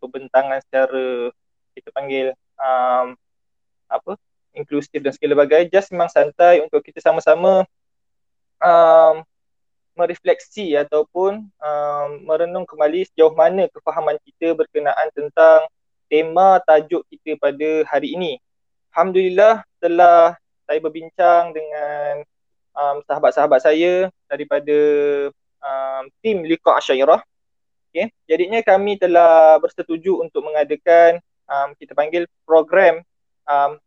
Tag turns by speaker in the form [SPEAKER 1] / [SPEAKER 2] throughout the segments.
[SPEAKER 1] pembentangan secara kita panggil um, apa inklusif dan segala bagai just memang santai untuk kita sama-sama um, merefleksi ataupun um, merenung kembali sejauh mana kefahaman kita berkenaan tentang tema tajuk kita pada hari ini. Alhamdulillah telah saya berbincang dengan um, sahabat-sahabat saya daripada um, tim Liqa Asyairah. Okay. Jadinya kami telah bersetuju untuk mengadakan um, kita panggil program um,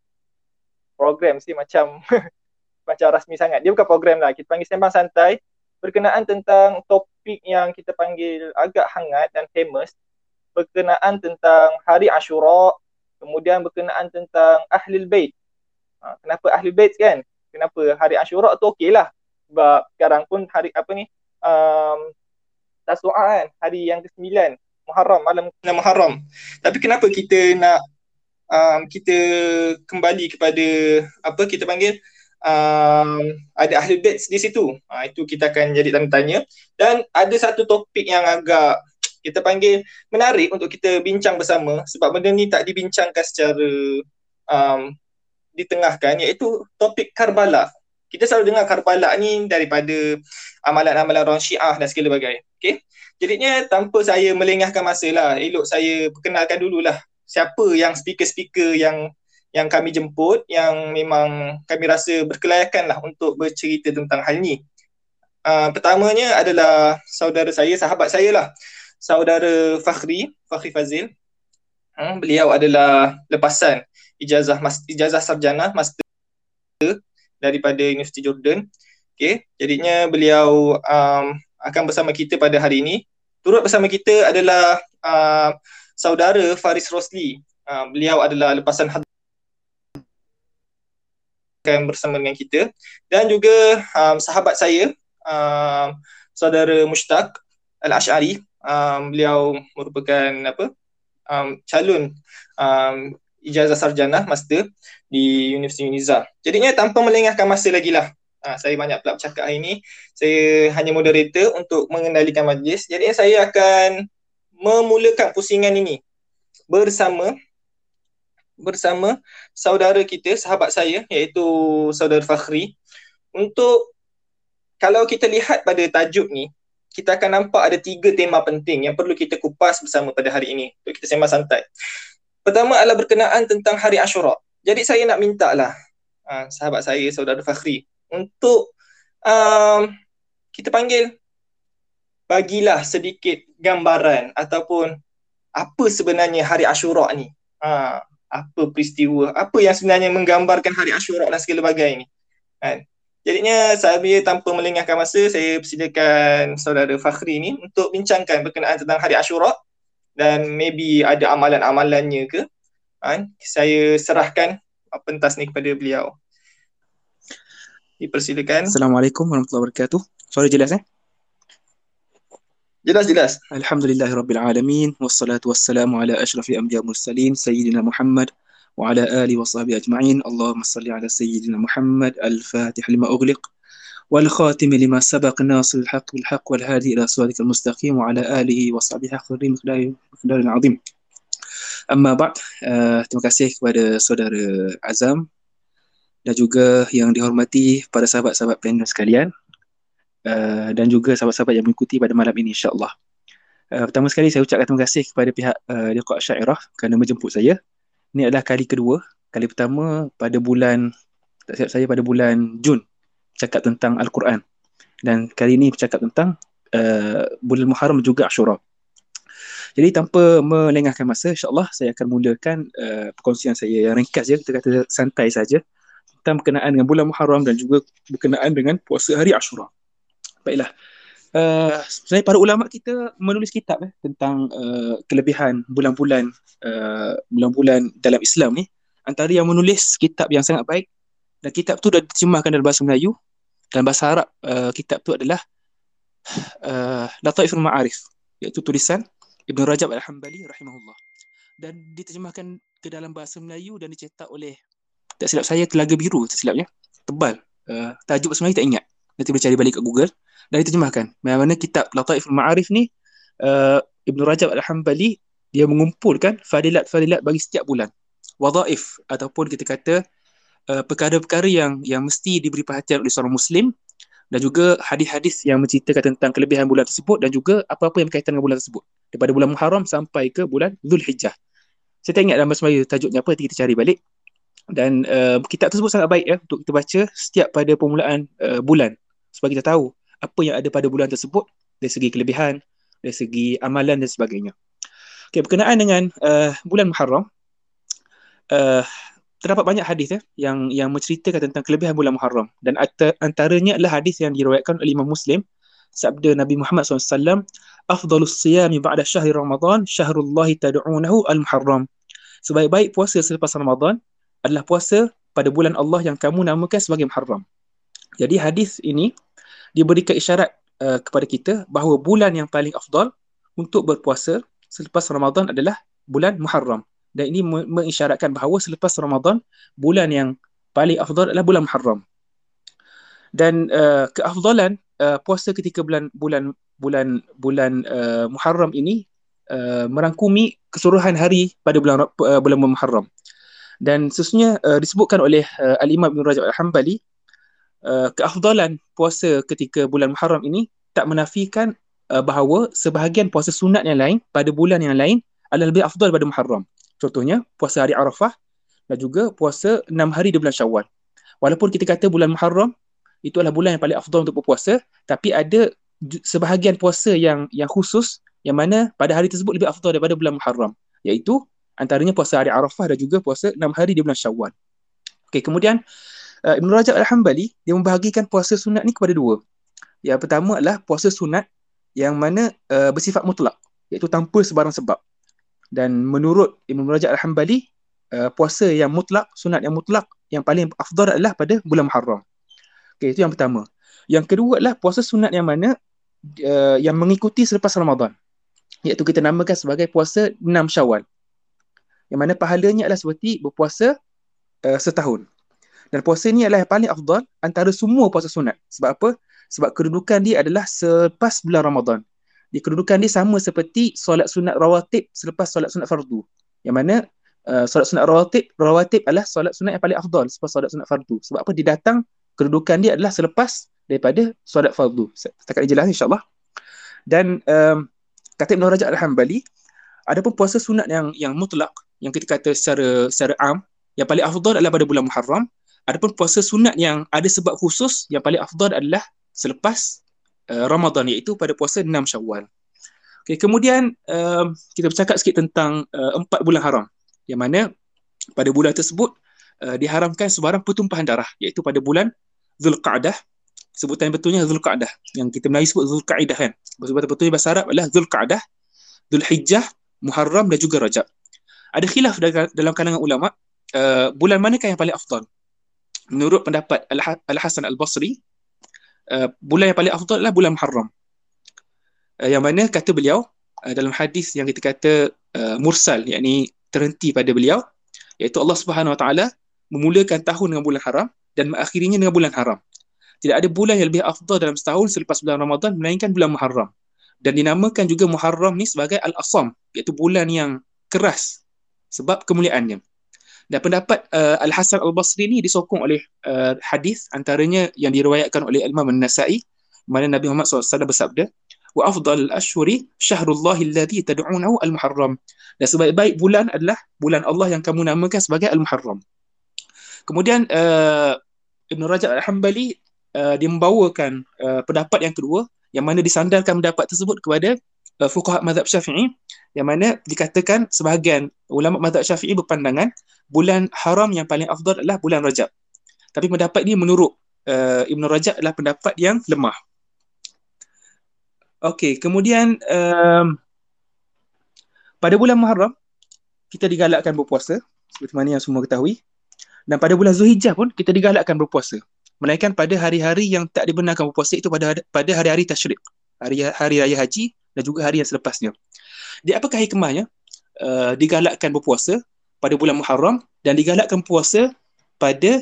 [SPEAKER 1] program sih macam macam rasmi sangat. Dia bukan program lah. Kita panggil sembang santai berkenaan tentang topik yang kita panggil agak hangat dan famous berkenaan tentang Hari Ashura, kemudian berkenaan tentang Ahlul Bait. Ha, kenapa Ahlul Bait kan? Kenapa Hari Ashura tu okeylah. Sebab sekarang pun hari apa ni? Um, Tasu'a kan, hari yang ke-9 Muharram, malam Muharram. Tapi kenapa kita nak um, kita kembali kepada apa kita panggil um, ada ahli bed di situ. Ha, itu kita akan jadi tanda tanya. Dan ada satu topik yang agak kita panggil menarik untuk kita bincang bersama sebab benda ni tak dibincangkan secara um, ditengahkan iaitu topik Karbala. Kita selalu dengar Karbala ni daripada amalan-amalan orang Syiah dan segala bagai. Okay? Jadinya tanpa saya melengahkan masa lah, elok saya perkenalkan dululah siapa yang speaker-speaker yang yang kami jemput yang memang kami rasa berkelayakan lah untuk bercerita tentang hal ni. Uh, pertamanya adalah saudara saya, sahabat saya lah. Saudara Fakhri, Fakhri Fazil. Hmm, beliau adalah lepasan ijazah mas, ijazah sarjana master daripada Universiti Jordan. Okay, jadinya beliau um, akan bersama kita pada hari ini turut bersama kita adalah uh, saudara Faris Rosli. Uh, beliau adalah lepasan akan bersama dengan kita dan juga um, sahabat saya um, saudara Mushtaq Al-Ash'ari um, beliau merupakan apa um, calon um, ijazah sarjana master di Universiti Uniza. Jadinya tanpa melengahkan masa lagi lah Ha, saya banyak pula bercakap hari ini. Saya hanya moderator untuk mengendalikan majlis. Jadi saya akan memulakan pusingan ini bersama bersama saudara kita, sahabat saya iaitu saudara Fakhri untuk kalau kita lihat pada tajuk ni kita akan nampak ada tiga tema penting yang perlu kita kupas bersama pada hari ini untuk kita sembang santai. Pertama adalah berkenaan tentang hari Ashura. Jadi saya nak minta lah ha, sahabat saya, saudara Fakhri untuk um, kita panggil bagilah sedikit gambaran ataupun apa sebenarnya hari Ashura ni. Ha, apa peristiwa, apa yang sebenarnya menggambarkan hari Ashura dan segala bagai ni. Kan? Jadinya saya tanpa melengahkan masa, saya persilakan saudara Fakhri ni untuk bincangkan berkenaan tentang hari Ashura dan maybe ada amalan-amalannya ke. Kan? Saya serahkan pentas ni kepada beliau. Dipersilakan.
[SPEAKER 2] Assalamualaikum warahmatullahi wabarakatuh. Suara jelas eh?
[SPEAKER 1] Jelas jelas.
[SPEAKER 2] Alhamdulillahirabbil alamin wassalatu wassalamu ala asyrafil anbiya mursalin sayyidina Muhammad wa ala alihi wa sahbihi ajma'in. Allahumma salli ala sayyidina Muhammad al-Fatih al-haq bil haq wal hadi ila siratikal mustaqim wa ala alihi wa sahbihi khairin miqdarin azim. Amma ba'd, uh, terima kasih kepada saudara Azam dan juga yang dihormati para sahabat-sahabat panel sekalian uh, dan juga sahabat-sahabat yang mengikuti pada malam ini insyaAllah. Uh, pertama sekali saya ucapkan terima kasih kepada pihak uh, Liqa Syairah kerana menjemput saya. Ini adalah kali kedua. Kali pertama pada bulan, tak silap saya pada bulan Jun cakap tentang Al-Quran. Dan kali ini bercakap tentang uh, bulan Muharram juga Ashura. Jadi tanpa melengahkan masa, insyaAllah saya akan mulakan uh, perkongsian saya yang ringkas je, kita kata santai saja tentang berkenaan dengan bulan Muharram dan juga berkenaan dengan puasa hari Ashura. Baiklah. Uh, sebenarnya para ulama kita menulis kitab eh, tentang uh, kelebihan bulan-bulan uh, bulan-bulan dalam Islam ni antara yang menulis kitab yang sangat baik dan kitab tu dah diterjemahkan dalam bahasa Melayu. Dan bahasa Arab uh, kitab tu adalah uh, Lataiful Ma'arif iaitu tulisan Ibn Rajab Al-Hambali rahimahullah. Dan diterjemahkan ke dalam bahasa Melayu dan dicetak oleh tak silap saya telaga biru tak silapnya tebal. Uh, tajuk sebenarnya tak ingat. Nanti boleh cari balik kat Google. Dan diterjemahkan. Mana kitab Lataiful Ma'arif ni uh, Ibn Rajab Al-Hambali dia mengumpulkan fadilat-fadilat bagi setiap bulan. Wadhaif ataupun kita kata uh, perkara-perkara yang yang mesti diberi perhatian oleh seorang muslim dan juga hadis-hadis yang menceritakan tentang kelebihan bulan tersebut dan juga apa-apa yang berkaitan dengan bulan tersebut daripada bulan Muharram sampai ke bulan Zulhijjah. Saya tak ingat dalam bahasa tajuknya apa nanti kita cari balik. Dan uh, kitab tersebut sangat baik ya untuk kita baca setiap pada permulaan uh, bulan supaya kita tahu apa yang ada pada bulan tersebut dari segi kelebihan, dari segi amalan dan sebagainya. Okay, berkenaan dengan uh, bulan Muharram, uh, terdapat banyak hadis ya yang yang menceritakan tentang kelebihan bulan Muharram. Dan antaranya adalah hadis yang diriwayatkan oleh Imam Muslim sabda Nabi Muhammad SAW afdalus siyami ba'da syahri Ramadan syahrullah tad'unahu al-Muharram. Sebaik-baik puasa selepas Ramadan adalah puasa pada bulan Allah yang kamu namakan sebagai Muharram. Jadi hadis ini diberikan isyarat uh, kepada kita bahawa bulan yang paling afdal untuk berpuasa selepas Ramadan adalah bulan Muharram dan ini mengisyaratkan bahawa selepas Ramadan bulan yang paling afdal adalah bulan Muharram dan uh, keafdalan uh, puasa ketika bulan bulan bulan bulan uh, Muharram ini uh, merangkumi keseluruhan hari pada bulan uh, bulan Muharram dan sesungguhnya uh, disebutkan oleh uh, Al-Imam Ibn Rajab Al-Hambali uh, keafdalan puasa ketika bulan Muharram ini tak menafikan uh, bahawa sebahagian puasa sunat yang lain pada bulan yang lain adalah lebih afdal pada Muharram. Contohnya puasa hari Arafah dan juga puasa enam hari di bulan Syawal. Walaupun kita kata bulan Muharram itu adalah bulan yang paling afdal untuk berpuasa, tapi ada sebahagian puasa yang yang khusus yang mana pada hari tersebut lebih afdal daripada bulan Muharram, iaitu antaranya puasa hari Arafah dan juga puasa enam hari di bulan Syawal. Okey, kemudian uh, Ibn Rajab Al-Hambali dia membahagikan puasa sunat ni kepada dua. Yang pertama adalah puasa sunat yang mana uh, bersifat mutlak, iaitu tanpa sebarang sebab dan menurut Ibn Rajab Al-Hambali uh, puasa yang mutlak sunat yang mutlak yang paling afdal adalah pada bulan Muharram. Okey itu yang pertama. Yang kedua adalah puasa sunat yang mana uh, yang mengikuti selepas Ramadan. Iaitu kita namakan sebagai puasa 6 Syawal. Yang mana pahalanya adalah seperti berpuasa uh, setahun. Dan puasa ini adalah yang paling afdal antara semua puasa sunat. Sebab apa? Sebab kedudukan dia adalah selepas bulan Ramadan kedudukan dia sama seperti solat sunat rawatib selepas solat sunat fardu. Yang mana uh, solat sunat rawatib, rawatib adalah solat sunat yang paling afdal selepas solat sunat fardu. Sebab apa? Dia datang kedudukan dia adalah selepas daripada solat fardu. Setakat ini jelas insyaAllah. Dan um, kata Ibn Rajab Al-Hambali, ada pun puasa sunat yang yang mutlak, yang kita kata secara secara am, yang paling afdal adalah pada bulan Muharram. Adapun puasa sunat yang ada sebab khusus, yang paling afdal adalah selepas uh, Ramadan iaitu pada puasa 6 Syawal. Okay, kemudian uh, kita bercakap sikit tentang uh, empat bulan haram. Yang mana pada bulan tersebut uh, diharamkan sebarang pertumpahan darah iaitu pada bulan Zulqa'dah. Sebutan betulnya Zulqa'dah. Yang kita Melayu sebut Zulqa'idah kan? Sebutan betulnya bahasa Arab adalah Zulqa'dah Zulhijjah Muharram dan juga Rajab. Ada khilaf dalam kalangan ulama uh, bulan manakah yang paling afdal? Menurut pendapat Al-Hasan Al-Basri Uh, bulan yang paling afdal adalah bulan Muharram. Uh, yang mana kata beliau uh, dalam hadis yang kita kata uh, mursal yakni terhenti pada beliau iaitu Allah Subhanahu Wa Taala memulakan tahun dengan bulan haram dan mengakhirinya dengan bulan haram. Tidak ada bulan yang lebih afdal dalam setahun selepas bulan Ramadan melainkan bulan Muharram. Dan dinamakan juga Muharram ni sebagai Al-Asam iaitu bulan yang keras sebab kemuliaannya. Dan pendapat uh, Al-Hasan Al-Basri ni disokong oleh uh, hadis antaranya yang diriwayatkan oleh Imam An-Nasa'i mana Nabi Muhammad SAW bersabda wa afdal al-ashhuri syahrullah alladhi tad'unahu al-muharram. Dan sebaik-baik bulan adalah bulan Allah yang kamu namakan sebagai al-muharram. Kemudian uh, Ibn Rajab Al-Hambali uh, dia membawakan uh, pendapat yang kedua yang mana disandarkan pendapat tersebut kepada fuqaha mazhab Syafi'i yang mana dikatakan sebahagian ulama mazhab Syafi'i berpandangan bulan haram yang paling afdal adalah bulan Rajab. Tapi pendapat ini menurut uh, Ibn Rajab adalah pendapat yang lemah. Okey, kemudian um, pada bulan Muharram kita digalakkan berpuasa seperti mana yang semua ketahui. Dan pada bulan Zulhijjah pun kita digalakkan berpuasa. Melainkan pada hari-hari yang tak dibenarkan berpuasa itu pada pada hari-hari tasyrik. Hari hari raya haji dan juga hari yang selepasnya. Di apakah hikmahnya? Uh, digalakkan berpuasa pada bulan Muharram dan digalakkan puasa pada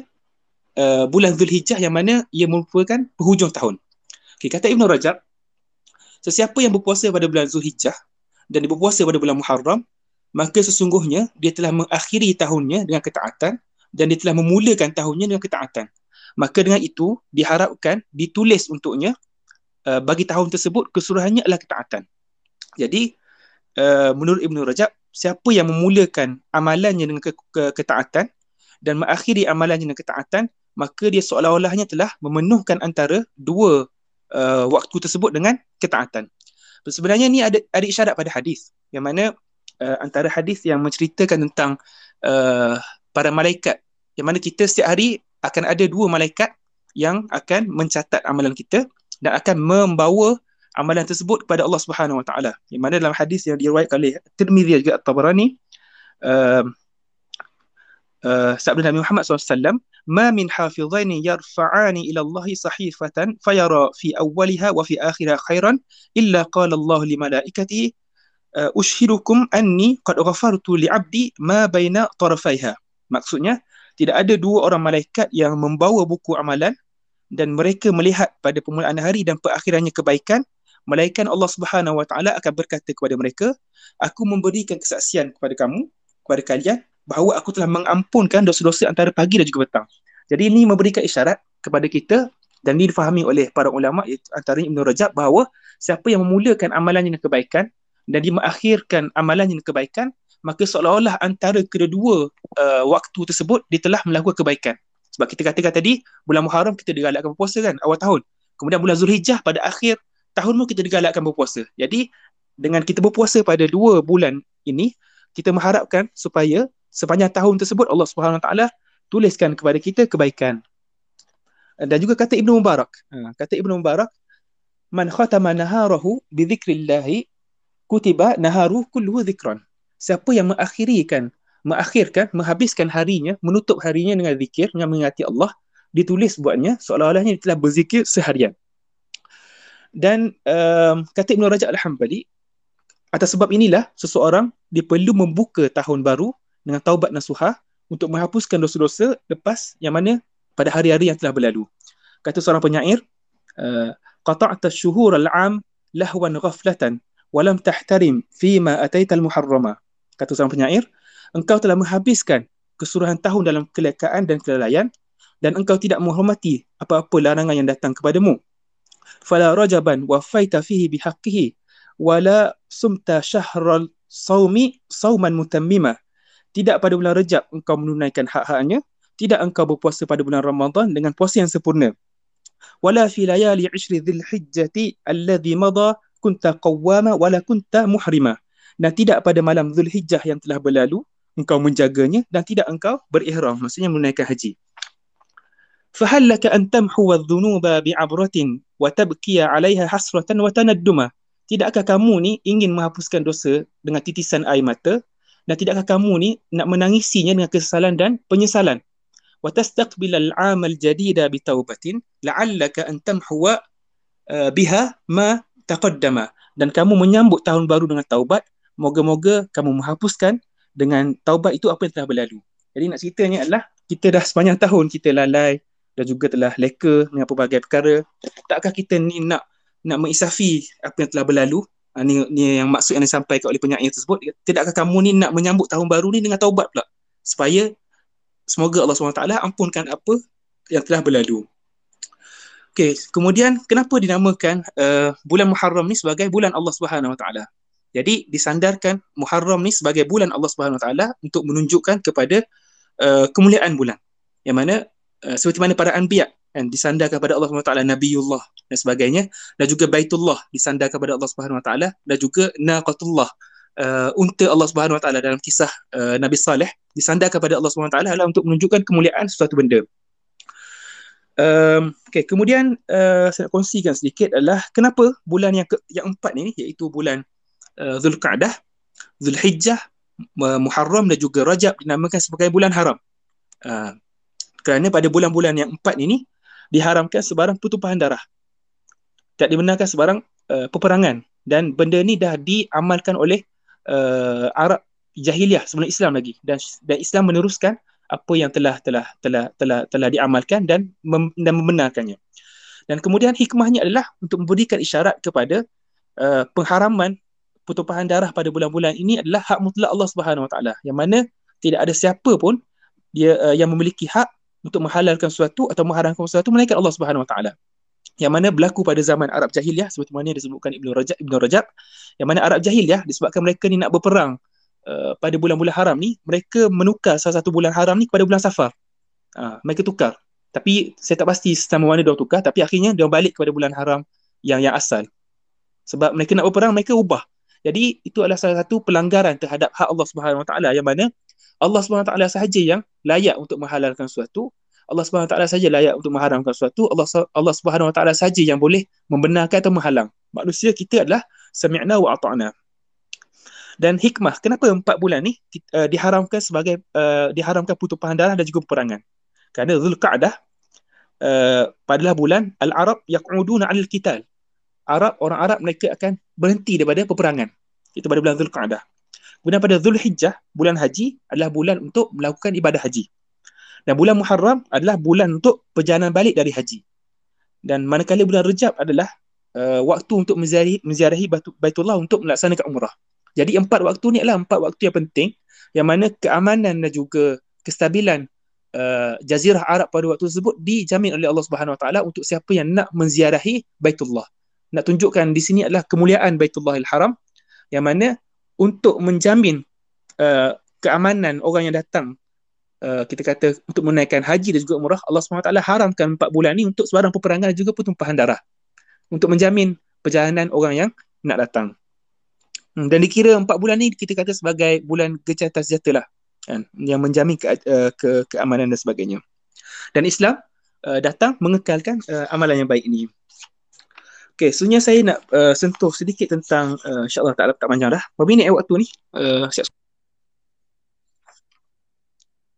[SPEAKER 2] uh, bulan Zulhijjah yang mana ia merupakan penghujung tahun. Okay, kata Ibn Rajab, sesiapa yang berpuasa pada bulan Zulhijjah dan berpuasa pada bulan Muharram, maka sesungguhnya dia telah mengakhiri tahunnya dengan ketaatan dan dia telah memulakan tahunnya dengan ketaatan. Maka dengan itu diharapkan ditulis untuknya uh, bagi tahun tersebut keseluruhannya adalah ketaatan. Jadi uh, menurut Ibn Rajab siapa yang memulakan amalannya dengan ke- ke- ketaatan dan mengakhiri amalannya dengan ketaatan maka dia seolah-olahnya telah memenuhkan antara dua uh, waktu tersebut dengan ketaatan. Sebenarnya ni ada ada isyarat pada hadis yang mana uh, antara hadis yang menceritakan tentang uh, para malaikat yang mana kita setiap hari akan ada dua malaikat yang akan mencatat amalan kita dan akan membawa amalan tersebut kepada Allah Subhanahu Wa Taala. Yang mana dalam hadis yang diriwayatkan oleh Tirmizi juga At-Tabarani uh, uh, sabda Nabi Muhammad SAW ila Allah sahifatan fayara fi awwaliha wa fi akhiriha khairan illa qala Allah li malaikatihi uh, ushirukum anni qad ghafartu li 'abdi ma baina tarafaiha maksudnya tidak ada dua orang malaikat yang membawa buku amalan dan mereka melihat pada permulaan hari dan perakhirannya kebaikan malaikat Allah Subhanahu wa taala akan berkata kepada mereka aku memberikan kesaksian kepada kamu kepada kalian bahawa aku telah mengampunkan dosa-dosa antara pagi dan juga petang. Jadi ini memberikan isyarat kepada kita dan ini difahami oleh para ulama antara Ibn Rajab bahawa siapa yang memulakan amalannya dengan kebaikan dan dia mengakhirkan amalannya dengan kebaikan maka seolah-olah antara kedua uh, waktu tersebut dia telah melakukan kebaikan sebab kita katakan tadi bulan Muharram kita digalakkan berpuasa kan awal tahun. Kemudian bulan Zulhijjah pada akhir tahun pun kita digalakkan berpuasa. Jadi dengan kita berpuasa pada dua bulan ini kita mengharapkan supaya sepanjang tahun tersebut Allah Subhanahu Wa Taala tuliskan kepada kita kebaikan. Dan juga kata Ibnu Mubarak. Ha, kata Ibnu Mubarak man khatama naharahu bi dzikrillah kutiba naharu kullu dzikran siapa yang mengakhirikan mengakhirkan menghabiskan harinya menutup harinya dengan zikir dengan mengingati Allah ditulis buatnya seolah-olahnya dia telah berzikir seharian. Dan um, kata Ibn Rajab Al-Hambali atas sebab inilah seseorang dia perlu membuka tahun baru dengan taubat nasuhah untuk menghapuskan dosa-dosa lepas yang mana pada hari-hari yang telah berlalu. Kata seorang penyair uh, qata'ta ash-shuhur al-'am lahwan ghaflatan walam tahtarim fima ataita al-muharrama. Kata seorang penyair engkau telah menghabiskan keseluruhan tahun dalam kelekaan dan kelalaian dan engkau tidak menghormati apa-apa larangan yang datang kepadamu. Fala rajaban wafaita fihi bihaqqihi wala sumta syahral saumi sauman mutammima. Tidak pada bulan Rejab engkau menunaikan hak-haknya tidak engkau berpuasa pada bulan Ramadan dengan puasa yang sempurna. Wala fi layali 'ishri dhilhijjati alladhi madha kunta qawwama wala kunta muhrima. Dan tidak pada malam Zulhijjah yang telah berlalu engkau menjaganya dan tidak engkau berihram maksudnya menunaikan haji. Fahal laka an tamhu adh-dhunuba bi'abratin wa tabki 'alayha hasratan wa tanadduma. Tidakkah kamu ni ingin menghapuskan dosa dengan titisan air mata? Dan tidakkah kamu ni nak menangisinya dengan kesesalan dan penyesalan? Wa tastaqbil al-'am al-jadida bi taubatin la'allaka an tamhu uh, biha ma taqaddama. Dan kamu menyambut tahun baru dengan taubat moga-moga kamu menghapuskan dengan taubat itu apa yang telah berlalu. Jadi nak ceritanya adalah kita dah sepanjang tahun kita lalai dan juga telah leka dengan pelbagai perkara. Takkah kita ni nak nak mengisafi apa yang telah berlalu? Ha, ni, ni yang maksud yang disampaikan oleh penyair tersebut. Tidakkah kamu ni nak menyambut tahun baru ni dengan taubat pula? Supaya semoga Allah SWT ampunkan apa yang telah berlalu. Okay, kemudian kenapa dinamakan uh, bulan Muharram ni sebagai bulan Allah Subhanahu Wa Taala? Jadi disandarkan Muharram ni sebagai bulan Allah Subhanahu Wa Taala untuk menunjukkan kepada uh, kemuliaan bulan. Yang mana uh, seperti mana para anbiya kan disandarkan kepada Allah Subhanahu Wa Taala Nabiullah dan sebagainya dan juga Baitullah disandarkan kepada Allah Subhanahu Wa Taala dan juga Naqatullah uh, unta Allah Subhanahu Wa Taala dalam kisah uh, Nabi Saleh disandarkan kepada Allah Subhanahu Wa Taala adalah untuk menunjukkan kemuliaan sesuatu benda. Um, okay, kemudian uh, saya nak kongsikan sedikit adalah kenapa bulan yang ke, yang empat ni iaitu bulan Zulqa'dah, Zulhijjah, Muharram dan juga Rajab dinamakan sebagai bulan haram. Uh, kerana pada bulan-bulan yang empat ini diharamkan sebarang pertumpahan darah. Tak dibenarkan sebarang uh, peperangan dan benda ni dah diamalkan oleh uh, Arab jahiliah sebelum Islam lagi dan dan Islam meneruskan apa yang telah telah telah telah telah diamalkan dan mem, dan membenarkannya. Dan kemudian hikmahnya adalah untuk memberikan isyarat kepada uh, pengharaman pertumpahan darah pada bulan-bulan ini adalah hak mutlak Allah Subhanahu Wa Taala. Yang mana tidak ada siapa pun dia uh, yang memiliki hak untuk menghalalkan sesuatu atau mengharamkan sesuatu melainkan Allah Subhanahu Wa Taala. Yang mana berlaku pada zaman Arab Jahiliyah seperti mana disebutkan Ibnu Rajab Ibnu Rajab yang mana Arab Jahiliyah disebabkan mereka ni nak berperang uh, pada bulan-bulan haram ni mereka menukar salah satu bulan haram ni kepada bulan Safar. Uh, mereka tukar. Tapi saya tak pasti sama mana dia tukar tapi akhirnya dia balik kepada bulan haram yang yang asal. Sebab mereka nak berperang mereka ubah jadi itu adalah salah satu pelanggaran terhadap hak Allah Subhanahu Wa Taala yang mana Allah Subhanahu Wa Taala sahaja yang layak untuk menghalalkan sesuatu. Allah Subhanahu Wa Taala saja layak untuk mengharamkan sesuatu. Allah Allah Subhanahu Wa Taala saja yang boleh membenarkan atau menghalang. Manusia kita adalah sami'na wa ata'na. Dan hikmah kenapa empat bulan ni uh, diharamkan sebagai uh, diharamkan pertumpahan darah dan juga peperangan? Kerana Zulqa'dah uh, padalah bulan al-Arab yaq'uduna 'alal qital Arab orang Arab mereka akan berhenti daripada peperangan. Itu pada bulan Zulqa'dah kemudian pada Zulhijjah bulan haji adalah bulan untuk melakukan ibadah haji. Dan bulan Muharram adalah bulan untuk perjalanan balik dari haji. Dan manakala bulan Rejab adalah uh, waktu untuk menziarahi, menziarahi Baitullah untuk melaksanakan umrah. Jadi empat waktu ni adalah empat waktu yang penting yang mana keamanan dan juga kestabilan uh, jazirah Arab pada waktu tersebut dijamin oleh Allah Subhanahu Wa Taala untuk siapa yang nak menziarahi Baitullah nak tunjukkan di sini adalah kemuliaan Baitullahil Haram yang mana untuk menjamin uh, keamanan orang yang datang uh, kita kata untuk menaikkan haji dan juga umrah Allah SWT haramkan empat bulan ni untuk sebarang peperangan dan juga pertumpahan darah. Untuk menjamin perjalanan orang yang nak datang. Hmm, dan dikira empat bulan ni kita kata sebagai bulan gecatan senjata lah kan, yang menjamin ke, uh, ke, keamanan dan sebagainya. Dan Islam uh, datang mengekalkan uh, amalan yang baik ini Okay, sebenarnya saya nak uh, sentuh sedikit tentang uh, insyaAllah tak, tak panjang dah. Berapa minit eh waktu ni? Uh, siap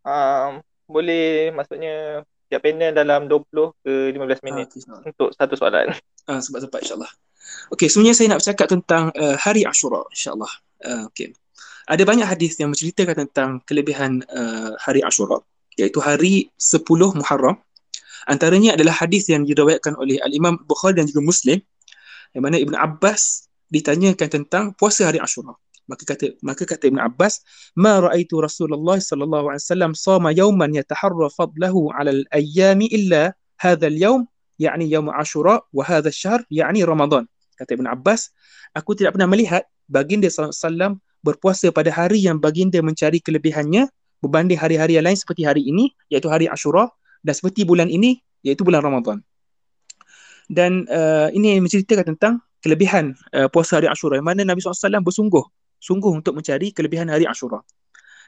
[SPEAKER 1] um, boleh maksudnya siap panel dalam 20 ke 15 minit ah, untuk satu soalan.
[SPEAKER 2] Ah, sebab sempat insyaAllah. Okey, sebenarnya saya nak bercakap tentang uh, hari Ashura insyaAllah. Uh, Okey. Ada banyak hadis yang menceritakan tentang kelebihan uh, hari Ashura iaitu hari 10 Muharram. Antaranya adalah hadis yang diriwayatkan oleh Al-Imam Bukhari dan juga Muslim yang mana Ibn Abbas ditanyakan tentang puasa hari Ashura. Maka kata maka kata Ibn Abbas ma raaitu Rasulullah sallallahu alaihi wasallam sama yawman yataharra fadlahu ala al-ayyam illa hadha al-yawm yakni yawm Ashura wa hadha ash-shahr yakni Ramadan. Kata Ibn Abbas aku tidak pernah melihat baginda sallallahu alaihi wasallam berpuasa pada hari yang baginda mencari kelebihannya berbanding hari-hari yang lain seperti hari ini iaitu hari Ashura dan seperti bulan ini iaitu bulan Ramadan dan uh, ini menceritakan tentang kelebihan uh, puasa hari Ashura yang mana Nabi SAW bersungguh sungguh untuk mencari kelebihan hari Ashura.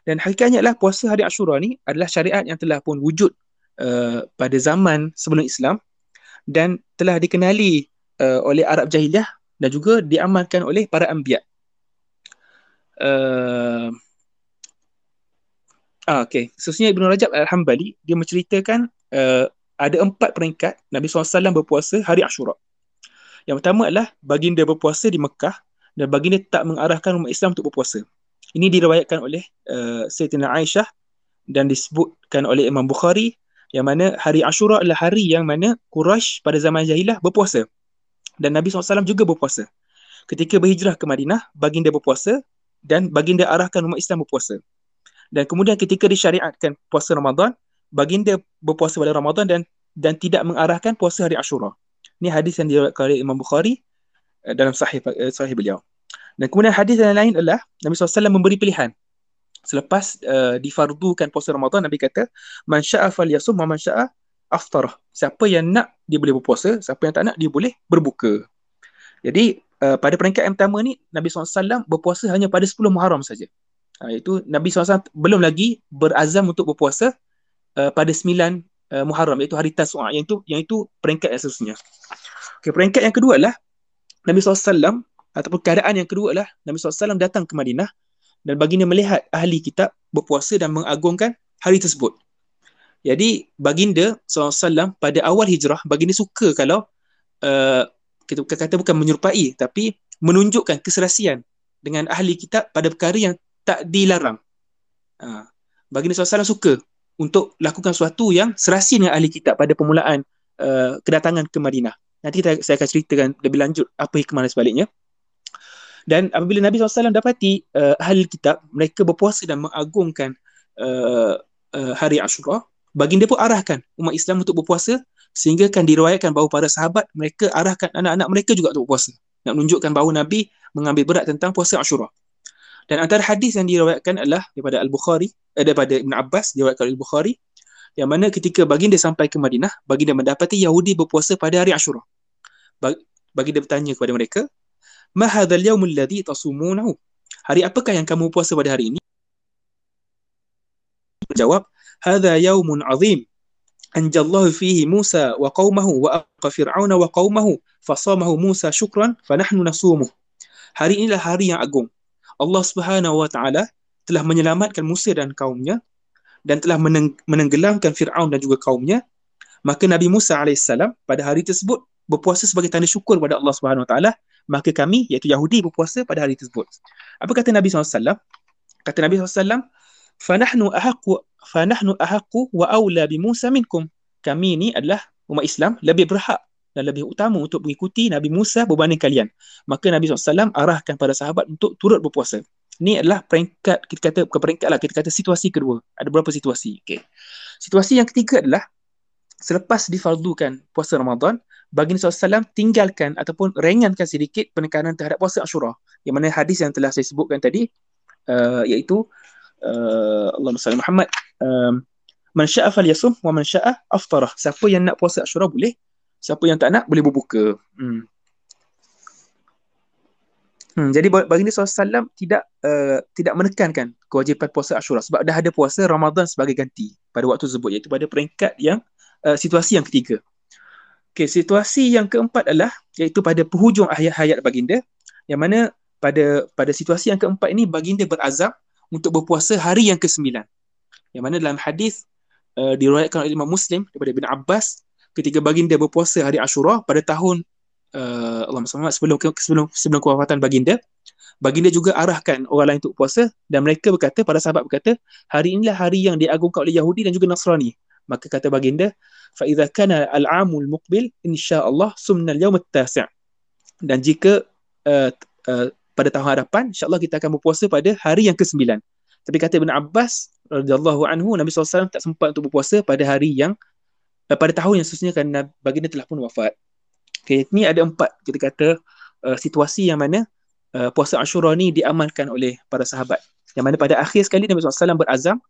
[SPEAKER 2] Dan hakikatnya adalah puasa hari Ashura ni adalah syariat yang telah pun wujud uh, pada zaman sebelum Islam dan telah dikenali uh, oleh Arab Jahiliyah dan juga diamalkan oleh para anbiya. Uh, ah, okay. Sesuanya Ibn Rajab Al-Hambali dia menceritakan uh, ada empat peringkat Nabi SAW berpuasa hari Ashura. Yang pertama adalah baginda berpuasa di Mekah dan baginda tak mengarahkan umat Islam untuk berpuasa. Ini diriwayatkan oleh uh, Sayyidina Aisyah dan disebutkan oleh Imam Bukhari yang mana hari Ashura adalah hari yang mana Quraisy pada zaman Jahilah berpuasa. Dan Nabi SAW juga berpuasa. Ketika berhijrah ke Madinah, baginda berpuasa dan baginda arahkan umat Islam berpuasa. Dan kemudian ketika disyariatkan puasa Ramadan, baginda berpuasa pada Ramadan dan dan tidak mengarahkan puasa hari Ashura. Ini hadis yang diriwayatkan oleh Imam Bukhari Eh, dalam sahih uh, sahih beliau. Dan kemudian hadis yang lain adalah Nabi SAW memberi pilihan. Selepas uh, difardukan puasa Ramadan, Nabi kata, Man sya'a fal yasum, man sya'a aftarah. Siapa yang nak, dia boleh berpuasa. Siapa yang tak nak, dia boleh berbuka. Jadi, uh, pada peringkat yang pertama ni, Nabi SAW berpuasa hanya pada 10 Muharram saja. Uh, itu Nabi SAW belum lagi berazam untuk berpuasa uh, pada 9 uh, Muharram, iaitu hari Tasu'a. Yang itu, yang itu peringkat yang seterusnya. Okay, peringkat yang kedua adalah Nabi SAW ataupun keadaan yang kedua adalah Nabi SAW datang ke Madinah dan baginda melihat ahli kitab berpuasa dan mengagungkan hari tersebut. Jadi baginda SAW pada awal hijrah baginda suka kalau uh, kita kata bukan menyerupai tapi menunjukkan keserasian dengan ahli kitab pada perkara yang tak dilarang. Uh, baginda SAW suka untuk lakukan sesuatu yang serasi dengan ahli kitab pada permulaan uh, kedatangan ke Madinah. Nanti kita, saya akan ceritakan lebih lanjut apa hikmah sebaliknya. Dan apabila Nabi SAW dapati uh, ahli kitab, mereka berpuasa dan mengagungkan uh, uh, hari Ashura, baginda pun arahkan umat Islam untuk berpuasa sehingga kan diriwayatkan bahawa para sahabat mereka arahkan anak-anak mereka juga untuk berpuasa. Nak menunjukkan bahawa Nabi mengambil berat tentang puasa Ashura. Dan antara hadis yang diriwayatkan adalah daripada Al-Bukhari, eh, daripada Ibn Abbas, diriwayatkan Al-Bukhari, yang mana ketika baginda sampai ke Madinah, baginda mendapati Yahudi berpuasa pada hari Ashura. Baginda bertanya kepada mereka, Ma hadzal yaumul ladzi tasumunahu? Hari apakah yang kamu puasa pada hari ini? Menjawab, hadza yaumun azim. Anjallahu fihi Musa wa qaumahu wa aqa Fir'auna wa qaumahu fasamahu Musa syukran fa nahnu nasumuh. Hari inilah hari yang agung. Allah Subhanahu wa taala telah menyelamatkan Musa dan kaumnya dan telah meneng- menenggelamkan Fir'aun dan juga kaumnya. Maka Nabi Musa alaihissalam pada hari tersebut berpuasa sebagai tanda syukur kepada Allah Subhanahu wa taala maka kami iaitu Yahudi berpuasa pada hari tersebut. Apa kata Nabi SAW? Kata Nabi SAW, "Fanahnu ahaqu fanahnu ahaqu wa aula bi Musa minkum." Kami ni adalah umat Islam lebih berhak dan lebih utama untuk mengikuti Nabi Musa berbanding kalian. Maka Nabi SAW arahkan para sahabat untuk turut berpuasa. Ini adalah peringkat, kita kata, bukan peringkat lah, kita kata situasi kedua. Ada beberapa situasi. Okay. Situasi yang ketiga adalah, selepas difardukan puasa Ramadan, baginda SAW tinggalkan ataupun ringankan sedikit penekanan terhadap puasa Ashura. Yang mana hadis yang telah saya sebutkan tadi uh, iaitu uh, Allahumma salli Muhammad um, man sya'a falyasum wa man sya'a aftarah. Siapa yang nak puasa Ashura boleh, siapa yang tak nak boleh berbuka. Hmm. Hmm, jadi baginda SAW tidak uh, tidak menekankan kewajipan puasa Ashura sebab dah ada puasa Ramadan sebagai ganti pada waktu tersebut iaitu pada peringkat yang uh, situasi yang ketiga. Okay, situasi yang keempat adalah iaitu pada penghujung hayat-hayat baginda yang mana pada pada situasi yang keempat ini baginda berazam untuk berpuasa hari yang ke-9. Yang mana dalam hadis uh, diriwayatkan oleh Imam Muslim daripada Ibn Abbas ketika baginda berpuasa hari Ashura pada tahun uh, Allah SWT sebelum sebelum sebelum kewafatan baginda baginda juga arahkan orang lain untuk puasa dan mereka berkata para sahabat berkata hari inilah hari yang diagungkan oleh Yahudi dan juga Nasrani. Maka kata baginda fa idza kana al-amul muqbil insyaallah sumna al-yawm at-tasi' dan jika uh, uh, pada tahun hadapan insyaallah kita akan berpuasa pada hari yang ke-9 tapi kata Ibn Abbas radhiyallahu anhu Nabi SAW tak sempat untuk berpuasa pada hari yang uh, pada tahun yang seterusnya kerana baginda telah pun wafat Okay, ni ada empat kita kata uh, situasi yang mana uh, puasa Ashura ni diamalkan oleh para sahabat. Yang mana pada akhir sekali Nabi SAW berazam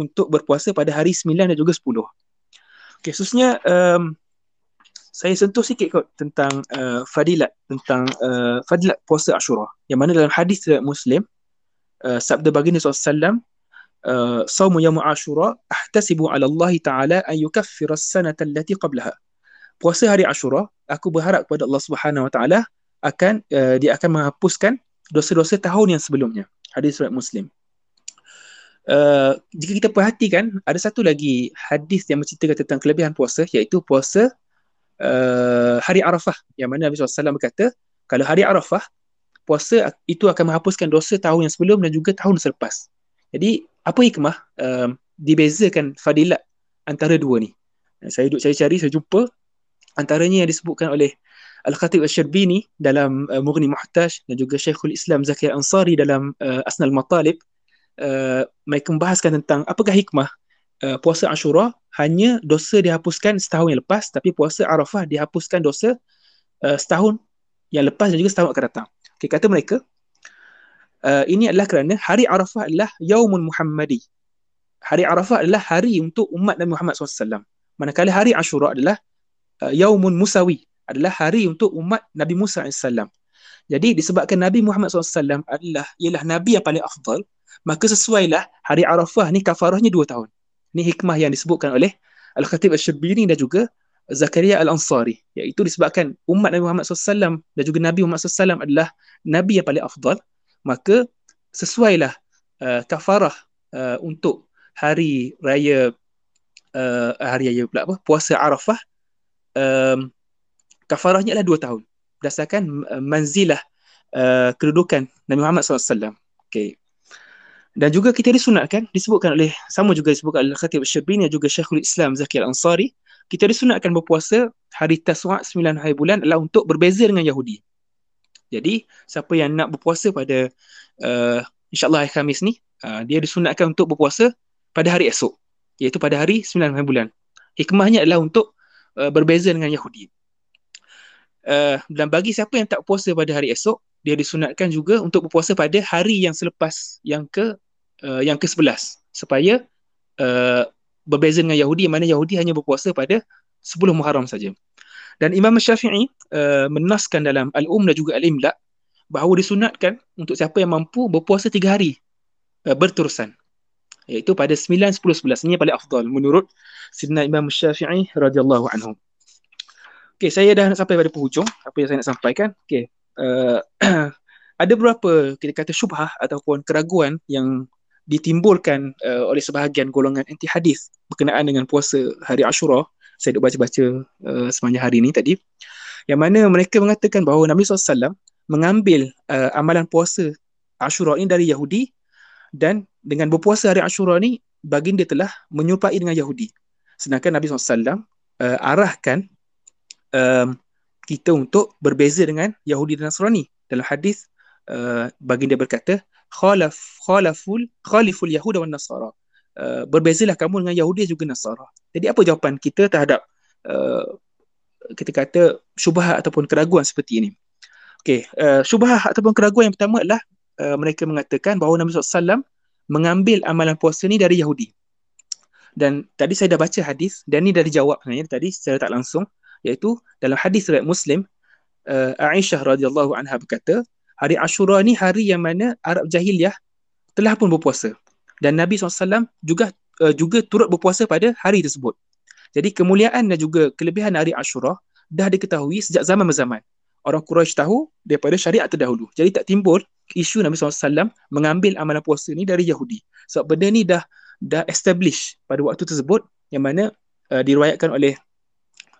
[SPEAKER 2] untuk berpuasa pada hari 9 dan juga 10. Okay, khususnya um, saya sentuh sikit kot tentang uh, fadilat tentang uh, fadilat puasa Ashura. Yang mana dalam hadis Muslim uh, sabda baginda SAW Sawmu yamu Ashura ahtasibu ala Allah Ta'ala an yukaffira as-sanata allati qablaha. Puasa hari Ashura, aku berharap kepada Allah Subhanahu Wa Ta'ala akan uh, dia akan menghapuskan dosa-dosa tahun yang sebelumnya. Hadis riwayat Muslim. Uh, jika kita perhatikan ada satu lagi hadis yang menceritakan tentang kelebihan puasa iaitu puasa uh, hari Arafah yang mana Nabi SAW berkata kalau hari Arafah puasa itu akan menghapuskan dosa tahun yang sebelum dan juga tahun selepas jadi apa hikmah uh, dibezakan fadilat antara dua ni? Saya duduk cari-cari saya jumpa. Antaranya yang disebutkan oleh Al-Khatib Al-Syirbini dalam uh, Mughni Muhtaj dan juga Syekhul Islam Zaki Ansari dalam uh, Asnal Matalib. Uh, mereka membahaskan tentang apakah hikmah uh, puasa Ashura. Hanya dosa dihapuskan setahun yang lepas tapi puasa Arafah dihapuskan dosa uh, setahun yang lepas dan juga setahun akan datang. Okay, kata mereka uh, ini adalah kerana hari Arafah adalah Yaumun Muhammadi. Hari Arafah adalah hari untuk umat Nabi Muhammad SAW. Manakala hari Ashura adalah uh, Yaumun Musawi adalah hari untuk umat Nabi Musa AS. Jadi disebabkan Nabi Muhammad SAW adalah ialah Nabi yang paling afdal, maka sesuailah hari Arafah ni kafarahnya dua tahun. Ini hikmah yang disebutkan oleh Al-Khatib Al-Syirbini dan juga Zakaria Al-Ansari. Iaitu disebabkan umat Nabi Muhammad SAW dan juga Nabi Muhammad SAW adalah Nabi yang paling afdal, maka sesuailah uh, kafarah uh, untuk hari raya uh, hari raya pula apa puasa Arafah um, kafarahnya adalah dua tahun berdasarkan uh, manzilah uh, kedudukan Nabi Muhammad SAW. Okay. Dan juga kita disunatkan, disebutkan oleh, sama juga disebutkan oleh Khatib Syarbini dan juga Syekhul Islam Zakir Ansari, kita disunatkan berpuasa hari Taswa' 9 hari bulan adalah untuk berbeza dengan Yahudi. Jadi siapa yang nak berpuasa pada uh, insyaAllah hari Khamis ni, uh, dia disunatkan untuk berpuasa pada hari esok. Iaitu pada hari 9 bulan. Hikmahnya adalah untuk uh, berbeza dengan Yahudi. Uh, dan bagi siapa yang tak puasa pada hari esok, dia disunatkan juga untuk berpuasa pada hari yang selepas yang ke uh, yang ke-11 supaya uh, berbeza dengan Yahudi yang mana Yahudi hanya berpuasa pada 10 Muharram saja. Dan Imam Syafi'i uh, menaskan dalam Al-Um dan juga Al-Imla bahawa disunatkan untuk siapa yang mampu berpuasa 3 hari uh, berterusan. Iaitu pada 9, 10, 11. Ini paling afdal menurut Sidna Imam Syafi'i radhiyallahu anhu. Okey, saya dah sampai pada penghujung apa yang saya nak sampaikan. Okey. Uh, ada beberapa kita kata syubhah ataupun keraguan yang ditimbulkan uh, oleh sebahagian golongan anti hadis berkenaan dengan puasa hari Ashura. Saya duk baca-baca uh, sepanjang hari ini tadi. Yang mana mereka mengatakan bahawa Nabi SAW mengambil uh, amalan puasa Ashura ini dari Yahudi dan dengan berpuasa hari Ashura ni baginda telah menyerupai dengan Yahudi. Sedangkan Nabi SAW uh, arahkan um, kita untuk berbeza dengan Yahudi dan Nasrani. Dalam hadis uh, baginda berkata, khalaf khalaful khaliful Yahud dan Nasara. Uh, berbezalah kamu dengan Yahudi juga Nasara. Jadi apa jawapan kita terhadap uh, kita kata syubhat ataupun keraguan seperti ini? Okey, uh, syubhat ataupun keraguan yang pertama adalah uh, mereka mengatakan bahawa Nabi SAW mengambil amalan puasa ni dari Yahudi. Dan tadi saya dah baca hadis dan ni dah dijawab sebenarnya tadi secara tak langsung iaitu dalam hadis riwayat Muslim uh, Aisyah radhiyallahu anha berkata hari Ashura ni hari yang mana Arab jahiliah telah pun berpuasa dan Nabi SAW juga uh, juga turut berpuasa pada hari tersebut. Jadi kemuliaan dan juga kelebihan hari Ashura dah diketahui sejak zaman-zaman. Orang Quraisy tahu daripada syariat terdahulu. Jadi tak timbul isu Nabi SAW mengambil amalan puasa ni dari Yahudi. Sebab benda ni dah dah establish pada waktu tersebut yang mana uh, diriwayatkan oleh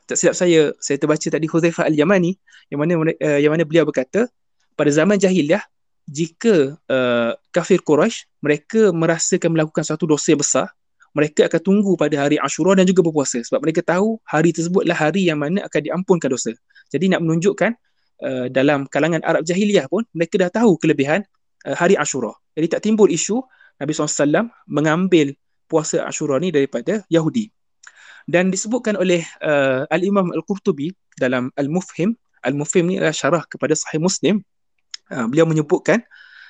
[SPEAKER 2] tak silap saya saya terbaca tadi Huzaifah Al-Yamani yang mana uh, yang mana beliau berkata pada zaman jahiliah jika uh, kafir Quraisy mereka merasakan melakukan satu dosa besar mereka akan tunggu pada hari Ashura dan juga berpuasa sebab mereka tahu hari tersebutlah hari yang mana akan diampunkan dosa. Jadi nak menunjukkan uh, dalam kalangan Arab jahiliah pun mereka dah tahu kelebihan uh, hari Ashura. Jadi tak timbul isu Nabi SAW mengambil puasa Ashura ni daripada Yahudi dan disebutkan oleh uh, Al-Imam Al-Qurtubi dalam Al-Mufhim Al-Mufhim ni adalah syarah kepada Sahih Muslim uh, beliau menyebutkan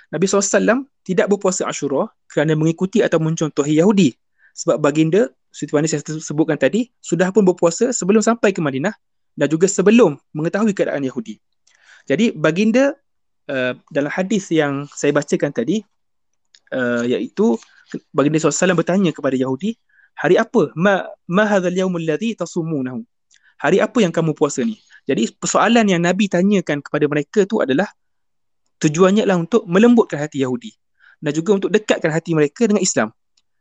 [SPEAKER 2] Nabi SAW tidak berpuasa Ashura kerana mengikuti atau mencontohi Yahudi. Sebab baginda seperti mana saya sebutkan tadi sudah pun berpuasa sebelum sampai ke Madinah dan juga sebelum mengetahui keadaan Yahudi. Jadi baginda uh, dalam hadis yang saya bacakan tadi uh, iaitu baginda SAW bertanya kepada Yahudi hari apa? Ma ma hadzal yaumul ladzi tasumunahu hari apa yang kamu puasa ni? Jadi persoalan yang nabi tanyakan kepada mereka tu adalah tujuannya adalah untuk melembutkan hati Yahudi dan juga untuk dekatkan hati mereka dengan Islam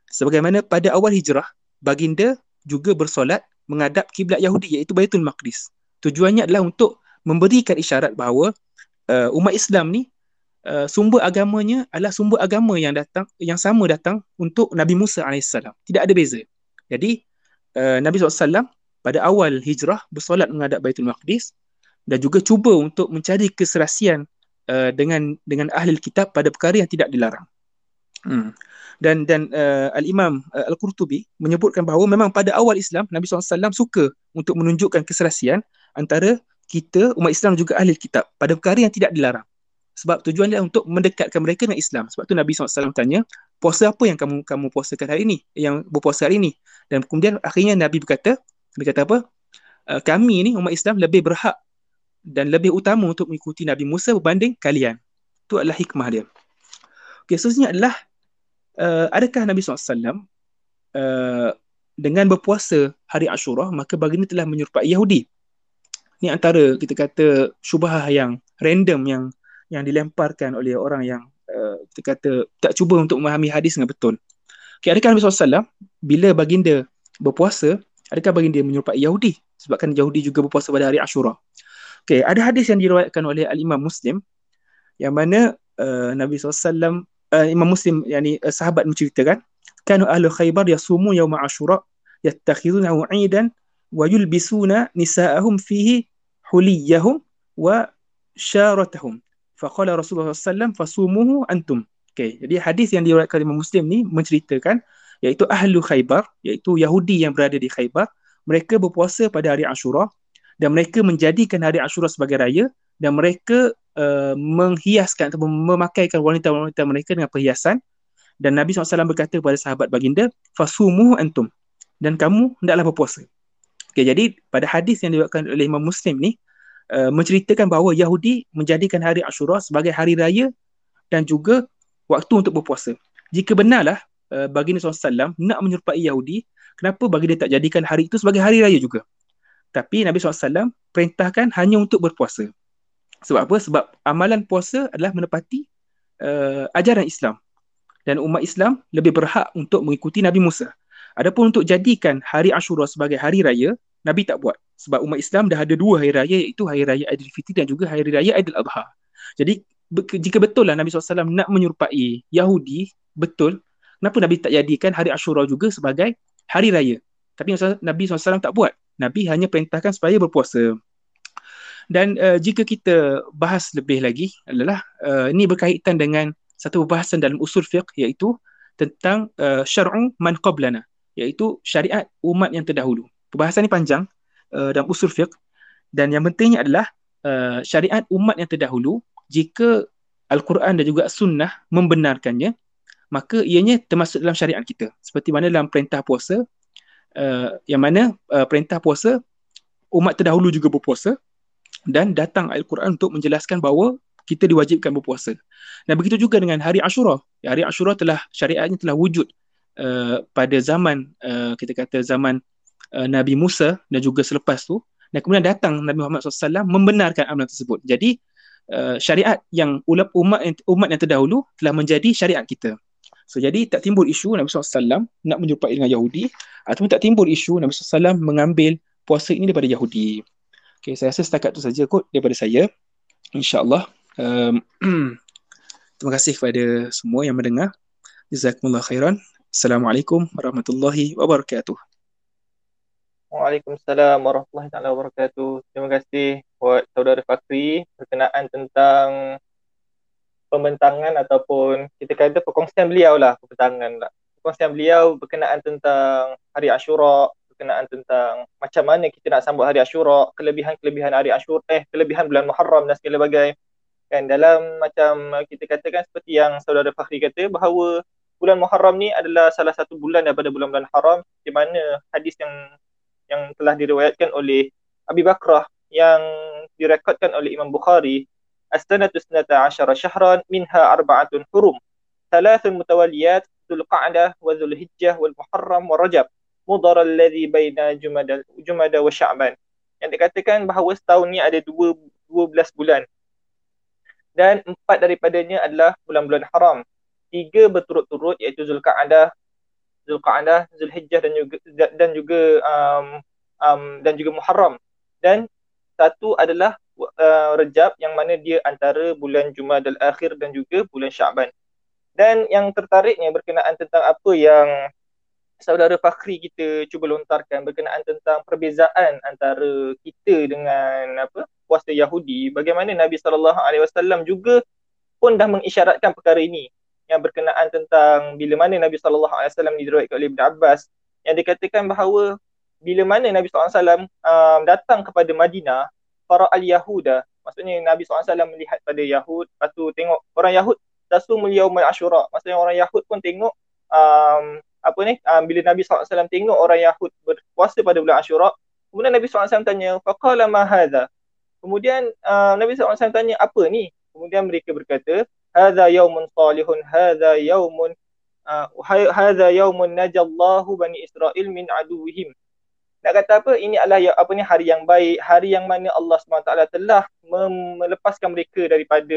[SPEAKER 2] sebagaimana pada awal hijrah baginda juga bersolat menghadap kiblat Yahudi iaitu Baitul Maqdis tujuannya adalah untuk memberikan isyarat bahawa uh, umat Islam ni Uh, sumber agamanya adalah sumber agama yang datang yang sama datang untuk Nabi Musa AS. Tidak ada beza. Jadi uh, Nabi SAW pada awal hijrah bersolat menghadap Baitul Maqdis dan juga cuba untuk mencari keserasian uh, dengan dengan ahli kitab pada perkara yang tidak dilarang. Hmm. Dan dan uh, Al-Imam uh, Al-Qurtubi menyebutkan bahawa memang pada awal Islam Nabi SAW suka untuk menunjukkan keserasian antara kita umat Islam juga ahli kitab pada perkara yang tidak dilarang sebab tujuan dia untuk mendekatkan mereka dengan Islam. Sebab tu Nabi SAW tanya, puasa apa yang kamu kamu puasakan hari ini? Yang berpuasa hari ini? Dan kemudian akhirnya Nabi berkata, Nabi kata apa? Uh, kami ni umat Islam lebih berhak dan lebih utama untuk mengikuti Nabi Musa berbanding kalian. Itu adalah hikmah dia. Okay, seterusnya adalah uh, adakah Nabi SAW uh, dengan berpuasa hari Ashura maka baginda telah menyerupai Yahudi. Ini antara kita kata syubhah yang random yang yang dilemparkan oleh orang yang uh, kita kata tak cuba untuk memahami hadis dengan betul. Okay, adakah Nabi SAW bila baginda berpuasa, adakah baginda menyerupai Yahudi? Sebabkan Yahudi juga berpuasa pada hari Ashura. Okay, ada hadis yang diriwayatkan oleh Al-Imam Muslim yang mana uh, Nabi SAW, uh, Imam Muslim, yani, uh, sahabat menceritakan, kanu ahlu khaybar yasumu yawma Ashura yattakhidunahu aidan wa yulbisuna nisa'ahum fihi huliyahum wa syaratahum faqala Rasulullah SAW fasumuhu antum. Okay, jadi hadis yang diriwayatkan Imam Muslim ni menceritakan iaitu ahlu Khaybar, iaitu Yahudi yang berada di Khaybar, mereka berpuasa pada hari Ashura dan mereka menjadikan hari Ashura sebagai raya dan mereka uh, menghiaskan atau memakaikan wanita-wanita mereka dengan perhiasan dan Nabi SAW berkata kepada sahabat baginda fasumuhu antum dan kamu hendaklah berpuasa. Okay, jadi pada hadis yang diriwayatkan oleh Imam Muslim ni uh, menceritakan bahawa Yahudi menjadikan hari Ashura sebagai hari raya dan juga waktu untuk berpuasa. Jika benarlah uh, baginda SAW nak menyerupai Yahudi, kenapa baginda tak jadikan hari itu sebagai hari raya juga? Tapi Nabi SAW perintahkan hanya untuk berpuasa. Sebab apa? Sebab amalan puasa adalah menepati uh, ajaran Islam. Dan umat Islam lebih berhak untuk mengikuti Nabi Musa. Adapun untuk jadikan hari Ashura sebagai hari raya, Nabi tak buat. Sebab umat Islam dah ada dua hari raya iaitu hari raya Aidilfitri dan juga hari raya Aidiladha. Jadi jika betul lah Nabi SAW nak menyerupai Yahudi, betul, kenapa Nabi tak jadikan hari Ashura juga sebagai hari raya? Tapi Nabi SAW tak buat. Nabi hanya perintahkan supaya berpuasa. Dan uh, jika kita bahas lebih lagi adalah uh, ini berkaitan dengan satu perbahasan dalam usul fiqh iaitu tentang uh, syar'u man qablana iaitu syariat umat yang terdahulu. Perbahasan ini panjang uh, dalam usul fiqh dan yang pentingnya adalah uh, syariat umat yang terdahulu jika Al-Quran dan juga Sunnah membenarkannya, maka ianya termasuk dalam syariat kita. Seperti mana dalam perintah puasa, uh, yang mana uh, perintah puasa, umat terdahulu juga berpuasa dan datang Al-Quran untuk menjelaskan bahawa kita diwajibkan berpuasa. Dan begitu juga dengan hari Ashura. Ya, hari Ashura telah syariatnya telah wujud uh, pada zaman uh, kita kata zaman uh, Nabi Musa dan juga selepas tu dan kemudian datang Nabi Muhammad SAW membenarkan amalan tersebut. Jadi Uh, syariat yang umat umat yang terdahulu telah menjadi syariat kita. So jadi tak timbul isu Nabi SAW nak menyerupai dengan Yahudi ataupun tak timbul isu Nabi SAW mengambil puasa ini daripada Yahudi. Okay, saya rasa setakat tu saja kot daripada saya. InsyaAllah. Um, terima kasih kepada semua yang mendengar. Jazakumullah khairan. Assalamualaikum warahmatullahi wabarakatuh.
[SPEAKER 1] Waalaikumsalam warahmatullahi wabarakatuh. Terima kasih buat saudara Fakri berkenaan tentang pembentangan ataupun kita kata perkongsian beliau lah pembentangan lah. Perkongsian beliau berkenaan tentang hari Ashura, berkenaan tentang macam mana kita nak sambut hari Ashura, kelebihan-kelebihan hari Ashura, eh kelebihan bulan Muharram dan segala bagai. Kan dalam macam kita katakan seperti yang saudara Fakri kata bahawa bulan Muharram ni adalah salah satu bulan daripada bulan-bulan haram di mana hadis yang yang telah diriwayatkan oleh Abi Bakrah yang direkodkan oleh Imam Bukhari As-sanatu sanata asyara syahran minha arba'atun hurum thalathun mutawaliyat Dhul Qa'dah wa Dhul Hijjah wal Muharram wa Rajab mudar alladhi baina Jumada, Jumada wa Sya'ban yang dikatakan bahawa setahun ni ada dua, 12 bulan. Dan empat daripadanya adalah bulan-bulan haram. Tiga berturut-turut iaitu Zulqa'dah Zulqa'dah, Zulhijjah dan juga dan juga um, um, dan juga Muharram. Dan satu adalah uh, Rejab yang mana dia antara bulan Jumadal Akhir dan juga bulan Syaban. Dan yang tertariknya berkenaan tentang apa yang saudara Fakhri kita cuba lontarkan berkenaan tentang perbezaan antara kita dengan apa puasa Yahudi bagaimana Nabi sallallahu alaihi wasallam juga pun dah mengisyaratkan perkara ini yang berkenaan tentang bila mana Nabi sallallahu alaihi wasallam diriwayatkan oleh Ibn Abbas yang dikatakan bahawa bila mana Nabi wasallam um, datang kepada Madinah para al-Yahuda. Maksudnya Nabi wasallam melihat pada Yahud. Lepas tu tengok orang Yahud tasumul yaumul asyura maksudnya orang Yahud pun tengok um, apa ni um, bila Nabi wasallam tengok orang Yahud berpuasa pada bulan Asyura kemudian Nabi wasallam tanya faqala ma hadha? Kemudian uh, Nabi wasallam tanya apa ni? Kemudian mereka berkata hadha yaumun salihun hadha yaumun uh, hadha yaumun najallahu bani Israel min aduwihim nak kata apa ini adalah ya, apa ni hari yang baik hari yang mana Allah SWT telah melepaskan mereka daripada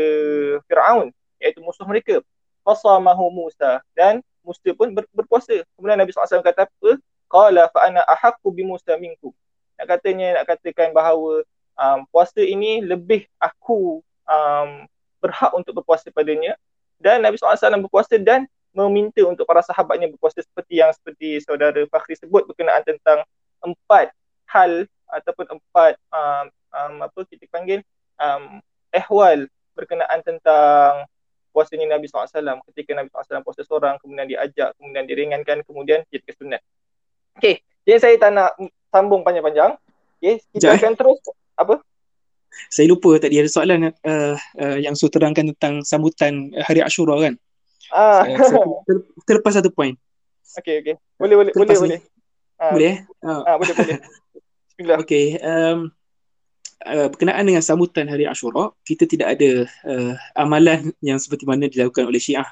[SPEAKER 1] Firaun iaitu musuh mereka. Fasamahu Musa. Dan Musa pun ber, berpuasa kemudian Nabi SAW kata apa? Qala fa ana ahaqqu bi Musa minkum. Nak katanya nak katakan bahawa um, puasa ini lebih aku um, berhak untuk berpuasa padanya. Dan Nabi SAW berpuasa dan meminta untuk para sahabatnya berpuasa seperti yang seperti saudara Fakhri sebut berkenaan tentang empat hal ataupun empat um, um, apa kita panggil um, ehwal berkenaan tentang puasanya Nabi SAW ketika Nabi SAW puasa seorang kemudian diajak kemudian diringankan kemudian jadi kesunat. Okey, jadi saya tak nak sambung panjang-panjang. Okey, kita Jai. akan terus apa?
[SPEAKER 2] Saya lupa tadi ada soalan uh, uh, yang Su terangkan tentang sambutan hari Ashura kan. Ah. Saya, saya terlepas satu poin.
[SPEAKER 1] Okey okey. Boleh boleh boleh boleh.
[SPEAKER 2] Ah. Boleh eh? Ah. ah boleh boleh. Bismillah. Okey, um, uh, berkenaan dengan sambutan hari Ashura, kita tidak ada uh, amalan yang seperti mana dilakukan oleh Syiah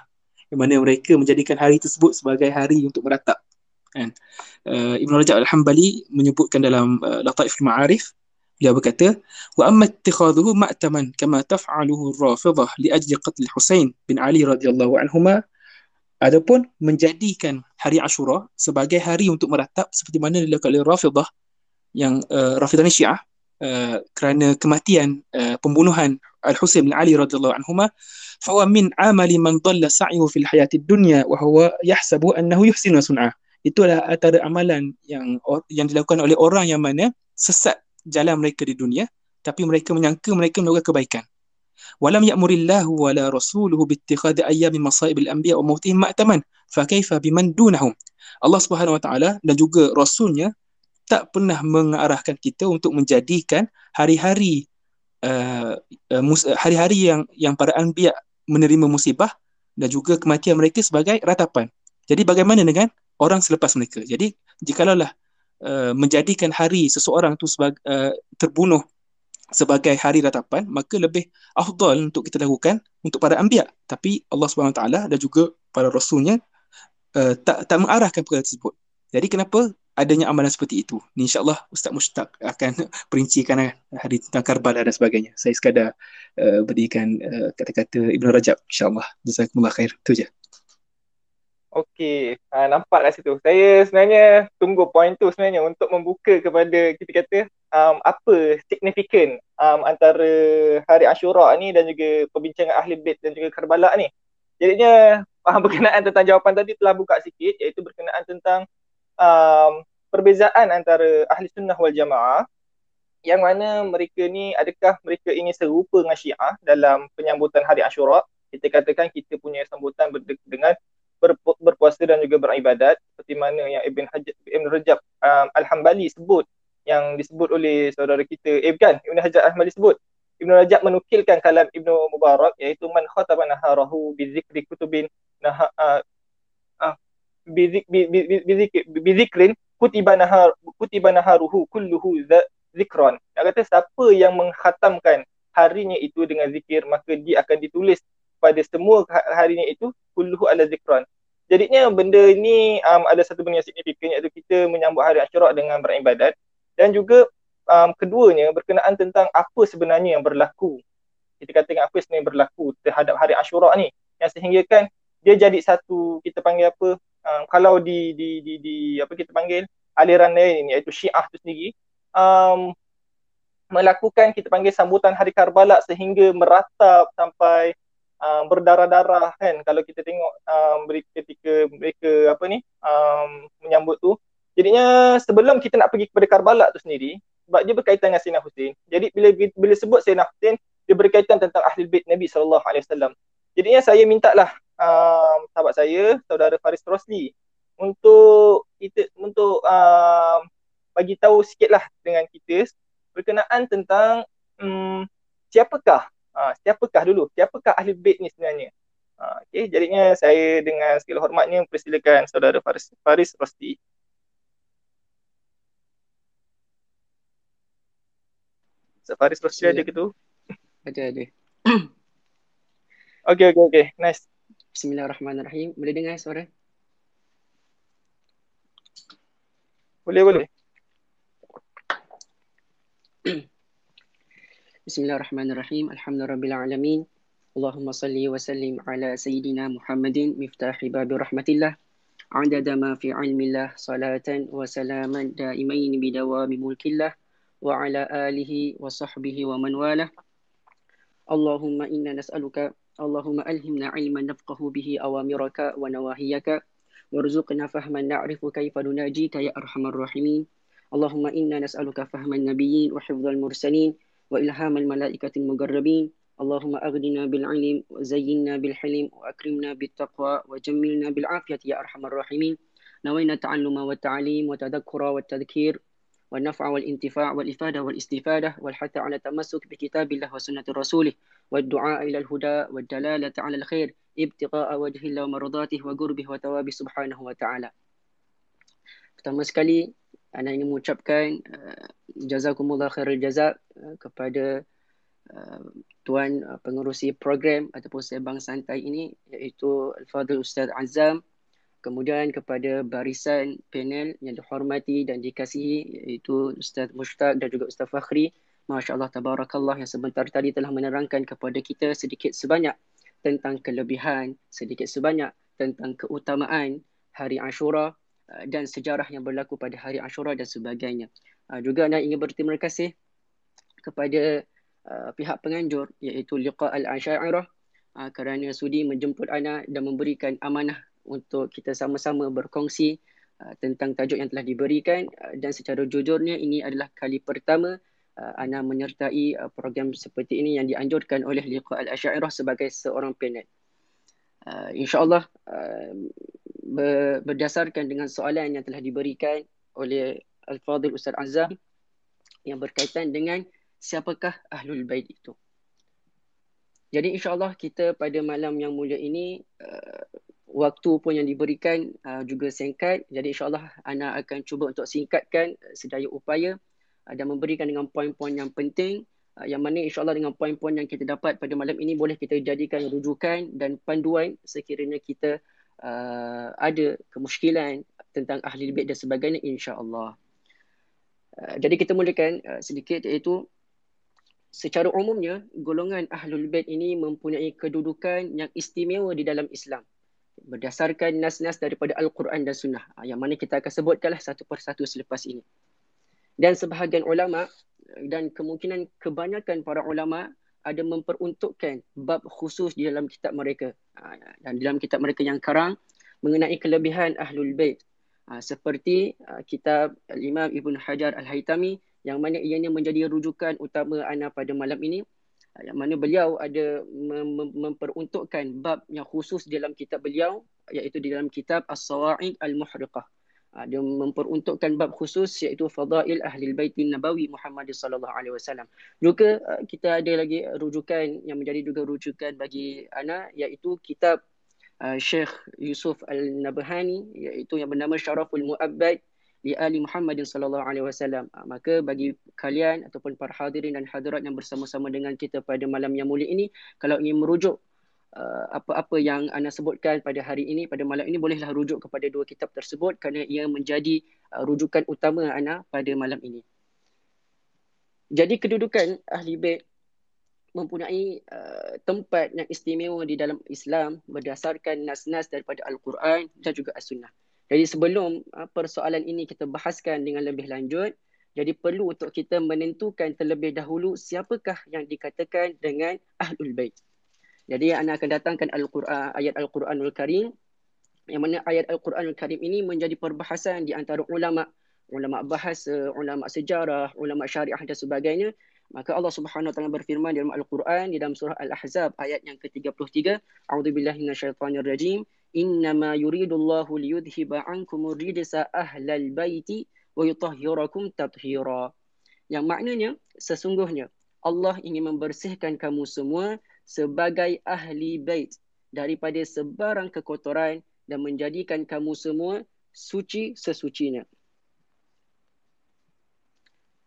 [SPEAKER 2] yang mana mereka menjadikan hari tersebut sebagai hari untuk meratap. Kan? Uh, Ibn Rajab Al-Hambali menyebutkan dalam uh, Lataif Al-Ma'arif dia berkata wa amma ittikhadhuhu ma'taman kama taf'aluhu ar-rafidah li ajli qatl Husain bin Ali radhiyallahu anhuma adapun menjadikan hari Ashura sebagai hari untuk meratap seperti mana dilakukan oleh Rafidah yang uh, Rafidah ni Syiah uh, kerana kematian uh, pembunuhan Al-Husain bin Ali radhiyallahu anhuma fa min amali man dhalla sa'yuhu fil hayatid dunya wa huwa yahsabu annahu yuhsinu sun'ah. Itu adalah antara amalan yang yang dilakukan oleh orang yang mana sesat jalan mereka di dunia tapi mereka menyangka mereka melakukan kebaikan walam ya'murillahu wala rasuluhu bittikhadhi ayyamin masaibil anbiya wa mautihim ma'taman fa kaifa biman dunahum Allah Subhanahu wa taala dan juga rasulnya tak pernah mengarahkan kita untuk menjadikan hari-hari uh, uh, hari-hari yang yang para anbiya menerima musibah dan juga kematian mereka sebagai ratapan. Jadi bagaimana dengan orang selepas mereka? Jadi jikalau lah Uh, menjadikan hari seseorang tu sebagai uh, terbunuh sebagai hari ratapan maka lebih afdal untuk kita lakukan untuk para anbiya. Tapi Allah Subhanahu taala dan juga para rasulnya uh, tak tak mengarahkan perkara tersebut. Jadi kenapa adanya amalan seperti itu? Ni insyaallah ustaz Mushtaq akan perincikan hari tentang Karbala dan sebagainya. Saya sekadar uh, berikan uh, kata-kata Ibn Rajab insyaallah. Jazakumullah khair. Tu je.
[SPEAKER 1] Okey, ha, nampak kat situ. Saya sebenarnya tunggu poin tu sebenarnya untuk membuka kepada kita kata um, apa signifikan um, antara hari Ashura ni dan juga perbincangan Ahli Bait dan juga Karbala ni. Jadinya uh, berkenaan tentang jawapan tadi telah buka sikit iaitu berkenaan tentang um, perbezaan antara Ahli Sunnah wal Jamaah yang mana mereka ni adakah mereka ingin serupa dengan Syiah dalam penyambutan hari Ashura. Kita katakan kita punya sambutan dengan berpu- berpuasa dan juga beribadat seperti mana yang Ibn Hajar Ibn Rajab um, Al-Hambali sebut yang disebut oleh saudara kita. Eh bukan Ibn Hajar Al-Hambali sebut Ibn Rajab menukilkan kalam Ibn Mubarak iaitu man khataba naharahu bi zikri kutubin nah uh, bi zikrin kutiba nahar kutiba naharuhu kulluhu zikran nak kata siapa yang menghatamkan harinya itu dengan zikir maka dia akan ditulis pada semua ha-, harinya itu kulluhu ala zikran. Jadinya benda ini um, ada satu benda yang signifikan iaitu kita menyambut hari Asyura dengan beribadat dan juga um, keduanya berkenaan tentang apa sebenarnya yang berlaku. Kita katakan apa sebenarnya berlaku terhadap hari Asyura ni yang sehingga kan dia jadi satu kita panggil apa um, kalau di, di di di apa kita panggil aliran lain iaitu Syiah tu sendiri um, melakukan kita panggil sambutan hari Karbala sehingga meratap sampai uh, berdarah-darah kan kalau kita tengok um, ketika mereka apa ni um, menyambut tu jadinya sebelum kita nak pergi kepada Karbala tu sendiri sebab dia berkaitan dengan Sayyidina Hussein jadi bila bila sebut Sayyidina Hussein dia berkaitan tentang ahli bait Nabi sallallahu alaihi wasallam jadinya saya minta lah um, sahabat saya saudara Faris Rosli untuk kita untuk um, bagi tahu sikitlah dengan kita berkenaan tentang um, siapakah ha, siapakah dulu? Siapakah ahli bait ni sebenarnya? Ha, okay, jadinya saya dengan segala hormatnya persilakan saudara Faris, Faris Rosti. Safari Sosial yeah. ada ke tu?
[SPEAKER 3] Ada, ada.
[SPEAKER 1] okay, okay, okay. Nice.
[SPEAKER 3] Bismillahirrahmanirrahim. Boleh dengar suara?
[SPEAKER 1] Boleh, boleh.
[SPEAKER 3] Bismillahirrahmanirrahim. Alhamdulillahirrahmanirrahim. Allahumma salli wa sallim ala Sayyidina Muhammadin miftahi babi rahmatillah. عدد ما في علم الله صلاة وسلاما دائمين بدوام وعلى آله وصحبه ومن والاه. اللهم إنا نسألك اللهم ألهمنا علما نفقه به أوامرك ونواهيك وارزقنا فهما نعرف كيف نناجيك يا أرحم الراحمين. اللهم إنا نسألك فهم النبيين وحفظ المرسلين وإلهام الملائكة المقربين. اللهم أغننا بالعلم وزينا بالحلم وأكرمنا بالتقوى وجملنا بالعافية يا أرحم الراحمين. نوينا التعلم والتعليم وتذكر والتذكير. والنفع والانتفاع والإفادة والاستفادة والحث على التمسك بكتاب الله وسنة رسوله والدعاء إلى الهدى والدلالة على الخير ابتغاء وجه الله ومرضاته وقربه وتوابه سبحانه وتعالى Pertama sekali, Ana ingin mengucapkan uh, jazakumullah khairul jazak uh, kepada uh, tuan uh, pengerusi program ataupun sebang santai ini iaitu Al-Fadhil Ustaz Azam kemudian kepada barisan panel yang dihormati dan dikasihi iaitu Ustaz Mushtaq dan juga Ustaz Fakhri Masya Allah Tabarakallah yang sebentar tadi telah menerangkan kepada kita sedikit sebanyak tentang kelebihan, sedikit sebanyak tentang keutamaan hari Ashura Uh, dan sejarah yang berlaku pada hari Ashura dan sebagainya. Uh, juga nak ingin berterima kasih kepada uh, pihak penganjur iaitu Liqa Al-Asyairah kerana sudi menjemput Ana dan memberikan amanah untuk kita sama-sama berkongsi tentang tajuk yang telah diberikan dan secara jujurnya ini adalah kali pertama Ana menyertai program seperti ini yang dianjurkan oleh Liqa Al-Asyairah sebagai seorang panel. InsyaAllah berdasarkan dengan soalan yang telah diberikan oleh Al-Fadhil Ustaz Azam yang berkaitan dengan siapakah Ahlul Bait itu. Jadi insyaAllah kita pada malam yang mulia ini uh, waktu pun yang diberikan uh, juga singkat. Jadi insyaAllah Ana akan cuba untuk singkatkan sedaya upaya uh, dan memberikan dengan poin-poin yang penting uh, yang mana insyaAllah dengan poin-poin yang kita dapat pada malam ini boleh kita jadikan rujukan dan panduan sekiranya kita uh, ada kemusykilan tentang ahli bait dan sebagainya insya-Allah. Uh, jadi kita mulakan uh, sedikit iaitu secara umumnya golongan ahlul bait ini mempunyai kedudukan yang istimewa di dalam Islam berdasarkan nas-nas daripada Al-Quran dan Sunnah. Uh, yang mana kita akan sebutkanlah satu persatu selepas ini. Dan sebahagian ulama dan kemungkinan kebanyakan para ulama ada memperuntukkan bab khusus di dalam kitab mereka. Ha, dan dalam kitab mereka yang karang mengenai kelebihan Ahlul Bait. Ha, seperti kitab Imam Ibn Hajar Al-Haytami yang mana ianya menjadi rujukan utama ana pada malam ini yang mana beliau ada mem- memperuntukkan bab yang khusus dalam kitab beliau iaitu di dalam kitab As-Sawa'id Al-Muhriqah Ha, dia memperuntukkan bab khusus iaitu fadail ahli baitin nabawi Muhammad sallallahu alaihi wasallam. Juga uh, kita ada lagi rujukan yang menjadi juga rujukan bagi ana iaitu kitab Syekh Yusuf Al-Nabhani iaitu yang bernama Syaraful Muabbad di Ali Muhammad sallallahu alaihi wasallam. Ha, maka bagi kalian ataupun para hadirin dan hadirat yang bersama-sama dengan kita pada malam yang mulia ini kalau ingin merujuk uh, apa-apa yang anda sebutkan pada hari ini pada malam ini bolehlah rujuk kepada dua kitab tersebut kerana ia menjadi uh, rujukan utama anda pada malam ini. Jadi kedudukan ahli bait mempunyai uh, tempat yang istimewa di dalam Islam berdasarkan nas-nas daripada Al-Quran dan juga As-Sunnah. Jadi sebelum uh, persoalan ini kita bahaskan dengan lebih lanjut, jadi perlu untuk kita menentukan terlebih dahulu siapakah yang dikatakan dengan Ahlul Bait. Jadi anda akan datangkan Al-Quran, ayat Al-Quranul Karim yang mana ayat Al-Quranul Karim ini menjadi perbahasan di antara ulama, ulama bahasa, ulama sejarah, ulama syariah dan sebagainya. Maka Allah Subhanahu Taala berfirman dalam Al-Quran di dalam surah Al-Ahzab ayat yang ke-33, A'udzubillahi minasyaitonirrajim. Innama yuridullahu liyudhhiba 'ankum rijsa ahlal baiti wa yutahhirakum tathira. Yang maknanya sesungguhnya Allah ingin membersihkan kamu semua sebagai ahli bait daripada sebarang kekotoran dan menjadikan kamu semua suci sesucinya.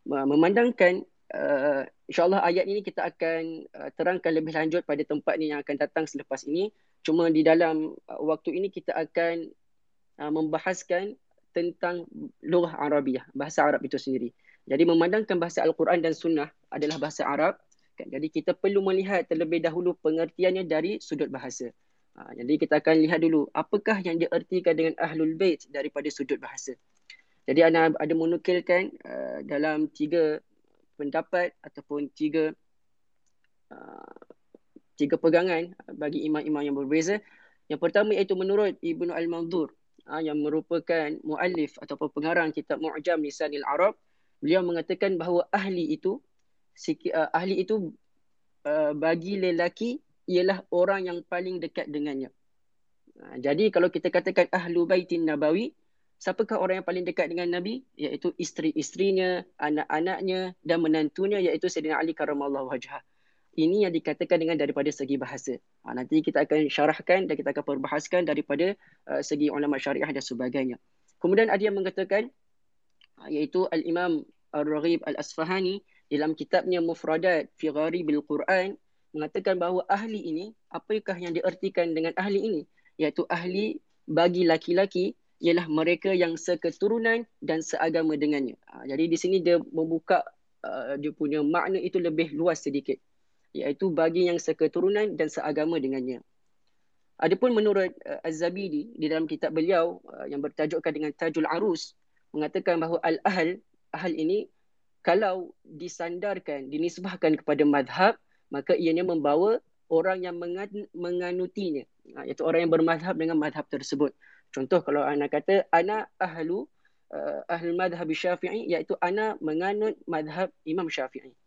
[SPEAKER 3] Memandangkan uh, insyaAllah ayat ini kita akan uh, terangkan lebih lanjut pada tempat ini yang akan datang selepas ini. Cuma di dalam uh, waktu ini kita akan uh, membahaskan tentang lughah Arabiah, bahasa Arab itu sendiri. Jadi memandangkan bahasa Al-Quran dan Sunnah adalah bahasa Arab, Jadi kita perlu melihat terlebih dahulu pengertiannya dari sudut bahasa. Ha, jadi kita akan lihat dulu apakah yang diartikan dengan Ahlul Bait daripada sudut bahasa. Jadi anda ada menukilkan uh, dalam tiga pendapat ataupun tiga uh, tiga pegangan bagi imam-imam yang berbeza. Yang pertama iaitu menurut Ibnu Al-Mandur uh, yang merupakan muallif ataupun pengarang kitab Mu'jam Lisanil Arab. Beliau mengatakan bahawa ahli itu uh, ahli itu uh, bagi lelaki ialah orang yang paling dekat dengannya. Jadi kalau kita katakan ahlu baitin nabawi, siapakah orang yang paling dekat dengan Nabi? Iaitu isteri-isterinya, anak-anaknya dan menantunya iaitu Sayyidina Ali karamallahu wajhah. Ini yang dikatakan dengan daripada segi bahasa. Ha, nanti kita akan syarahkan dan kita akan perbahaskan daripada uh, segi ulama syariah dan sebagainya. Kemudian ada yang mengatakan uh, iaitu Al-Imam Al-Raghib Al-Asfahani dalam kitabnya Mufradat fi Gharibil Quran mengatakan bahawa ahli ini apakah yang diartikan dengan ahli ini iaitu ahli bagi laki-laki ialah mereka yang seketurunan dan seagama dengannya. Ha, jadi di sini dia membuka uh, dia punya makna itu lebih luas sedikit iaitu bagi yang seketurunan dan seagama dengannya. Adapun menurut uh, Az-Zabidi di dalam kitab beliau uh, yang bertajukkan dengan Tajul Arus mengatakan bahawa al-ahl ahl ini kalau disandarkan dinisbahkan kepada madhab maka ianya membawa orang yang mengan- menganutinya uh, iaitu orang yang bermadhab dengan madhab tersebut. Contoh kalau anak kata ana ahlu uh, ahli madhab Syafi'i iaitu ana menganut madhab Imam Syafi'i.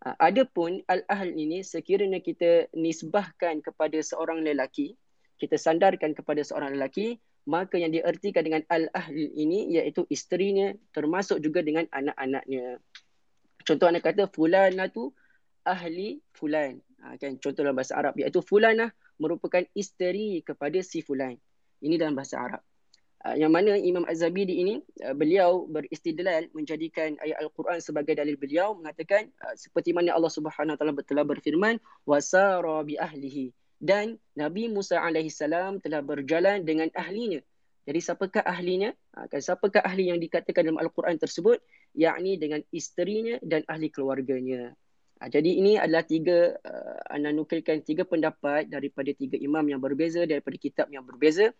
[SPEAKER 3] Adapun al-ahl ini sekiranya kita nisbahkan kepada seorang lelaki, kita sandarkan kepada seorang lelaki, maka yang diartikan dengan al-ahl ini iaitu isterinya termasuk juga dengan anak-anaknya. Contoh anak kata fulanatu ahli fulan. Ha, kan contoh dalam bahasa Arab iaitu fulanah merupakan isteri kepada si fulan. Ini dalam bahasa Arab. Uh, yang mana Imam Az-Zabidi ini uh, beliau beristidlal menjadikan ayat Al-Quran sebagai dalil beliau mengatakan uh, seperti mana Allah Subhanahu taala telah berfirman wasara bi ahlihi dan Nabi Musa alaihi salam telah berjalan dengan ahlinya. Jadi siapakah ahlinya? Kan siapakah ahli yang dikatakan dalam Al-Quran tersebut? yakni dengan isterinya dan ahli keluarganya. Jadi ini adalah tiga, uh, anda nukilkan tiga pendapat daripada tiga imam yang berbeza, daripada kitab yang berbeza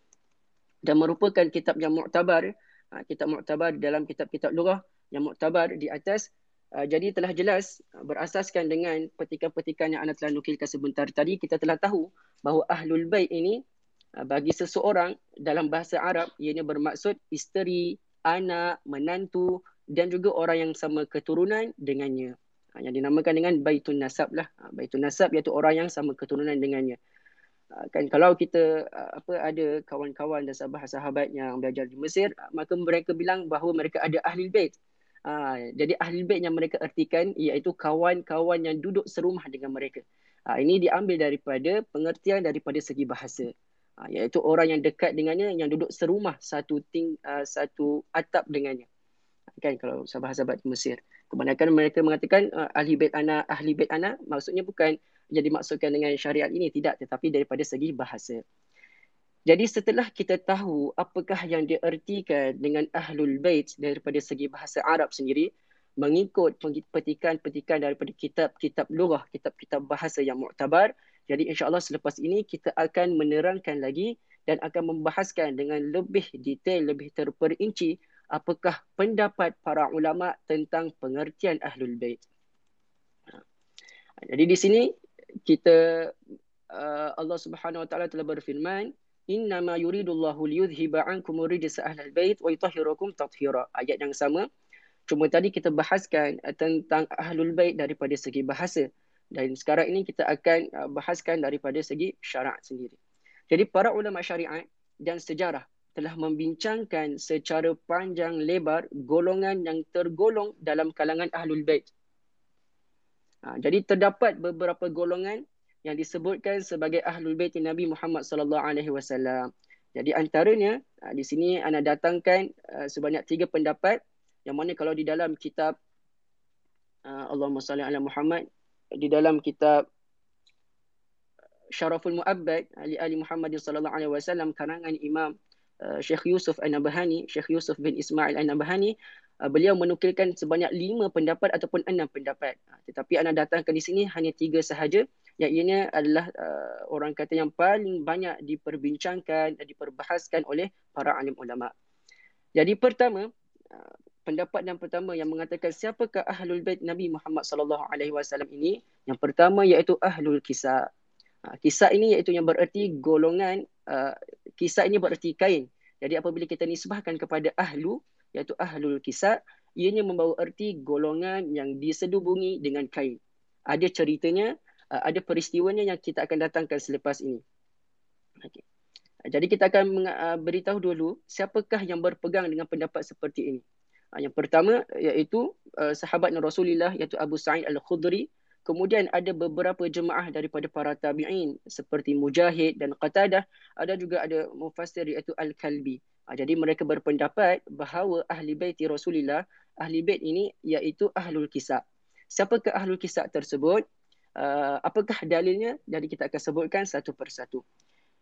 [SPEAKER 3] dan merupakan kitab yang muktabar ha, kitab muktabar dalam kitab-kitab lugah yang muktabar di atas. Uh, jadi telah jelas berasaskan dengan petikan-petikan yang anda telah nukilkan sebentar tadi. Kita telah tahu bahawa ahlul bait ini uh, bagi seseorang dalam bahasa Arab ianya bermaksud isteri anak menantu dan juga orang yang sama keturunan dengannya. Yang dinamakan dengan baitun nasab lah baitun nasab iaitu orang yang sama keturunan dengannya kan kalau kita ah, apa ada kawan-kawan dan sahabat-sahabat yang belajar di Mesir maka mereka bilang bahawa mereka ada ahli bait. Ha, jadi ahli bait yang mereka ertikan iaitu kawan-kawan yang duduk serumah dengan mereka. Ha, ini diambil daripada pengertian daripada segi bahasa. Ha, iaitu orang yang dekat dengannya yang duduk serumah satu ting uh, satu atap dengannya. Kan kalau sahabat-sahabat di Mesir. Kebanyakan mereka mengatakan uh, ahli bait ana ahli bait ana. Maksudnya bukan yang dimaksudkan dengan syariat ini tidak tetapi daripada segi bahasa. Jadi setelah kita tahu apakah yang diartikan dengan ahlul bait daripada segi bahasa Arab sendiri mengikut petikan-petikan daripada kitab-kitab lughah, kitab-kitab bahasa yang muktabar. Jadi insya-Allah selepas ini kita akan menerangkan lagi dan akan membahaskan dengan lebih detail, lebih terperinci apakah pendapat para ulama tentang pengertian ahlul bait. Ha. Jadi di sini kita uh, Allah Subhanahu wa taala telah berfirman Inna ma yuridullahu liyudhhiba ankum rijsa ahlal bait wa yutahhirakum tathira ayat yang sama. Cuma tadi kita bahaskan uh, tentang ahlul bait daripada segi bahasa. Dan sekarang ini kita akan uh, bahaskan daripada segi syarak sendiri. Jadi para ulama syariat dan sejarah telah membincangkan secara panjang lebar golongan yang tergolong dalam kalangan ahlul bait Ha, jadi terdapat beberapa golongan yang disebutkan sebagai ahlul bait Nabi Muhammad sallallahu alaihi wasallam. Jadi antaranya ha, di sini ana datangkan uh, sebanyak tiga pendapat yang mana kalau di dalam kitab uh, Allahumma salli ala Muhammad di dalam kitab Syaraful Mu'abbad ali ali Muhammad sallallahu alaihi wasallam karangan Imam uh, Syekh Yusuf An-Nabhani, Syekh Yusuf bin Ismail An-Nabhani beliau menukilkan sebanyak lima pendapat ataupun enam pendapat. Uh, tetapi anda datangkan di sini hanya tiga sahaja yang ini adalah uh, orang kata yang paling banyak diperbincangkan dan diperbahaskan oleh para alim ulama. Jadi pertama, uh, pendapat yang pertama yang mengatakan siapakah ahlul bait Nabi Muhammad sallallahu alaihi wasallam ini? Yang pertama iaitu ahlul kisah. Uh, kisah ini iaitu yang bererti golongan uh, kisah ini bererti kain. Jadi apabila kita nisbahkan kepada ahlu iaitu ahlul kisah ianya membawa erti golongan yang disedubungi dengan kain ada ceritanya uh, ada peristiwanya yang kita akan datangkan selepas ini. Okay. Jadi kita akan uh, beritahu dulu siapakah yang berpegang dengan pendapat seperti ini. Uh, yang pertama iaitu sahabat Rasulullah iaitu Abu Sa'id Al-Khudri. Kemudian ada beberapa jemaah daripada para tabi'in seperti Mujahid dan Qatadah. Ada juga ada mufassir iaitu Al-Kalbi. Uh, jadi mereka berpendapat bahawa ahli baiti Rasulullah, ahli bait ini iaitu ahlul kisah. Siapakah ahlul kisah tersebut? Uh, apakah dalilnya? Jadi kita akan sebutkan satu persatu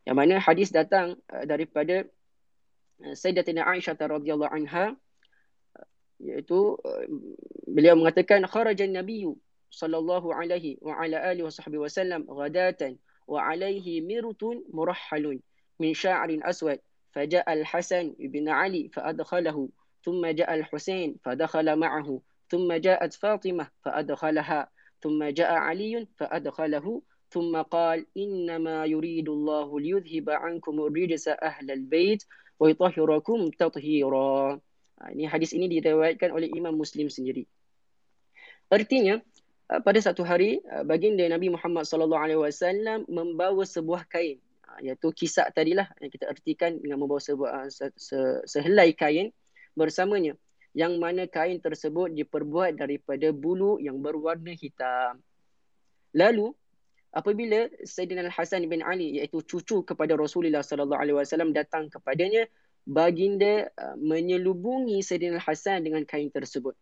[SPEAKER 3] yang mana hadis datang uh, daripada uh, Sayyidatina Aisyah radhiyallahu anha iaitu uh, beliau mengatakan kharaja an-nabiy sallallahu alaihi wa ala alihi wa sahbihi wasallam ghadatan wa alaihi mirtun murahhalun min sya'rin aswad فجاء الحسن بن علي فأدخله ثم جاء الحسين فدخل معه ثم جاءت فاطمة فأدخلها ثم جاء علي فأدخله ثم قال إنما يريد الله ليذهب عنكم الرجس أهل البيت ويطهركم تطهيرا ini hadis ini diriwayatkan oleh Imam Muslim sendiri. Artinya pada satu hari baginda Nabi Muhammad sallallahu alaihi wasallam membawa sebuah kain iaitu kisah tadilah yang kita artikan dengan membawa sebuah sehelai kain bersamanya yang mana kain tersebut diperbuat daripada bulu yang berwarna hitam. Lalu apabila Sayyidina Al-Hasan bin Ali iaitu cucu kepada Rasulullah sallallahu alaihi wasallam datang kepadanya baginda uh, menyelubungi Sayyidina Al-Hasan dengan kain tersebut.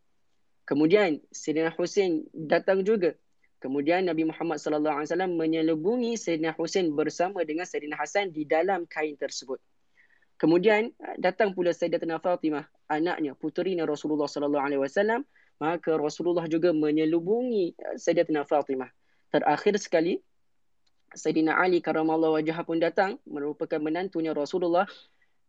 [SPEAKER 3] Kemudian Sayyidina Husain datang juga. Kemudian Nabi Muhammad sallallahu alaihi wasallam menyelubungi Sayyidina Husain bersama dengan Sayyidina Hasan di dalam kain tersebut. Kemudian uh, datang pula Sayyidatina Fatimah, anaknya, puterinya Rasulullah sallallahu alaihi wasallam, maka Rasulullah juga menyelubungi uh, Sayyidatina Fatimah terakhir sekali Sayyidina Ali karamallahu wajah pun datang merupakan menantunya Rasulullah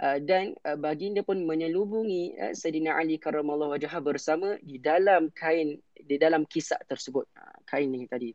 [SPEAKER 3] uh, dan uh, baginda pun menyelubungi uh, Sayyidina Ali karamallahu wajah bersama di dalam kain di dalam kisah tersebut. Uh, kain ini tadi.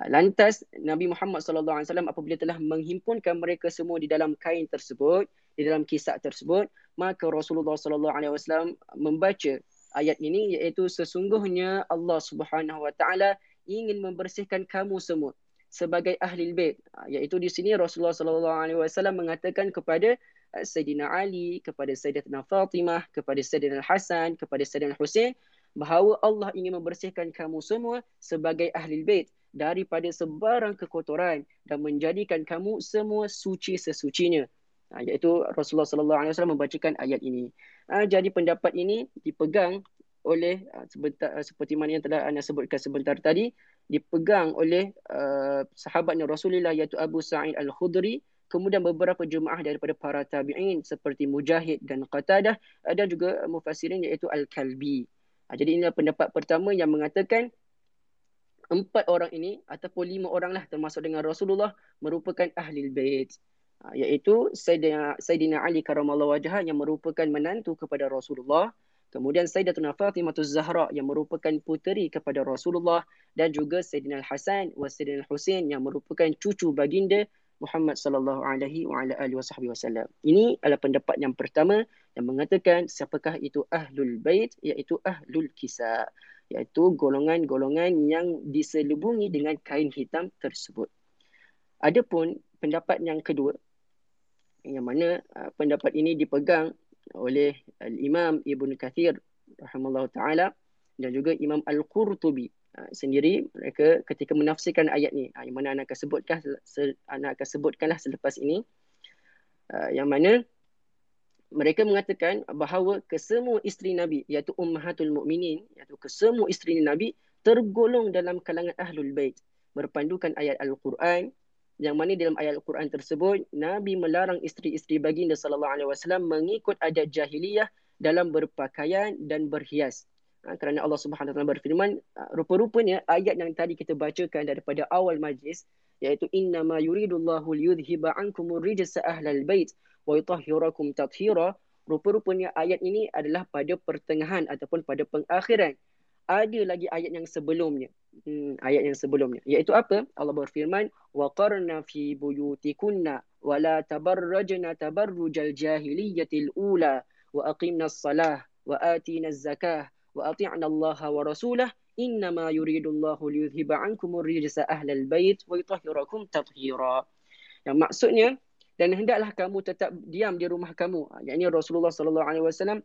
[SPEAKER 3] Uh, lantas Nabi Muhammad sallallahu alaihi wasallam apabila telah menghimpunkan mereka semua di dalam kain tersebut di dalam kisah tersebut maka Rasulullah sallallahu alaihi wasallam membaca ayat ini iaitu sesungguhnya Allah Subhanahu wa taala ingin membersihkan kamu semua sebagai ahli bait. Ha, iaitu di sini Rasulullah sallallahu alaihi wasallam mengatakan kepada uh, Sayyidina Ali kepada Sayyidatina Fatimah kepada Sayyidina Hasan kepada Sayyidina Husain bahawa Allah ingin membersihkan kamu semua sebagai ahli bait daripada sebarang kekotoran dan menjadikan kamu semua suci sesucinya. Ha, iaitu Rasulullah sallallahu alaihi wasallam membacakan ayat ini. Ha, jadi pendapat ini dipegang oleh uh, sebentar, uh, seperti mana yang telah anda sebutkan sebentar tadi dipegang oleh uh, sahabatnya Rasulullah iaitu Abu Sa'id Al-Khudri kemudian beberapa jemaah daripada para tabi'in seperti Mujahid dan Qatadah ada juga mufassirin iaitu Al-Kalbi. Uh, jadi inilah pendapat pertama yang mengatakan empat orang ini ataupun lima orang lah termasuk dengan Rasulullah merupakan ahli bait. Uh, iaitu Sayyidina, Sayyidina Ali karamallahu wajah yang merupakan menantu kepada Rasulullah. Kemudian Sayyidatuna Fatimah Zahra yang merupakan puteri kepada Rasulullah. Dan juga Sayyidina Al-Hasan wa Sayyidina Al-Husain yang merupakan cucu baginda Muhammad sallallahu alaihi wa ala alihi wasallam. Ini adalah pendapat yang pertama yang mengatakan siapakah itu ahlul bait iaitu ahlul kisah iaitu golongan-golongan yang diselubungi dengan kain hitam tersebut. Adapun pendapat yang kedua yang mana uh, pendapat ini dipegang oleh Imam Ibn Kathir rahimahullah ta'ala dan juga Imam Al-Qurtubi uh, sendiri mereka ketika menafsirkan ayat ni uh, yang mana anak akan sebutkan anak akan sebutkanlah selepas ini uh, yang mana mereka mengatakan bahawa kesemua isteri Nabi iaitu ummahatul mukminin iaitu kesemua isteri Nabi tergolong dalam kalangan ahlul bait berpandukan ayat Al-Quran yang mana dalam ayat Al-Quran tersebut Nabi melarang isteri-isteri baginda sallallahu alaihi wasallam mengikut adat jahiliyah dalam berpakaian dan berhias. Ha, kerana Allah Subhanahu taala berfirman ha, rupa-rupanya ayat yang tadi kita bacakan daripada awal majlis iaitu inna ma yuridullahu liyudhhiba ankum rijsa ahlal bait wa yutahhirakum tathira. Rupa-rupanya ayat ini adalah pada pertengahan ataupun pada pengakhiran. Ada lagi ayat yang sebelumnya. Hmm, ayat yang sebelumnya. Iaitu apa? Allah berfirman wa qarna fi buyutikunna wa la tabarrajna tabarrujal jahiliyatil ula wa aqimna as-salah wa atina az-zakah wa ati'na Allah wa rasulah innama yuridullahu liyudhiba ankumur rijsa ahlal bait wa yutahhirakum tathira. Yang maksudnya dan hendaklah kamu tetap diam di rumah kamu. Yakni Rasulullah sallallahu alaihi wasallam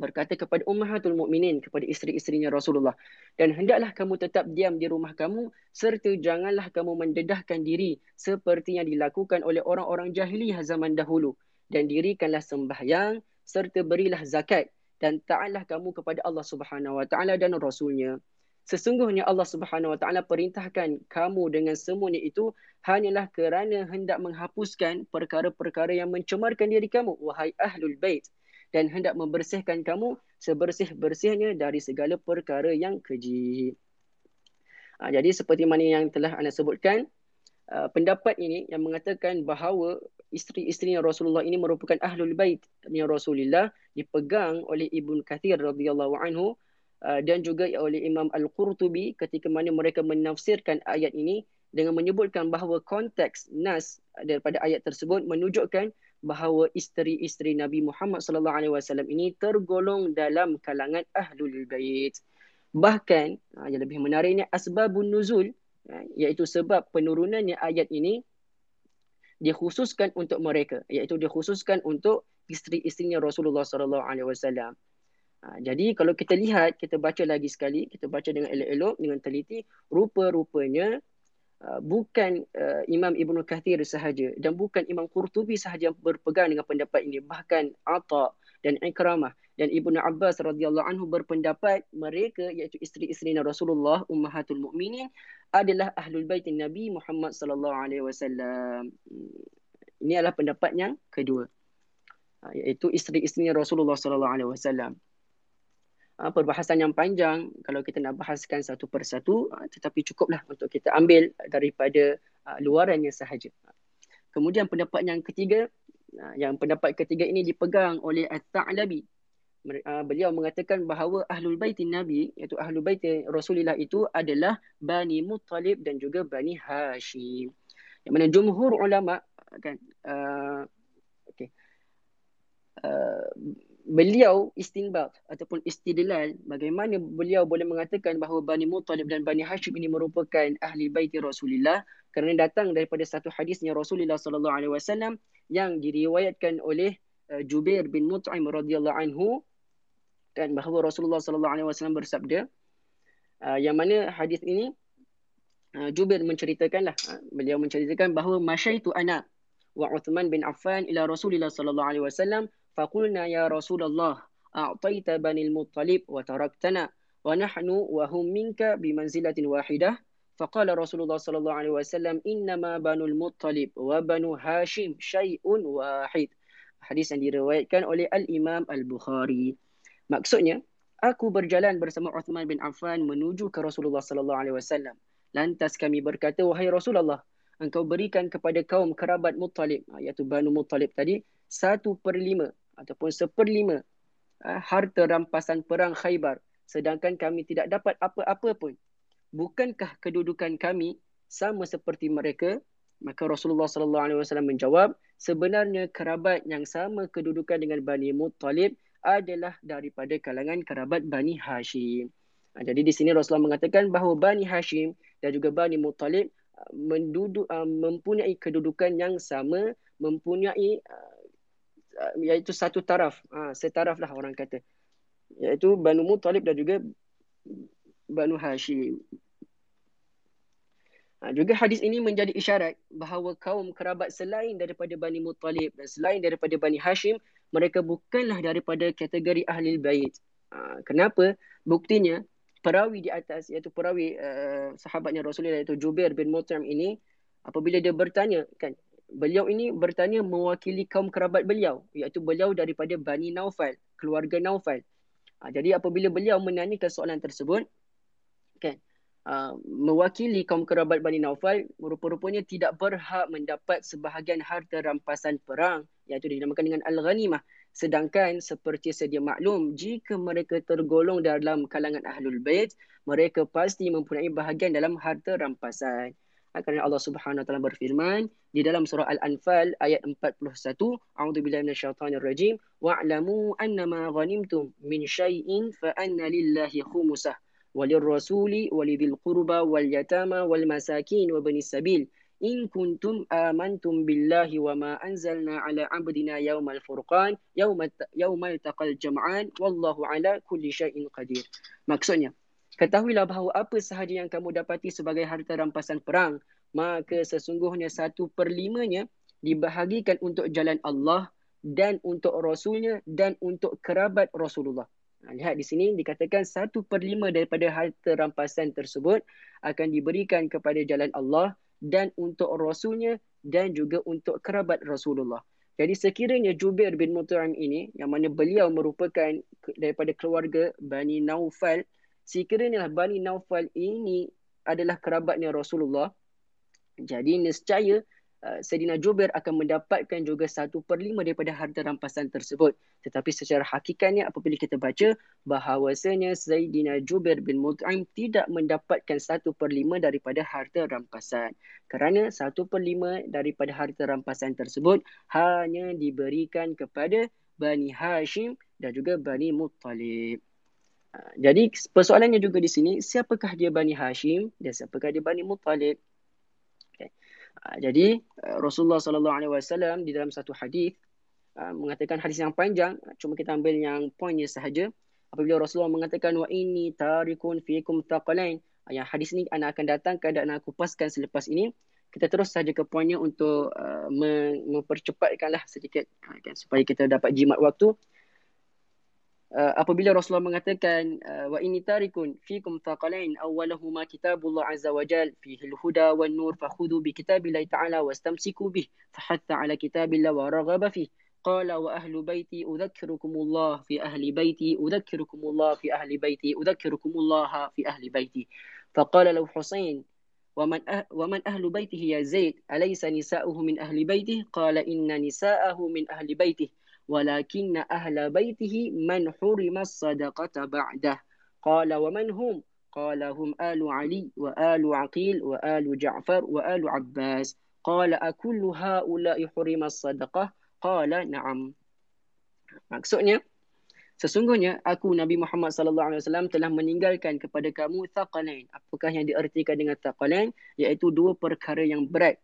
[SPEAKER 3] berkata kepada ummahatul mukminin kepada isteri-isterinya Rasulullah dan hendaklah kamu tetap diam di rumah kamu serta janganlah kamu mendedahkan diri seperti yang dilakukan oleh orang-orang jahiliyah zaman dahulu dan dirikanlah sembahyang serta berilah zakat dan taatlah kamu kepada Allah Subhanahu wa taala dan rasulnya sesungguhnya Allah Subhanahu wa taala perintahkan kamu dengan semuanya itu hanyalah kerana hendak menghapuskan perkara-perkara yang mencemarkan diri kamu wahai ahlul bait dan hendak membersihkan kamu sebersih-bersihnya dari segala perkara yang keji. Ha, jadi seperti mana yang telah anda sebutkan, uh, pendapat ini yang mengatakan bahawa isteri-isteri Rasulullah ini merupakan ahlul bait yang Rasulullah dipegang oleh Ibn Kathir radhiyallahu anhu uh, dan juga oleh Imam Al-Qurtubi ketika mana mereka menafsirkan ayat ini dengan menyebutkan bahawa konteks nas daripada ayat tersebut menunjukkan bahawa isteri-isteri Nabi Muhammad sallallahu alaihi wasallam ini tergolong dalam kalangan ahlul bait. Bahkan ha, yang lebih menariknya asbabun nuzul ha, iaitu sebab penurunannya ayat ini dikhususkan untuk mereka iaitu dikhususkan untuk isteri-isterinya Rasulullah sallallahu alaihi wasallam. Ha, jadi kalau kita lihat kita baca lagi sekali kita baca dengan elok-elok dengan teliti rupa-rupanya Uh, bukan uh, Imam Ibn Kathir sahaja dan bukan Imam Qurtubi sahaja yang berpegang dengan pendapat ini bahkan Atta dan Ikramah dan Ibnu Abbas radhiyallahu anhu berpendapat mereka iaitu isteri-isteri Rasulullah ummahatul mukminin adalah ahlul bait Nabi Muhammad sallallahu alaihi wasallam. Ini adalah pendapat yang kedua. Uh, iaitu isteri-isteri Rasulullah sallallahu alaihi wasallam. Ah, perbahasan yang panjang kalau kita nak bahaskan satu persatu ah, tetapi cukuplah untuk kita ambil daripada luarannya sahaja. Kemudian pendapat yang ketiga yang pendapat ketiga ini dipegang oleh At-Ta'labi. Beliau mengatakan bahawa Ahlul Bait Nabi iaitu Ahlul Bait Rasulullah itu adalah Bani Muttalib dan juga Bani Hashim. Yang mana jumhur ulama kan uh, okay. Uh, beliau istinbat ataupun istidlal bagaimana beliau boleh mengatakan bahawa Bani Muttalib dan Bani Hashim ini merupakan ahli baiti Rasulullah kerana datang daripada satu hadisnya Rasulullah sallallahu alaihi wasallam yang diriwayatkan oleh Jubair bin Mut'im radhiyallahu anhu dan bahawa Rasulullah sallallahu alaihi wasallam bersabda uh, yang mana hadis ini uh, Jubair menceritakanlah uh, beliau menceritakan bahawa masyaitu ana wa Uthman bin Affan ila Rasulullah sallallahu alaihi wasallam فقلنا يا رسول الله أعطيت بني المطلب وتركتنا ونحن وهم منك بمنزلة واحدة فقال رسول الله صلى الله عليه وسلم إنما بنو المطلب وبنو هاشم شيء واحد Hadis yang diriwayatkan oleh Al-Imam Al-Bukhari. Maksudnya, aku berjalan bersama Uthman bin Affan menuju ke Rasulullah sallallahu alaihi wasallam. Lantas kami berkata, wahai Rasulullah, engkau berikan kepada kaum kerabat Muttalib, iaitu Banu Muttalib tadi, satu per lima ataupun seperlima uh, harta rampasan perang Khaybar sedangkan kami tidak dapat apa-apa pun. Bukankah kedudukan kami sama seperti mereka? Maka Rasulullah sallallahu alaihi wasallam menjawab, sebenarnya kerabat yang sama kedudukan dengan Bani Muttalib adalah daripada kalangan kerabat Bani Hashim. Ha, jadi di sini Rasulullah mengatakan bahawa Bani Hashim dan juga Bani Muttalib menduduk mempunyai kedudukan yang sama, mempunyai iaitu satu taraf. Ha, setaraf lah orang kata. Iaitu Banu Muttalib dan juga Banu Hashim. Ha, juga hadis ini menjadi isyarat bahawa kaum kerabat selain daripada Bani Muttalib dan selain daripada Bani Hashim, mereka bukanlah daripada kategori ahli bait. Ha, kenapa? Buktinya, perawi di atas, iaitu perawi uh, sahabatnya Rasulullah iaitu Jubair bin Mut'im ini, apabila dia bertanya, kan, beliau ini bertanya mewakili kaum kerabat beliau iaitu beliau daripada Bani Naufal, keluarga Naufal. Ha, jadi apabila beliau menanyakan soalan tersebut kan uh, mewakili kaum kerabat Bani Naufal rupa-rupanya tidak berhak mendapat sebahagian harta rampasan perang iaitu dinamakan dengan al-ghanimah. Sedangkan seperti sedia maklum jika mereka tergolong dalam kalangan ahlul bait mereka pasti mempunyai bahagian dalam harta rampasan. Kerana Allah Subhanahu Taala berfirman di dalam surah Al-Anfal ayat 41 A'udzubillahi minasyaitonir rajim wa'lamu annama ghanimtum min syai'in fa anna lillahi khumusah walirrasuli walidhil qurba wal yatama wal masakin wa bani sabil in kuntum amantum billahi wa ma anzalna ala abdina yawmal furqan yawma yawma taqal jam'an wallahu ala kulli syai'in qadir maksudnya ketahuilah bahawa apa sahaja yang kamu dapati sebagai harta rampasan perang maka sesungguhnya satu per limanya dibahagikan untuk jalan Allah dan untuk Rasulnya dan untuk kerabat Rasulullah. Ha, lihat di sini dikatakan satu per lima daripada harta rampasan tersebut akan diberikan kepada jalan Allah dan untuk Rasulnya dan juga untuk kerabat Rasulullah. Jadi sekiranya Jubair bin Mut'im ini yang mana beliau merupakan daripada keluarga Bani Naufal, sekiranya Bani Naufal ini adalah kerabatnya Rasulullah, jadi nescaya Uh, Sayyidina Jubair akan mendapatkan juga satu per lima daripada harta rampasan tersebut. Tetapi secara hakikatnya apabila kita baca bahawasanya Sayyidina Jubair bin Mut'im tidak mendapatkan satu per lima daripada harta rampasan. Kerana satu per lima daripada harta rampasan tersebut hanya diberikan kepada Bani Hashim dan juga Bani Muttalib. Uh, jadi persoalannya juga di sini, siapakah dia Bani Hashim dan siapakah dia Bani Muttalib? Ah, jadi ah, Rasulullah sallallahu alaihi wasallam di dalam satu hadis ah, mengatakan hadis yang panjang. Cuma kita ambil yang poinnya sahaja. Apabila Rasulullah mengatakan wa inni tarikun fiikum taqalain yang hadis ini anak akan datangkan dan aku paskan selepas ini. Kita terus saja ke poinnya untuk uh, mempercepatkanlah sedikit kan, supaya kita dapat jimat waktu uh, apabila Rasulullah mengatakan uh, wa inni tarikun fikum thaqalain awwalahuma kitabullah azza wa jal fihi al-huda wan nur fakhudhu bi kitabillahi ta'ala wastamsiku bih fahatta ala kitabillah wa raghaba fih قال وأهل بيتي أذكركم الله في أهل بيتي أذكركم الله في أهل بيتي أذكركم الله في أهل بيتي فقال له حسين ومن أه ومن أهل بيته يا زيد أليس نساؤه من أهل بيته قال إن نساءه من أهل بيته ولكن أهل بيته من حرم الصدقة بعده قال ومن هم قال هم آل علي وآل عقيل وآل جعفر وآل عباس قال أكل هؤلاء حرم الصدقة قال نعم maksudnya sesungguhnya aku Nabi Muhammad sallallahu alaihi wasallam telah meninggalkan kepada kamu thaqalain. Apakah yang diartikan dengan thaqalain? Iaitu dua perkara yang berat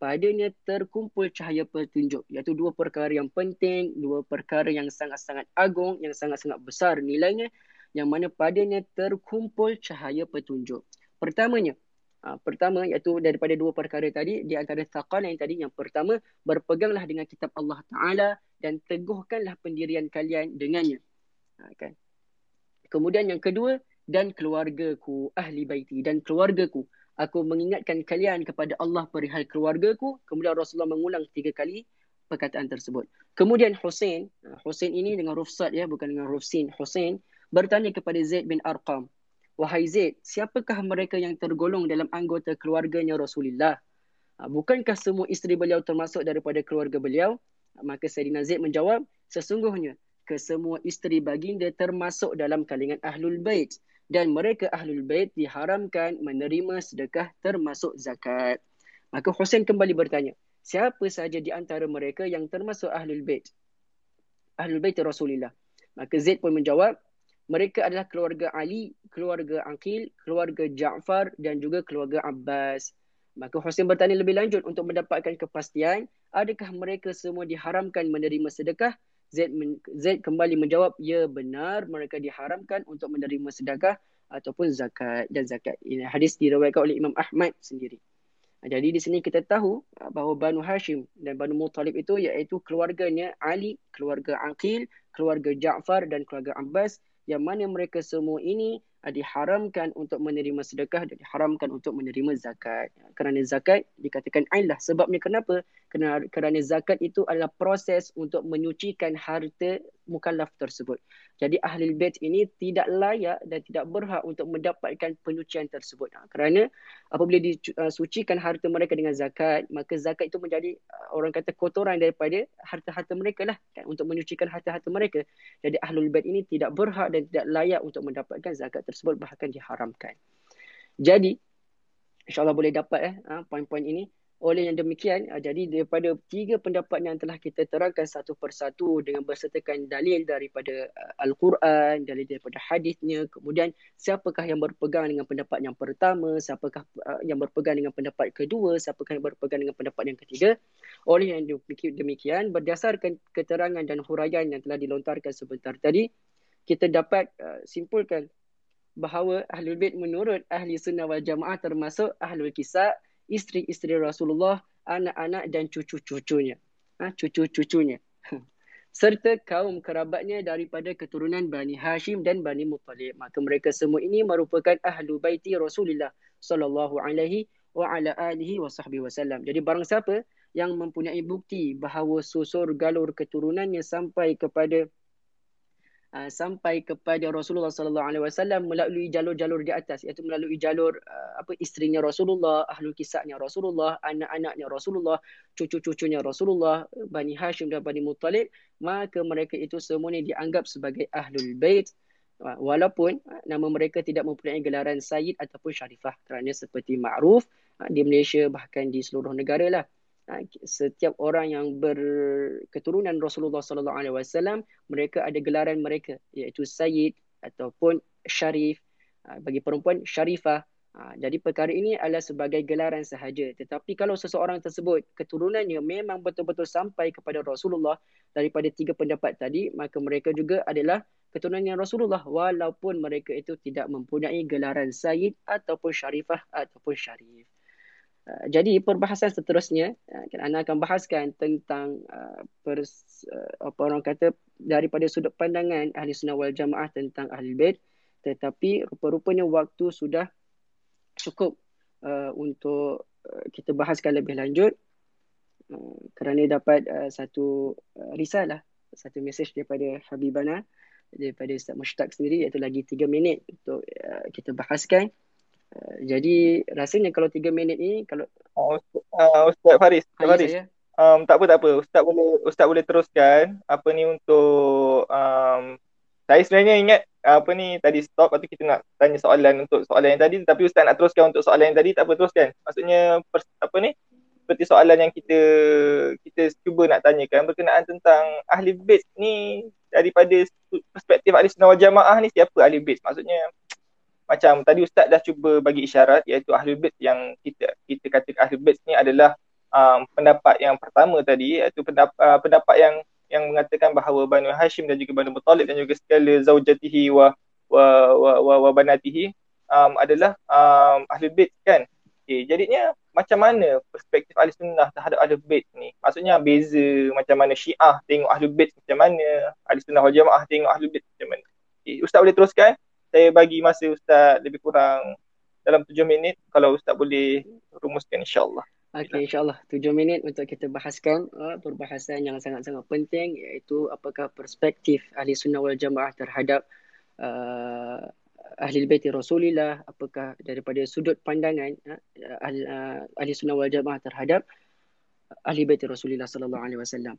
[SPEAKER 3] padanya terkumpul cahaya petunjuk iaitu dua perkara yang penting dua perkara yang sangat-sangat agung yang sangat-sangat besar nilainya yang mana padanya terkumpul cahaya petunjuk. Pertamanya ah, pertama iaitu daripada dua perkara tadi di antara taqal yang tadi yang pertama berpeganglah dengan kitab Allah taala dan teguhkanlah pendirian kalian dengannya. Ha, kan? Kemudian yang kedua dan keluargaku ahli baiti dan keluargaku aku mengingatkan kalian kepada Allah perihal keluargaku. Kemudian Rasulullah mengulang tiga kali perkataan tersebut. Kemudian Hussein, Hussein ini dengan rufsat ya, bukan dengan rufsin. Hussein bertanya kepada Zaid bin Arqam. Wahai Zaid, siapakah mereka yang tergolong dalam anggota keluarganya Rasulullah? Ha, bukankah semua isteri beliau termasuk daripada keluarga beliau? Ha, maka Sayyidina Zaid menjawab, sesungguhnya kesemua isteri baginda termasuk dalam kalangan Ahlul Bait dan mereka ahlul bait diharamkan menerima sedekah termasuk zakat. Maka Hussein kembali bertanya, siapa sahaja di antara mereka yang termasuk ahlul bait? Ahlul bait Rasulullah. Maka Zaid pun menjawab, mereka adalah keluarga Ali, keluarga Aqil, keluarga Ja'far dan juga keluarga Abbas. Maka Hussein bertanya lebih lanjut untuk mendapatkan kepastian, adakah mereka semua diharamkan menerima sedekah Zaid, men, Zaid kembali menjawab, ya benar mereka diharamkan untuk menerima sedekah ataupun zakat dan zakat. Ini hadis diriwayatkan oleh Imam Ahmad sendiri. Jadi di sini kita tahu bahawa Banu Hashim dan Banu Muttalib itu iaitu keluarganya Ali, keluarga Aqil, keluarga Ja'far dan keluarga Abbas yang mana mereka semua ini diharamkan untuk menerima sedekah dan diharamkan untuk menerima zakat. Kerana zakat dikatakan ailah. Sebabnya kenapa? Kerana, kerana zakat itu adalah proses untuk menyucikan harta mukallaf tersebut. Jadi ahli bait ini tidak layak dan tidak berhak untuk mendapatkan penyucian tersebut. Ha, kerana apabila disucikan harta mereka dengan zakat, maka zakat itu menjadi uh, orang kata kotoran daripada harta-harta mereka lah kan, untuk menyucikan harta-harta mereka. Jadi ahli bait ini tidak berhak dan tidak layak untuk mendapatkan zakat tersebut bahkan diharamkan. Jadi insyaAllah boleh dapat eh, ha, poin-poin ini Oleh yang demikian, uh, jadi daripada tiga pendapat yang telah kita terangkan satu persatu dengan bersertakan dalil daripada uh, Al-Quran, dalil daripada hadisnya, kemudian siapakah yang berpegang dengan pendapat yang pertama, siapakah uh, yang berpegang dengan pendapat kedua, siapakah yang berpegang dengan pendapat yang ketiga. Oleh yang demikian, berdasarkan keterangan dan huraian yang telah dilontarkan sebentar tadi, kita dapat simpulkan bahawa Ahlul Bait menurut Ahli Sunnah wal Jamaah termasuk Ahlul Kisah, isteri-isteri Rasulullah, anak-anak dan cucu-cucunya. Ha, cucu-cucunya. Serta kaum kerabatnya daripada keturunan Bani Hashim dan Bani Muttalib. Maka mereka semua ini merupakan ahlu baiti Rasulullah sallallahu alaihi wa ala alihi wa sahbihi wasallam. Jadi barang siapa yang mempunyai bukti bahawa susur galur keturunannya sampai kepada uh, sampai kepada Rasulullah sallallahu alaihi wasallam melalui jalur-jalur di atas iaitu melalui jalur uh, apa isterinya Rasulullah, ahlul kisahnya Rasulullah, anak-anaknya Rasulullah, cucu-cucunya Rasulullah, Bani Hashim dan Bani Muttalib, maka mereka itu semuanya dianggap sebagai ahlul bait. Uh, walaupun uh, nama mereka tidak mempunyai gelaran sayyid ataupun syarifah kerana seperti makruf uh, di Malaysia bahkan di seluruh negara lah setiap orang yang berketurunan Rasulullah sallallahu alaihi wasallam mereka ada gelaran mereka iaitu sayyid ataupun syarif ha, bagi perempuan syarifah ha, jadi perkara ini adalah sebagai gelaran sahaja. Tetapi kalau seseorang tersebut keturunannya memang betul-betul sampai kepada Rasulullah daripada tiga pendapat tadi maka mereka juga adalah keturunannya Rasulullah. Walaupun mereka itu tidak mempunyai gelaran sayyid ataupun syarifah ataupun syarif Uh, jadi perbahasan seterusnya uh, Ana akan bahaskan tentang uh, pers, uh, apa orang kata daripada sudut pandangan ahli sunnah wal jamaah tentang ahli bait. Tetapi rupa-rupanya waktu sudah cukup uh, untuk uh, kita bahaskan lebih lanjut. Uh, kerana dapat uh, satu uh, risalah satu mesej daripada Habibana daripada Ustaz Mushtaq sendiri iaitu lagi 3 minit untuk uh, kita bahaskan Uh, jadi rasanya kalau tiga minit ni kalau
[SPEAKER 1] oh, uh, Ustaz Faris, Ustaz Faris. Um, tak apa tak apa. Ustaz boleh Ustaz boleh teruskan apa ni untuk um, saya sebenarnya ingat apa ni tadi stop atau kita nak tanya soalan untuk soalan yang tadi tapi Ustaz nak teruskan untuk soalan yang tadi tak apa teruskan. Maksudnya pers, apa ni seperti soalan yang kita kita cuba nak tanyakan berkenaan tentang ahli bait ni daripada perspektif ahli sunnah wal jamaah ni siapa ahli bait maksudnya macam tadi ustaz dah cuba bagi isyarat iaitu ahli bait yang kita kita kata ahli bait ni adalah um, pendapat yang pertama tadi iaitu pendapat uh, pendapat yang yang mengatakan bahawa Banu Hashim dan juga Banu Muttalib dan juga segala zaujatihi wa wa wa, wa, wa banatihi um, adalah um, ahli bait kan Okay, jadinya macam mana perspektif ahli sunnah terhadap ahli bait ni? Maksudnya beza macam mana syiah tengok ahli bait macam mana? Ahli sunnah wal jamaah tengok ahli bait macam mana? Okay, Ustaz boleh teruskan? Saya bagi masa Ustaz lebih kurang dalam tujuh minit kalau Ustaz boleh rumuskan insyaAllah.
[SPEAKER 3] Okey insyaAllah tujuh minit untuk kita bahaskan uh, perbahasan yang sangat-sangat penting iaitu apakah perspektif ahli sunnah wal jamaah terhadap uh, ahli baiti Rasulullah apakah daripada sudut pandangan uh, uh, ahli sunnah wal jamaah terhadap ahli baiti Rasulullah sallallahu alaihi wasallam.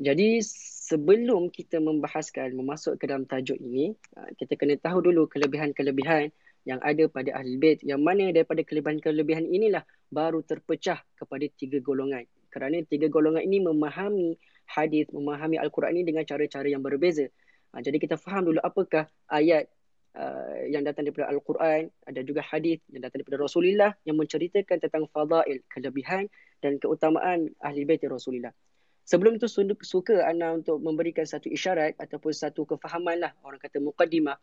[SPEAKER 3] Jadi sebelum kita membahaskan memasuk ke dalam tajuk ini, uh, kita kena tahu dulu kelebihan-kelebihan yang ada pada ahli bait yang mana daripada kelebihan-kelebihan inilah baru terpecah kepada tiga golongan. Kerana tiga golongan ini memahami hadis, memahami al-Quran ini dengan cara-cara yang berbeza. Uh, jadi kita faham dulu apakah ayat uh, yang datang daripada al-Quran, ada juga hadis yang datang daripada Rasulullah yang menceritakan tentang fadail, kelebihan dan keutamaan ahli bait Rasulullah. Sebelum itu suka Ana untuk memberikan satu isyarat ataupun satu kefahaman lah orang kata muqaddimah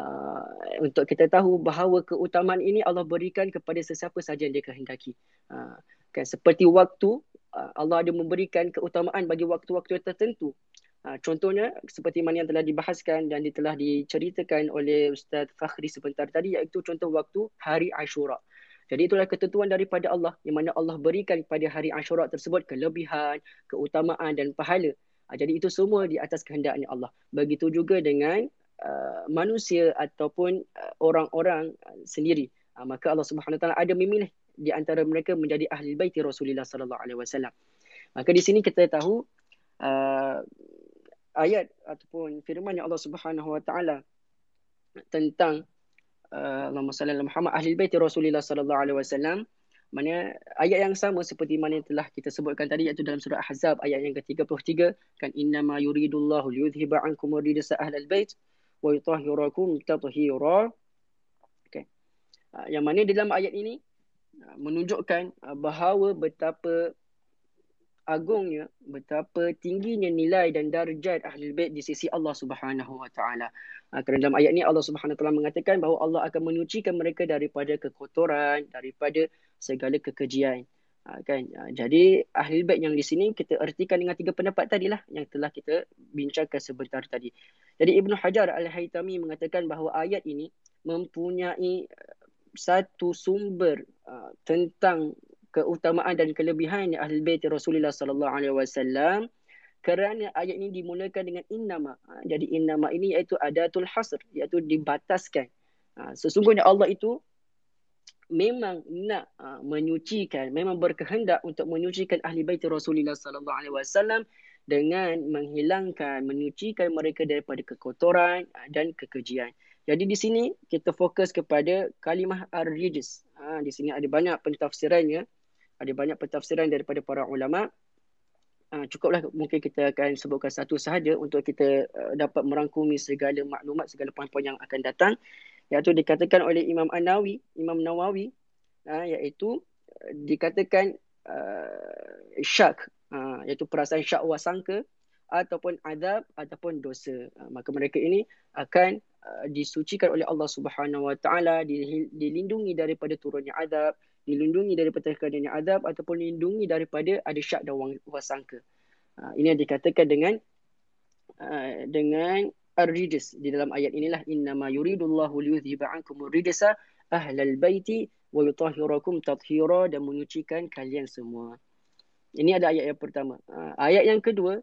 [SPEAKER 3] uh, untuk kita tahu bahawa keutamaan ini Allah berikan kepada sesiapa saja yang dia kehendaki. Uh, kan seperti waktu uh, Allah ada memberikan keutamaan bagi waktu-waktu tertentu. Uh, contohnya seperti mana yang telah dibahaskan dan telah diceritakan oleh Ustaz Fakhri sebentar tadi iaitu contoh waktu hari Ashura. Jadi itulah ketentuan daripada Allah yang mana Allah berikan pada hari Ashura tersebut kelebihan, keutamaan dan pahala. Ha, jadi itu semua di atas kehendaknya Allah. Begitu juga dengan uh, manusia ataupun uh, orang-orang sendiri. Uh, maka Allah Subhanahu Wa Taala ada memilih di antara mereka menjadi ahli bait Rasulullah sallallahu alaihi wasallam. Maka di sini kita tahu uh, ayat ataupun firman Allah Subhanahu Wa Taala tentang uh, Allahumma salli ala Muhammad ahli bait Rasulullah sallallahu alaihi wasallam Mana ayat yang sama seperti mana yang telah kita sebutkan tadi iaitu dalam surah Ahzab ayat yang ke-33 kan innama yuridullahu liyudhhiba ankum ridsa ahlal bait wa yutahhirakum tathhira. Okay. Uh, yang mana dalam ayat ini uh, menunjukkan bahawa betapa agungnya, betapa tingginya nilai dan darjat ahli bait di sisi Allah Subhanahu wa taala. Kerana dalam ayat ini Allah Subhanahu wa taala mengatakan bahawa Allah akan menyucikan mereka daripada kekotoran, daripada segala kekejian. Ha, kan? Ha, jadi ahli bait yang di sini kita ertikan dengan tiga pendapat tadilah yang telah kita bincangkan sebentar tadi. Jadi Ibnu Hajar Al-Haytami mengatakan bahawa ayat ini mempunyai uh, satu sumber uh, tentang keutamaan dan kelebihan ahli bait Rasulullah sallallahu alaihi wasallam kerana ayat ini dimulakan dengan innama. Ha, jadi innama ini iaitu adatul hasr iaitu dibataskan. Sesungguhnya Allah itu memang nak uh, menyucikan memang berkehendak untuk menyucikan ahli bait Rasulullah sallallahu alaihi wasallam dengan menghilangkan menyucikan mereka daripada kekotoran dan kekejian. Jadi di sini kita fokus kepada kalimah ar-rijs. Ha, di sini ada banyak pentafsirannya. Ada banyak pentafsiran daripada para ulama. Uh, cukuplah mungkin kita akan sebutkan satu sahaja untuk kita uh, dapat merangkumi segala maklumat, segala poin-poin yang akan datang iaitu dikatakan oleh Imam An-Nawawi, Imam Nawawi uh, iaitu uh, dikatakan uh, syak uh, iaitu perasaan syak wasangka ataupun adab ataupun dosa. Maka mereka ini akan uh, disucikan oleh Allah Subhanahu Wa Taala dilindungi daripada turunnya adab, dilindungi daripada keadaannya adab ataupun dilindungi daripada ada syak dan wasangka. Uh, ini yang dikatakan dengan uh, dengan ar-rijs di dalam ayat inilah innama yuridullahu liyudhiba ankum ar-rijsa ahlal baiti wa yutahhirakum tathira dan menyucikan kalian semua. Ini ada ayat yang pertama. Uh, ayat yang kedua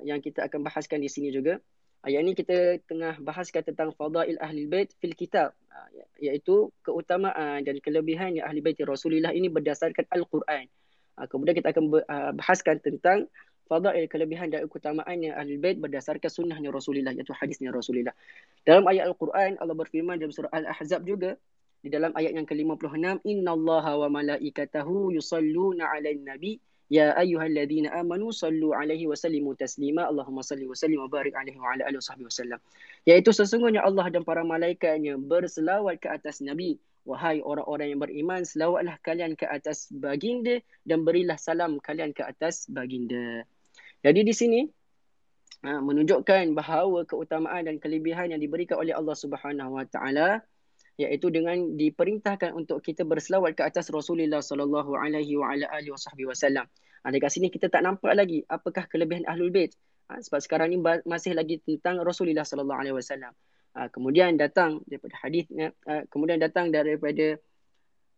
[SPEAKER 3] yang kita akan bahaskan di sini juga. Ayat ini kita tengah bahaskan tentang fadail ahli bait fil kitab uh, iaitu keutamaan dan kelebihan yang ahli bait Rasulullah ini berdasarkan al-Quran. Uh, kemudian kita akan bahaskan tentang fadail kelebihan dan keutamaan yang ahli bait berdasarkan sunnahnya Rasulullah iaitu hadisnya Rasulullah. Dalam ayat Al-Quran Allah berfirman dalam surah Al-Ahzab juga di dalam ayat yang ke-56 innallaha wa malaikatahu yusalluna 'alan nabi ya amanu sallu 'alaihi wa sallimu taslima Allahumma salli wa sallim wa barik 'alaihi wa ala alihi wasallam. Yaitu sesungguhnya Allah dan para malaikatnya berselawat ke atas nabi Wahai orang-orang yang beriman, selawatlah kalian ke atas baginda dan berilah salam kalian ke atas baginda. Jadi di sini ha, menunjukkan bahawa keutamaan dan kelebihan yang diberikan oleh Allah Subhanahu Wa Taala iaitu dengan diperintahkan untuk kita berselawat ke atas Rasulullah sallallahu alaihi wa ala alihi wasallam. Ha, dekat sini kita tak nampak lagi apakah kelebihan Ahlul Bait. Ha, sebab sekarang ni masih lagi tentang Rasulullah sallallahu alaihi wasallam. Ha, kemudian datang daripada hadis ha, kemudian datang daripada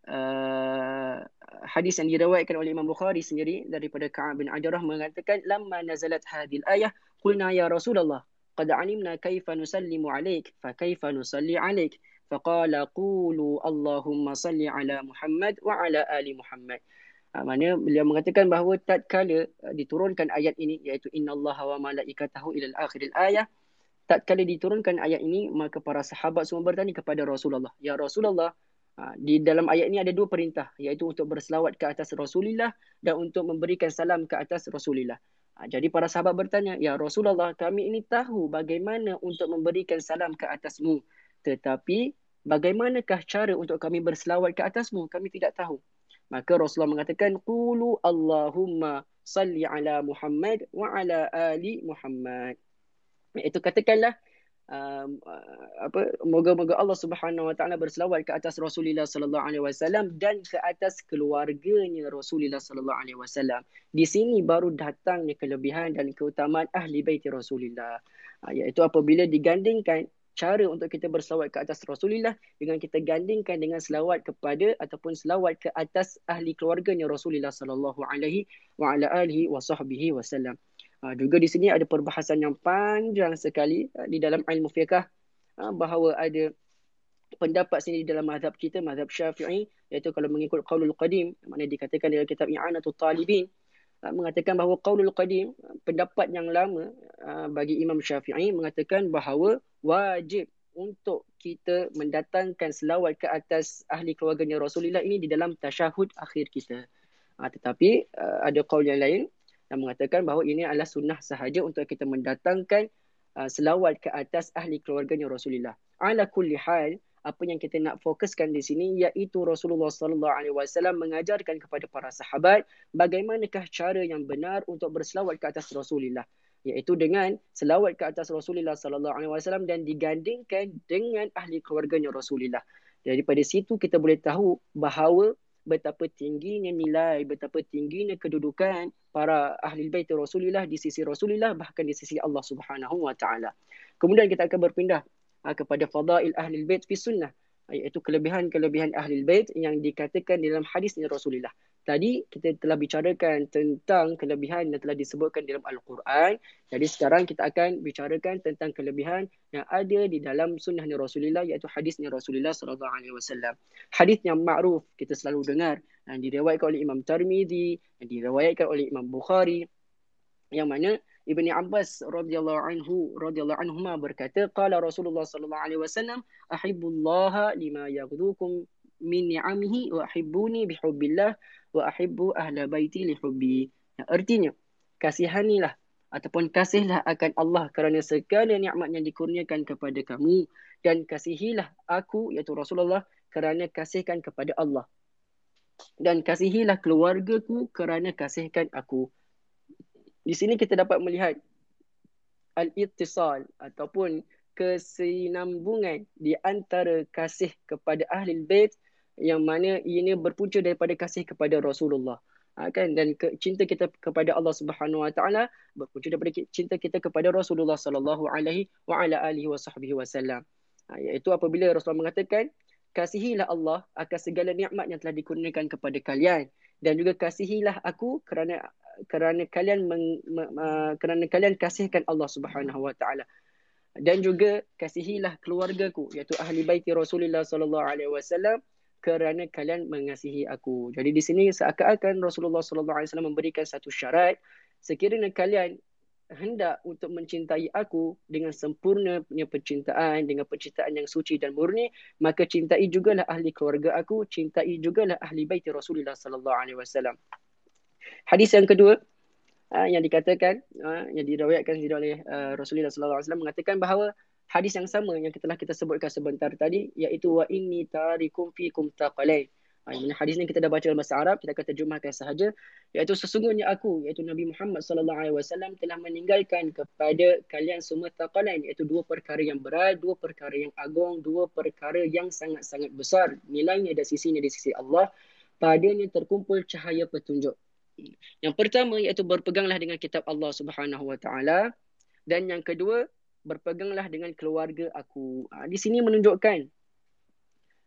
[SPEAKER 3] uh, hadis yang diriwayatkan oleh Imam Bukhari sendiri daripada Ka'ab bin Ajarah mengatakan lamma nazalat hadhil ayah qulna ya Rasulullah qad alimna kaifa nusallimu alaik fa kaifa nusalli alaik Allahumma salli ala Muhammad wa ala ali Muhammad Ha, mana beliau mengatakan bahawa tatkala uh, diturunkan ayat ini iaitu innallaha wa malaikatahu ila al-akhir al-ayah tatkala diturunkan ayat ini maka para sahabat semua bertanya kepada Rasulullah ya Rasulullah Ha, di dalam ayat ini ada dua perintah iaitu untuk berselawat ke atas Rasulullah dan untuk memberikan salam ke atas Rasulullah. Ha, jadi para sahabat bertanya, "Ya Rasulullah, kami ini tahu bagaimana untuk memberikan salam ke atasmu, tetapi bagaimanakah cara untuk kami berselawat ke atasmu? Kami tidak tahu." Maka Rasulullah mengatakan, "Qulu Allahumma salli ala Muhammad wa ala ali Muhammad." Itu katakanlah um, uh, apa moga-moga Allah Subhanahu Wa Taala berselawat ke atas Rasulullah Sallallahu Alaihi Wasallam dan ke atas keluarganya Rasulullah Sallallahu Alaihi Wasallam. Di sini baru datangnya kelebihan dan keutamaan ahli bait Rasulullah. Uh, iaitu apabila digandingkan cara untuk kita berselawat ke atas Rasulullah dengan kita gandingkan dengan selawat kepada ataupun selawat ke atas ahli keluarganya Rasulullah sallallahu alaihi wa ala alihi wa sahbihi wasallam. Ha, juga di sini ada perbahasan yang panjang sekali ha, di dalam ilmu fiqah ha, bahawa ada pendapat sini di dalam mazhab kita, mazhab syafi'i iaitu kalau mengikut qaulul qadim mana dikatakan dalam kitab i'anatul talibin mengatakan bahawa qaulul qadim pendapat yang lama ha, bagi Imam Syafi'i mengatakan bahawa wajib untuk kita mendatangkan selawat ke atas ahli keluarganya Rasulullah ini di dalam tasyahud akhir kita. Tetapi ada kaul yang lain yang mengatakan bahawa ini adalah sunnah sahaja untuk kita mendatangkan selawat ke atas ahli keluarganya Rasulullah. Ala kulli hal, apa yang kita nak fokuskan di sini iaitu Rasulullah sallallahu alaihi wasallam mengajarkan kepada para sahabat bagaimanakah cara yang benar untuk berselawat ke atas Rasulullah iaitu dengan selawat ke atas Rasulullah sallallahu alaihi wasallam dan digandingkan dengan ahli keluarganya Rasulullah. Daripada situ kita boleh tahu bahawa betapa tingginya nilai, betapa tingginya kedudukan para ahli bait Rasulullah di sisi Rasulullah bahkan di sisi Allah Subhanahu wa taala. Kemudian kita akan berpindah ah, kepada fadail ahli bait fi sunnah iaitu kelebihan-kelebihan ahli bait yang dikatakan dalam hadis Rasulullah. Tadi kita telah bicarakan tentang kelebihan yang telah disebutkan dalam Al-Quran. Jadi sekarang kita akan bicarakan tentang kelebihan yang ada di dalam sunnah Rasulullah iaitu hadis Rasulullah sallallahu alaihi wasallam. Hadis yang ma'ruf kita selalu dengar yang diriwayatkan oleh Imam Tirmizi, diriwayatkan oleh Imam Bukhari yang mana Ibni Abbas radhiyallahu anhu radhiyallahu anhuma berkata qala Rasulullah sallallahu alaihi wasallam ahibbullaha lima yaghdukum min ni'amihi wa ahibbuni bihubbillah wa ahibbu ahla baiti li hubbi. Artinya, kasihanilah ataupun kasihlah akan Allah kerana segala nikmat yang dikurniakan kepada kamu dan kasihilah aku iaitu Rasulullah kerana kasihkan kepada Allah. Dan kasihilah keluargaku kerana kasihkan aku. Di sini kita dapat melihat al-ittisal ataupun kesinambungan di antara kasih kepada ahli bait yang mana ianya berpunca daripada kasih kepada Rasulullah. Ha, kan dan ke, cinta kita kepada Allah Subhanahu Wa Taala berpunca daripada cinta kita kepada Rasulullah Sallallahu Alaihi wa ala alihi wasallam. Ha, iaitu apabila Rasulullah mengatakan kasihilah Allah akan segala nikmat yang telah dikurniakan kepada kalian dan juga kasihilah aku kerana kerana kalian meng, me, uh, kerana kalian kasihkan Allah Subhanahu Wa Taala dan juga kasihilah keluargaku iaitu ahli baiti Rasulullah sallallahu alaihi wasallam kerana kalian mengasihi aku. Jadi di sini seakan-akan Rasulullah sallallahu alaihi wasallam memberikan satu syarat sekiranya kalian hendak untuk mencintai aku dengan sempurna punya percintaan dengan percintaan yang suci dan murni maka cintai jugalah ahli keluarga aku cintai jugalah ahli bait Rasulullah sallallahu alaihi wasallam. Hadis yang kedua ah, yang dikatakan ah, yang diriwayatkan oleh ah, Rasulullah sallallahu alaihi wasallam mengatakan bahawa hadis yang sama yang telah kita sebutkan sebentar tadi iaitu wa inni tarikum fikum taqalain. Ha, hadis ni kita dah baca dalam bahasa Arab, kita akan terjemahkan sahaja iaitu sesungguhnya aku iaitu Nabi Muhammad wasallam telah meninggalkan kepada kalian semua taqalain iaitu dua perkara yang berat, dua perkara yang agung, dua perkara yang sangat-sangat besar nilainya dari sisinya di sisi Allah padanya terkumpul cahaya petunjuk. Yang pertama iaitu berpeganglah dengan kitab Allah Subhanahu wa taala dan yang kedua berpeganglah dengan keluarga aku. Ha, di sini menunjukkan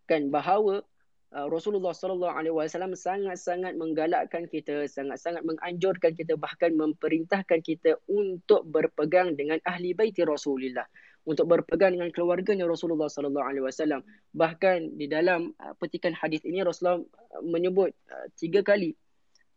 [SPEAKER 3] kan bahawa uh, Rasulullah sallallahu alaihi wasallam sangat-sangat menggalakkan kita, sangat-sangat menganjurkan kita bahkan memerintahkan kita untuk berpegang dengan ahli baiti Rasulullah, untuk berpegang dengan keluarganya Rasulullah sallallahu alaihi wasallam. Bahkan di dalam uh, petikan hadis ini Rasulullah uh, menyebut tiga kali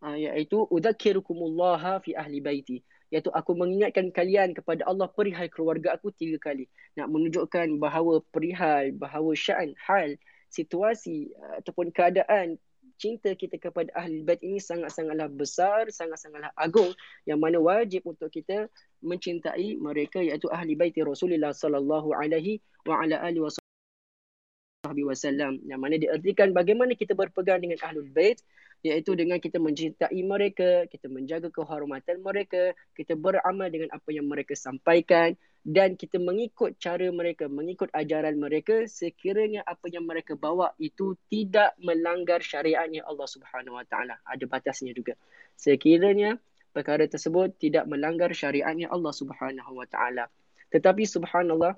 [SPEAKER 3] iaitu udzakirukumullah fi ahli baiti iaitu aku mengingatkan kalian kepada Allah perihal keluarga aku tiga kali nak menunjukkan bahawa perihal bahawa sya'n hal situasi uh, ataupun keadaan cinta kita kepada ahli bait ini sangat-sangatlah besar sangat-sangatlah agung yang mana wajib untuk kita mencintai mereka iaitu ahli bait Rasulullah sallallahu alaihi wa ala alihi wasallam yang mana diartikan bagaimana kita berpegang dengan ahlul bait iaitu dengan kita mencintai mereka, kita menjaga kehormatan mereka, kita beramal dengan apa yang mereka sampaikan dan kita mengikut cara mereka, mengikut ajaran mereka sekiranya apa yang mereka bawa itu tidak melanggar syariatnya Allah Subhanahu Wa Taala. Ada batasnya juga. Sekiranya perkara tersebut tidak melanggar syariatnya Allah Subhanahu Wa Taala. Tetapi subhanallah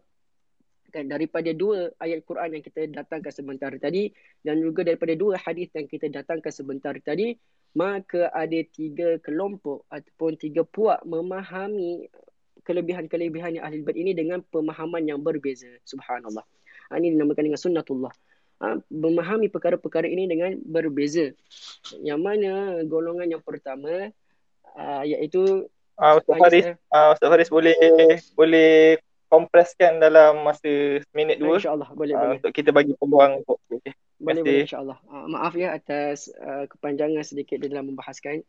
[SPEAKER 3] kan daripada dua ayat Quran yang kita datangkan sebentar tadi dan juga daripada dua hadis yang kita datangkan sebentar tadi maka ada tiga kelompok ataupun tiga puak memahami kelebihan-kelebihan yang ahli bait ini dengan pemahaman yang berbeza subhanallah ha, ini dinamakan dengan sunnatullah ha, memahami perkara-perkara ini dengan berbeza yang mana golongan yang pertama uh, iaitu
[SPEAKER 1] uh, Ustaz Faris uh, Ustaz Faris boleh boleh kompreskan dalam masa minit dua.
[SPEAKER 3] InsyaAllah boleh
[SPEAKER 1] uh,
[SPEAKER 3] boleh.
[SPEAKER 1] Untuk kita bagi peluang untuk okay.
[SPEAKER 3] Boleh boleh insyaAllah. Uh, maaf ya atas uh, kepanjangan sedikit dalam membahaskan.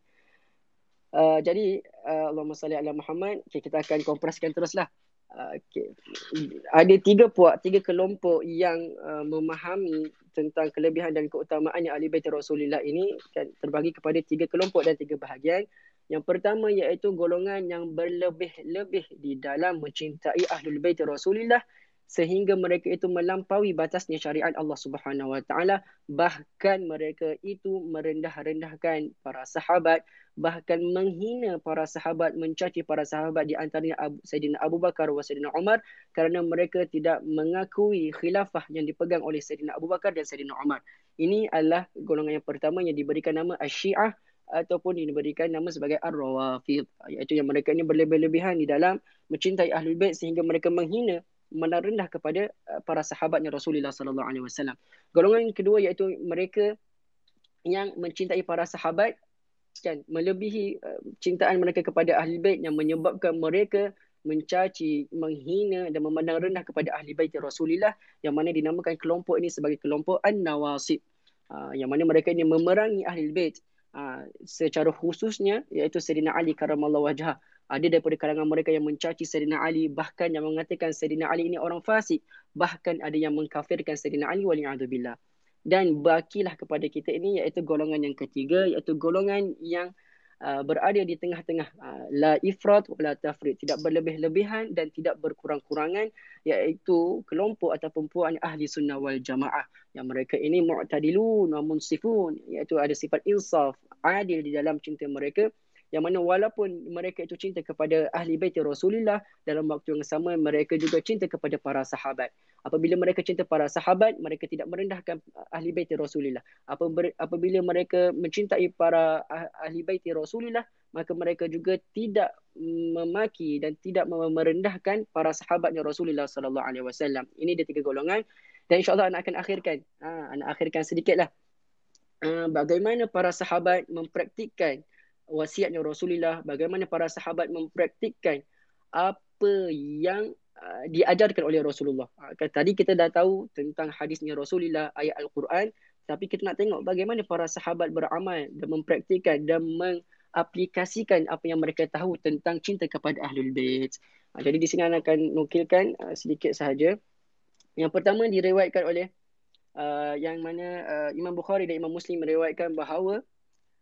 [SPEAKER 3] Uh, jadi uh, Allahumma salli ala Muhammad. Okay, kita akan kompreskan teruslah. Uh, okay. Ada tiga puak, tiga kelompok yang uh, memahami tentang kelebihan dan keutamaan Ahli Bait Rasulullah ini kan terbagi kepada tiga kelompok dan tiga bahagian. Yang pertama iaitu golongan yang berlebih-lebih di dalam mencintai Ahlul Bait Rasulullah sehingga mereka itu melampaui batasnya syariat Allah Subhanahu Wa Taala. Bahkan mereka itu merendah-rendahkan para sahabat bahkan menghina para sahabat mencaci para sahabat di antaranya Abu, Sayyidina Abu Bakar dan Sayyidina Umar kerana mereka tidak mengakui khilafah yang dipegang oleh Sayyidina Abu Bakar dan Sayyidina Umar. Ini adalah golongan yang pertama yang diberikan nama Asy-Syiah ataupun diberikan nama sebagai Ar-Rawafid iaitu yang mereka ini berlebih-lebihan di dalam mencintai Ahlul Bait sehingga mereka menghina merendah kepada uh, para sahabatnya Rasulullah sallallahu alaihi wasallam. Golongan yang kedua iaitu mereka yang mencintai para sahabat kan melebihi uh, cintaan mereka kepada ahli bait yang menyebabkan mereka mencaci, menghina dan memandang rendah kepada ahli bait Rasulullah yang mana dinamakan kelompok ini sebagai kelompok An-Nawasib. Uh, yang mana mereka ini memerangi ahli bait uh, secara khususnya iaitu Sayyidina Ali karamallahu wajhah ada daripada kalangan mereka yang mencaci Sayyidina Ali bahkan yang mengatakan Sayyidina Ali ini orang fasik bahkan ada yang mengkafirkan Sayyidina Ali wali'adzubillah dan bakilah kepada kita ini iaitu golongan yang ketiga iaitu golongan yang uh, berada di tengah-tengah uh, la ifrat wala tafrid tidak berlebih-lebihan dan tidak berkurang-kurangan iaitu kelompok ataupun puan ahli sunnah wal jamaah. Yang mereka ini mu'tadilun wa munsifun iaitu ada sifat insaf adil di dalam cinta mereka yang mana walaupun mereka itu cinta kepada ahli bait Rasulullah dalam waktu yang sama mereka juga cinta kepada para sahabat. Apabila mereka cinta para sahabat mereka tidak merendahkan ahli bait Rasulullah. Apabila mereka mencintai para ah, ahli bait Rasulullah maka mereka juga tidak memaki dan tidak merendahkan para sahabatnya Rasulullah sallallahu alaihi wasallam. Ini dia tiga golongan. Dan insyaallah anak akan akhirkan. Ha, anak akhirkan sedikitlah. Uh, bagaimana para sahabat mempraktikkan wasiatnya Rasulullah, bagaimana para sahabat mempraktikkan apa yang uh, diajarkan oleh Rasulullah. Uh, tadi kita dah tahu tentang hadisnya Rasulullah, ayat Al-Quran, tapi kita nak tengok bagaimana para sahabat beramal dan mempraktikkan dan mengaplikasikan apa yang mereka tahu tentang cinta kepada Ahlul Bait. Uh, jadi di sini akan nukilkan uh, sedikit sahaja. Yang pertama direwayatkan oleh uh, yang mana uh, Imam Bukhari dan Imam Muslim meriwayatkan bahawa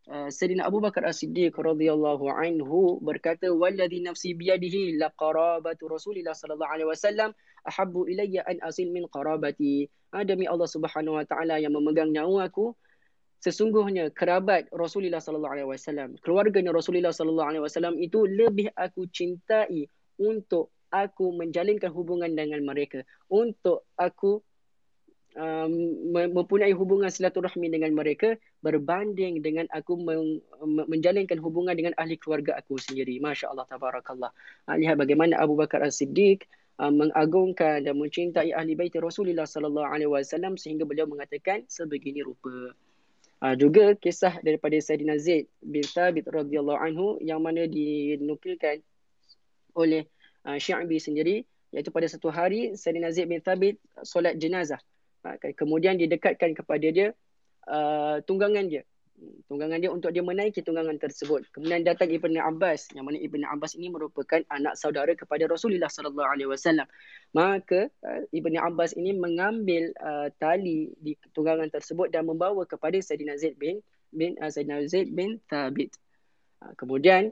[SPEAKER 3] Uh, Sayyidina Abu Bakar As-Siddiq radhiyallahu anhu berkata walladhi nafsi biyadihi la qarabatu Rasulillah sallallahu alaihi wasallam ahabbu ilayya an asil min qarabati. Ha, demi Allah Subhanahu wa taala yang memegang nyawa aku sesungguhnya kerabat Rasulullah sallallahu alaihi wasallam keluarganya Rasulullah sallallahu alaihi wasallam itu lebih aku cintai untuk aku menjalinkan hubungan dengan mereka untuk aku um, mempunyai hubungan silaturahmi dengan mereka berbanding dengan aku men- menjalinkan hubungan dengan ahli keluarga aku sendiri. Masya Allah, tabarakallah. Uh, lihat bagaimana Abu Bakar As-Siddiq uh, mengagungkan dan mencintai ahli bait Rasulullah sallallahu alaihi wasallam sehingga beliau mengatakan sebegini rupa. Uh, juga kisah daripada Sayyidina Zaid bin Thabit radhiyallahu anhu yang mana dinukilkan oleh uh, Syi'bi sendiri iaitu pada satu hari Sayyidina Zaid bin Thabit solat jenazah Kan? Kemudian didekatkan kepada dia uh, tunggangan dia. Tunggangan dia untuk dia menaiki tunggangan tersebut. Kemudian datang Ibn Abbas. Yang mana Ibn Abbas ini merupakan anak saudara kepada Rasulullah sallallahu alaihi wasallam. Maka uh, Ibn Abbas ini mengambil uh, tali di tunggangan tersebut dan membawa kepada Sayyidina Zaid bin bin uh, Sayyidina Zaid bin Thabit. Uh, kemudian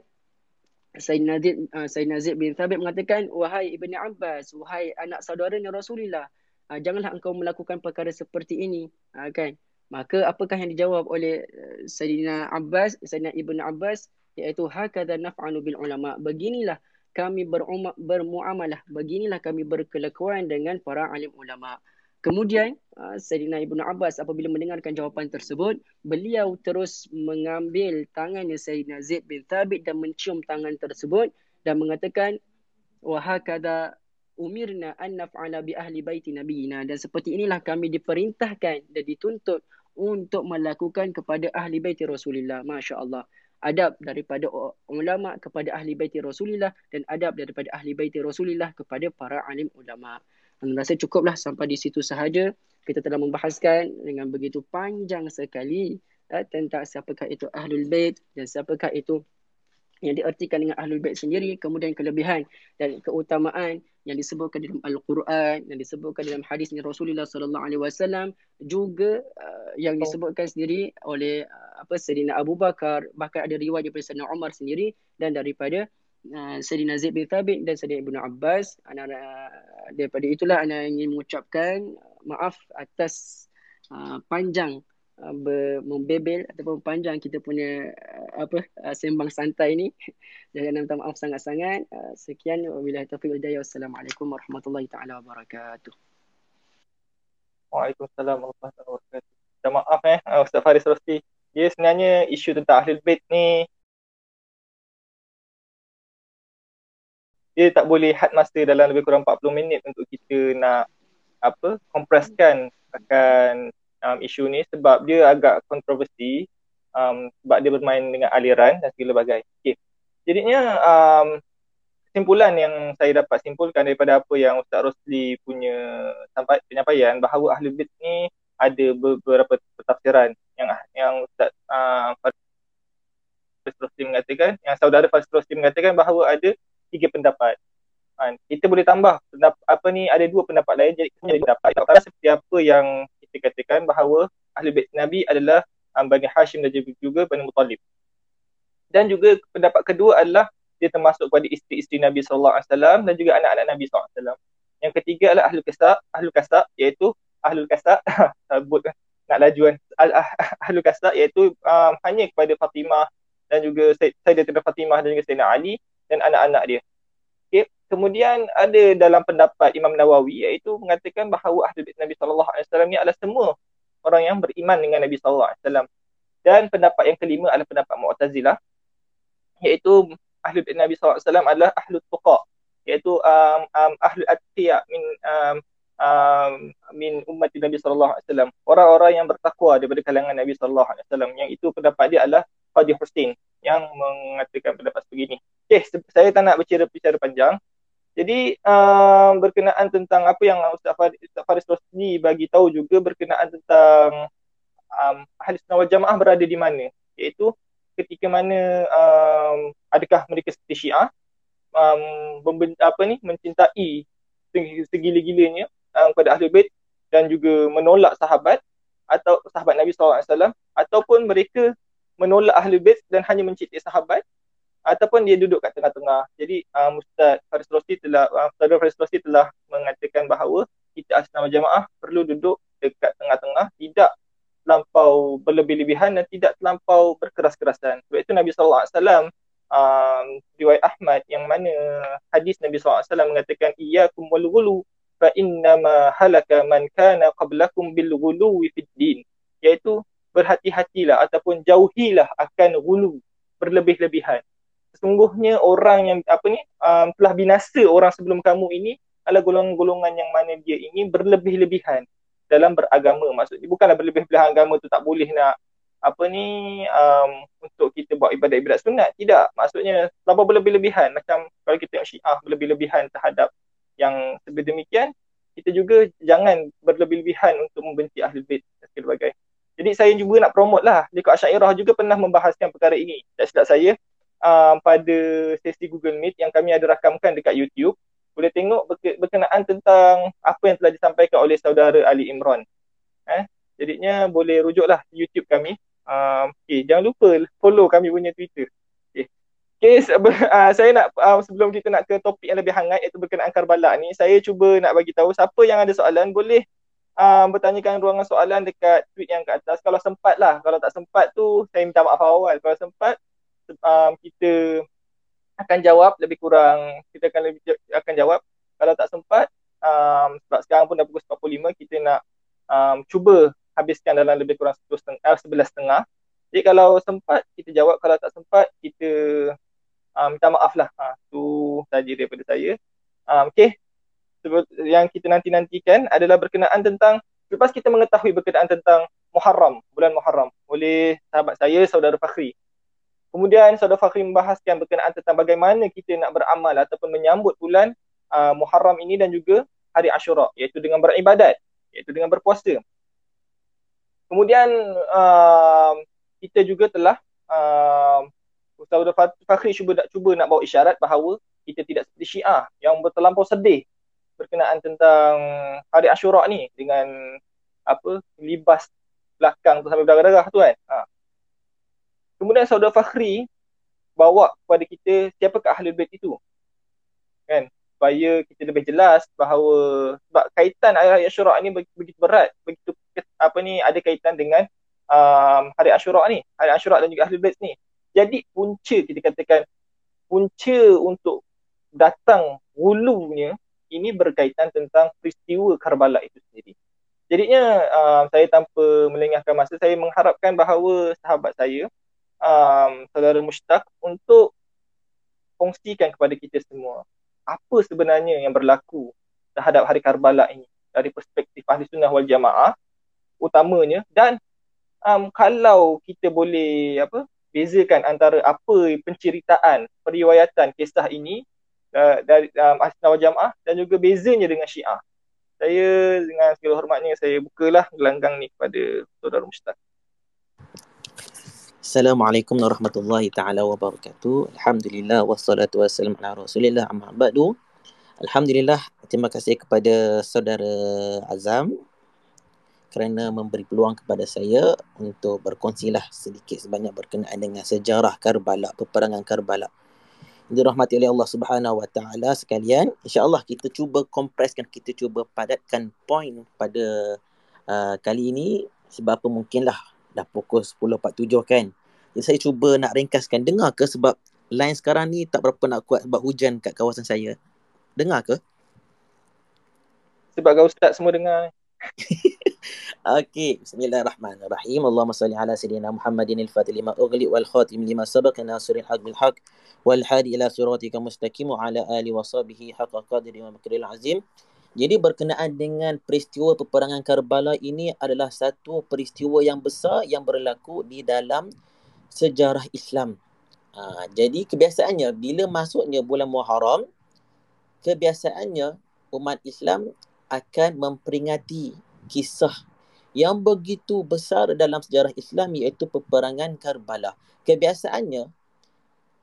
[SPEAKER 3] Sayyidina Zaid, uh, Sayyidina Zaid bin Thabit mengatakan, Wahai Ibn Abbas, wahai anak saudaranya Rasulullah, uh, janganlah engkau melakukan perkara seperti ini. Uh, kan? Maka apakah yang dijawab oleh uh, Sayyidina Abbas Sayyidina Ibn Abbas? Iaitu hakadha naf'alu bil ulama. Beginilah kami bermuamalah. Beginilah kami berkelakuan dengan para alim ulama. Kemudian uh, Sayyidina Ibn Abbas apabila mendengarkan jawapan tersebut beliau terus mengambil tangannya Sayyidina Zaid bin Thabit dan mencium tangan tersebut dan mengatakan wahakada umirna an naf'ala bi ahli baiti nabiyina dan seperti inilah kami diperintahkan dan dituntut untuk melakukan kepada ahli baiti Rasulullah. Masya-Allah. adab daripada ulama kepada ahli baiti Rasulullah dan adab daripada ahli baiti Rasulullah kepada para alim ulama. Dan rasa cukuplah sampai di situ sahaja. Kita telah membahaskan dengan begitu panjang sekali uh, tentang siapakah itu ahlul bait dan siapakah itu yang diartikan dengan ahlul bait sendiri kemudian kelebihan dan keutamaan yang disebutkan dalam al-Quran yang disebutkan dalam hadis Rasulullah sallallahu alaihi wasallam juga uh, yang disebutkan sendiri oleh uh, apa Sayyidina Abu Bakar bahkan ada riwayat daripada Sayyidina Umar sendiri dan daripada uh, Sayyidina Zaid bin Thabit dan Sayyidina Ibnu Abbas. Anak uh, daripada itulah ana ingin mengucapkan maaf atas uh, panjang Uh, ber, membebel ataupun panjang kita punya uh, apa uh, sembang santai ni. Jangan minta maaf sangat-sangat. Uh, sekian wabillahi taufiq hidayah. Wassalamualaikum warahmatullahi taala wabarakatuh.
[SPEAKER 1] Waalaikumsalam warahmatullahi wabarakatuh. Minta maaf eh uh, Ustaz Faris Rosti. Dia sebenarnya isu tentang ahli bait ni dia tak boleh had masa dalam lebih kurang 40 minit untuk kita nak apa kompreskan akan um, isu ni sebab dia agak kontroversi um, sebab dia bermain dengan aliran dan segala bagai. Okay. Jadinya um, kesimpulan yang saya dapat simpulkan daripada apa yang Ustaz Rosli punya sampai penyampaian bahawa ahli bait ni ada beberapa pentafsiran yang yang Ustaz uh, Rosli mengatakan, yang saudara Faris Rosli mengatakan bahawa ada tiga pendapat. Ha, kita boleh tambah pendapat, apa ni ada dua pendapat lain jadi kita boleh pendapat seperti apa yang kita katakan bahawa ahli bait Nabi adalah um, Bani Hashim dan juga Bani Muttalib. Dan juga pendapat kedua adalah dia termasuk kepada isteri-isteri Nabi sallallahu alaihi wasallam dan juga anak-anak Nabi sallallahu alaihi wasallam. Yang ketiga adalah ahli kasab, ahli kasab iaitu ahli kasab sebut nak lajuan ah, ahli kasab iaitu um, hanya kepada Fatimah dan juga Sayyidatina Fatimah dan juga Sayyidina Ali dan anak-anak dia. Kemudian ada dalam pendapat Imam Nawawi iaitu mengatakan bahawa ahli Nabi sallallahu alaihi wasallam ni adalah semua orang yang beriman dengan Nabi sallallahu alaihi wasallam. Dan pendapat yang kelima adalah pendapat Mu'tazilah iaitu ahli Nabi sallallahu alaihi wasallam adalah ahli tuqa iaitu um, um, ahli atqiya min um, um, min umat Nabi sallallahu alaihi wasallam. Orang-orang yang bertakwa daripada kalangan Nabi sallallahu alaihi wasallam yang itu pendapat dia adalah Qadi Hussein yang mengatakan pendapat sebegini. Okey, saya tak nak bercerita bicara panjang. Jadi uh, berkenaan tentang apa yang Ustaz Faris, Ustaz Faris Rosli bagi tahu juga berkenaan tentang um, ahli sunnah wal jamaah berada di mana. Iaitu ketika mana um, adakah mereka seperti syiah um, memben, apa ni mencintai segila-gilanya um, kepada ahli bait dan juga menolak sahabat atau sahabat Nabi SAW ataupun mereka menolak ahli bait dan hanya mencintai sahabat ataupun dia duduk kat tengah-tengah. Jadi uh, Ustaz Faris Rosli telah uh, Ustaz Faris Rosli telah mengatakan bahawa kita asnama jamaah perlu duduk dekat tengah-tengah, tidak terlampau berlebih-lebihan dan tidak terlampau berkeras-kerasan. Sebab itu Nabi sallallahu alaihi wasallam um, riwayat Ahmad yang mana hadis Nabi sallallahu alaihi wasallam mengatakan iyyakum wal ghulu fa innama halaka man kana qablakum bil ghuluwi fid din iaitu berhati-hatilah ataupun jauhilah akan ghulu berlebih-lebihan sesungguhnya orang yang apa ni um, telah binasa orang sebelum kamu ini adalah golongan-golongan yang mana dia ini berlebih-lebihan dalam beragama. Maksudnya bukanlah berlebih-lebihan agama tu tak boleh nak apa ni um, untuk kita buat ibadat-ibadat sunat. Tidak. Maksudnya terlalu berlebih-lebihan? Macam kalau kita tengok syiah berlebih-lebihan terhadap yang sebedemikian kita juga jangan berlebih-lebihan untuk membenci ahli bait dan sebagainya jadi saya juga nak promote lah. Dekat Asyairah juga pernah membahaskan perkara ini. Tak silap saya uh, pada sesi Google Meet yang kami ada rakamkan dekat YouTube boleh tengok berkenaan tentang apa yang telah disampaikan oleh saudara Ali Imran. Eh, jadinya boleh rujuklah YouTube kami. Uh, okay, jangan lupa follow kami punya Twitter. Okay, okay uh, saya nak uh, sebelum kita nak ke topik yang lebih hangat iaitu berkenaan Karbala ni, saya cuba nak bagi tahu siapa yang ada soalan boleh uh, bertanyakan ruangan soalan dekat tweet yang kat atas. Kalau sempat lah, kalau tak sempat tu saya minta maaf awal. Kalau sempat um, kita akan jawab lebih kurang kita akan lebih akan jawab. Kalau tak sempat um, sebab sekarang pun dah pukul 45 kita nak um, cuba habiskan dalam lebih kurang 11 eh, jadi kalau sempat kita jawab. Kalau tak sempat kita um, minta maaf lah. Ha, tu saja daripada saya. Um, okay yang kita nanti-nantikan adalah berkenaan tentang lepas kita mengetahui berkenaan tentang Muharram, bulan Muharram oleh sahabat saya, saudara Fakhri Kemudian Saudara Fakhri membahaskan berkenaan tentang bagaimana kita nak beramal ataupun menyambut bulan uh, Muharram ini dan juga hari Ashura iaitu dengan beribadat, iaitu dengan berpuasa. Kemudian uh, kita juga telah uh, Saudara Fakhri cuba nak cuba nak bawa isyarat bahawa kita tidak seperti Syiah yang bertelampau sedih berkenaan tentang hari Ashura ni dengan apa libas belakang tu sampai berdarah-darah tu kan. Ha. Kemudian saudara Fakhri bawa kepada kita siapakah ahli bait itu. Kan? Supaya kita lebih jelas bahawa sebab kaitan hari Ashura ni begitu berat, begitu apa ni ada kaitan dengan um, hari Ashura ni, hari Ashura dan juga ahli bait ni. Jadi punca kita katakan punca untuk datang hulunya ini berkaitan tentang peristiwa Karbala itu sendiri. Jadinya uh, saya tanpa melengahkan masa saya mengharapkan bahawa sahabat saya um, saudara Mushtaq untuk kongsikan kepada kita semua apa sebenarnya yang berlaku terhadap hari Karbala ini dari perspektif ahli sunnah wal jamaah utamanya dan um, kalau kita boleh apa bezakan antara apa penceritaan periwayatan kisah ini uh, dari um, ahli sunnah wal jamaah dan juga bezanya dengan syiah. Saya dengan segala hormatnya saya bukalah gelanggang ni kepada saudara Mushtaq
[SPEAKER 4] Assalamualaikum warahmatullahi taala wabarakatuh. Alhamdulillah wassalatu wassalamu ala Rasulillah amma ba'du. Alhamdulillah terima kasih kepada saudara Azam kerana memberi peluang kepada saya untuk berkongsilah sedikit sebanyak berkenaan dengan sejarah Karbala, peperangan Karbala. Dirahmati oleh Allah Subhanahu wa taala sekalian, insya-Allah kita cuba kompreskan, kita cuba padatkan poin pada uh, kali ini sebab apa mungkinlah dah pukul 10.47 kan. Jadi saya cuba nak ringkaskan. Dengar ke sebab line sekarang ni tak berapa nak kuat sebab hujan kat kawasan saya. Dengar ke?
[SPEAKER 1] Sebab kau ustaz semua dengar.
[SPEAKER 4] Okey, bismillahirrahmanirrahim. Allahumma salli ala sayyidina Muhammadin al-Fatih lima ughli wal khatim lima sabaq nasiril haq bil haq wal hadi ila siratika mustaqim wa ala ali wa sahbihi haqqa qadri wa makril azim. Jadi berkenaan dengan peristiwa peperangan Karbala ini adalah satu peristiwa yang besar yang berlaku di dalam sejarah Islam. Ha, jadi kebiasaannya bila masuknya bulan Muharram, kebiasaannya umat Islam akan memperingati kisah yang begitu besar dalam sejarah Islam iaitu peperangan Karbala. Kebiasaannya,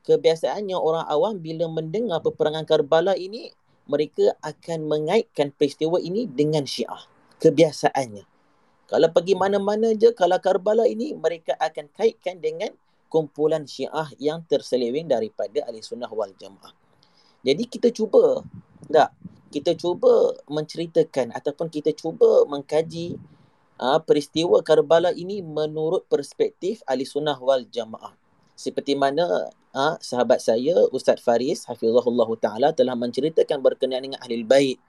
[SPEAKER 4] kebiasaannya orang awam bila mendengar peperangan Karbala ini, mereka akan mengaitkan peristiwa ini dengan Syiah. Kebiasaannya. Kalau pergi mana-mana je, kalau Karbala ini, mereka akan kaitkan dengan kumpulan syiah yang terseleweng daripada ahli sunnah wal jamaah. Jadi kita cuba, tak? Kita cuba menceritakan ataupun kita cuba mengkaji uh, peristiwa Karbala ini menurut perspektif ahli sunnah wal jamaah. Seperti mana uh, sahabat saya, Ustaz Faris, Hafizahullah Ta'ala telah menceritakan berkenaan dengan ahli bait.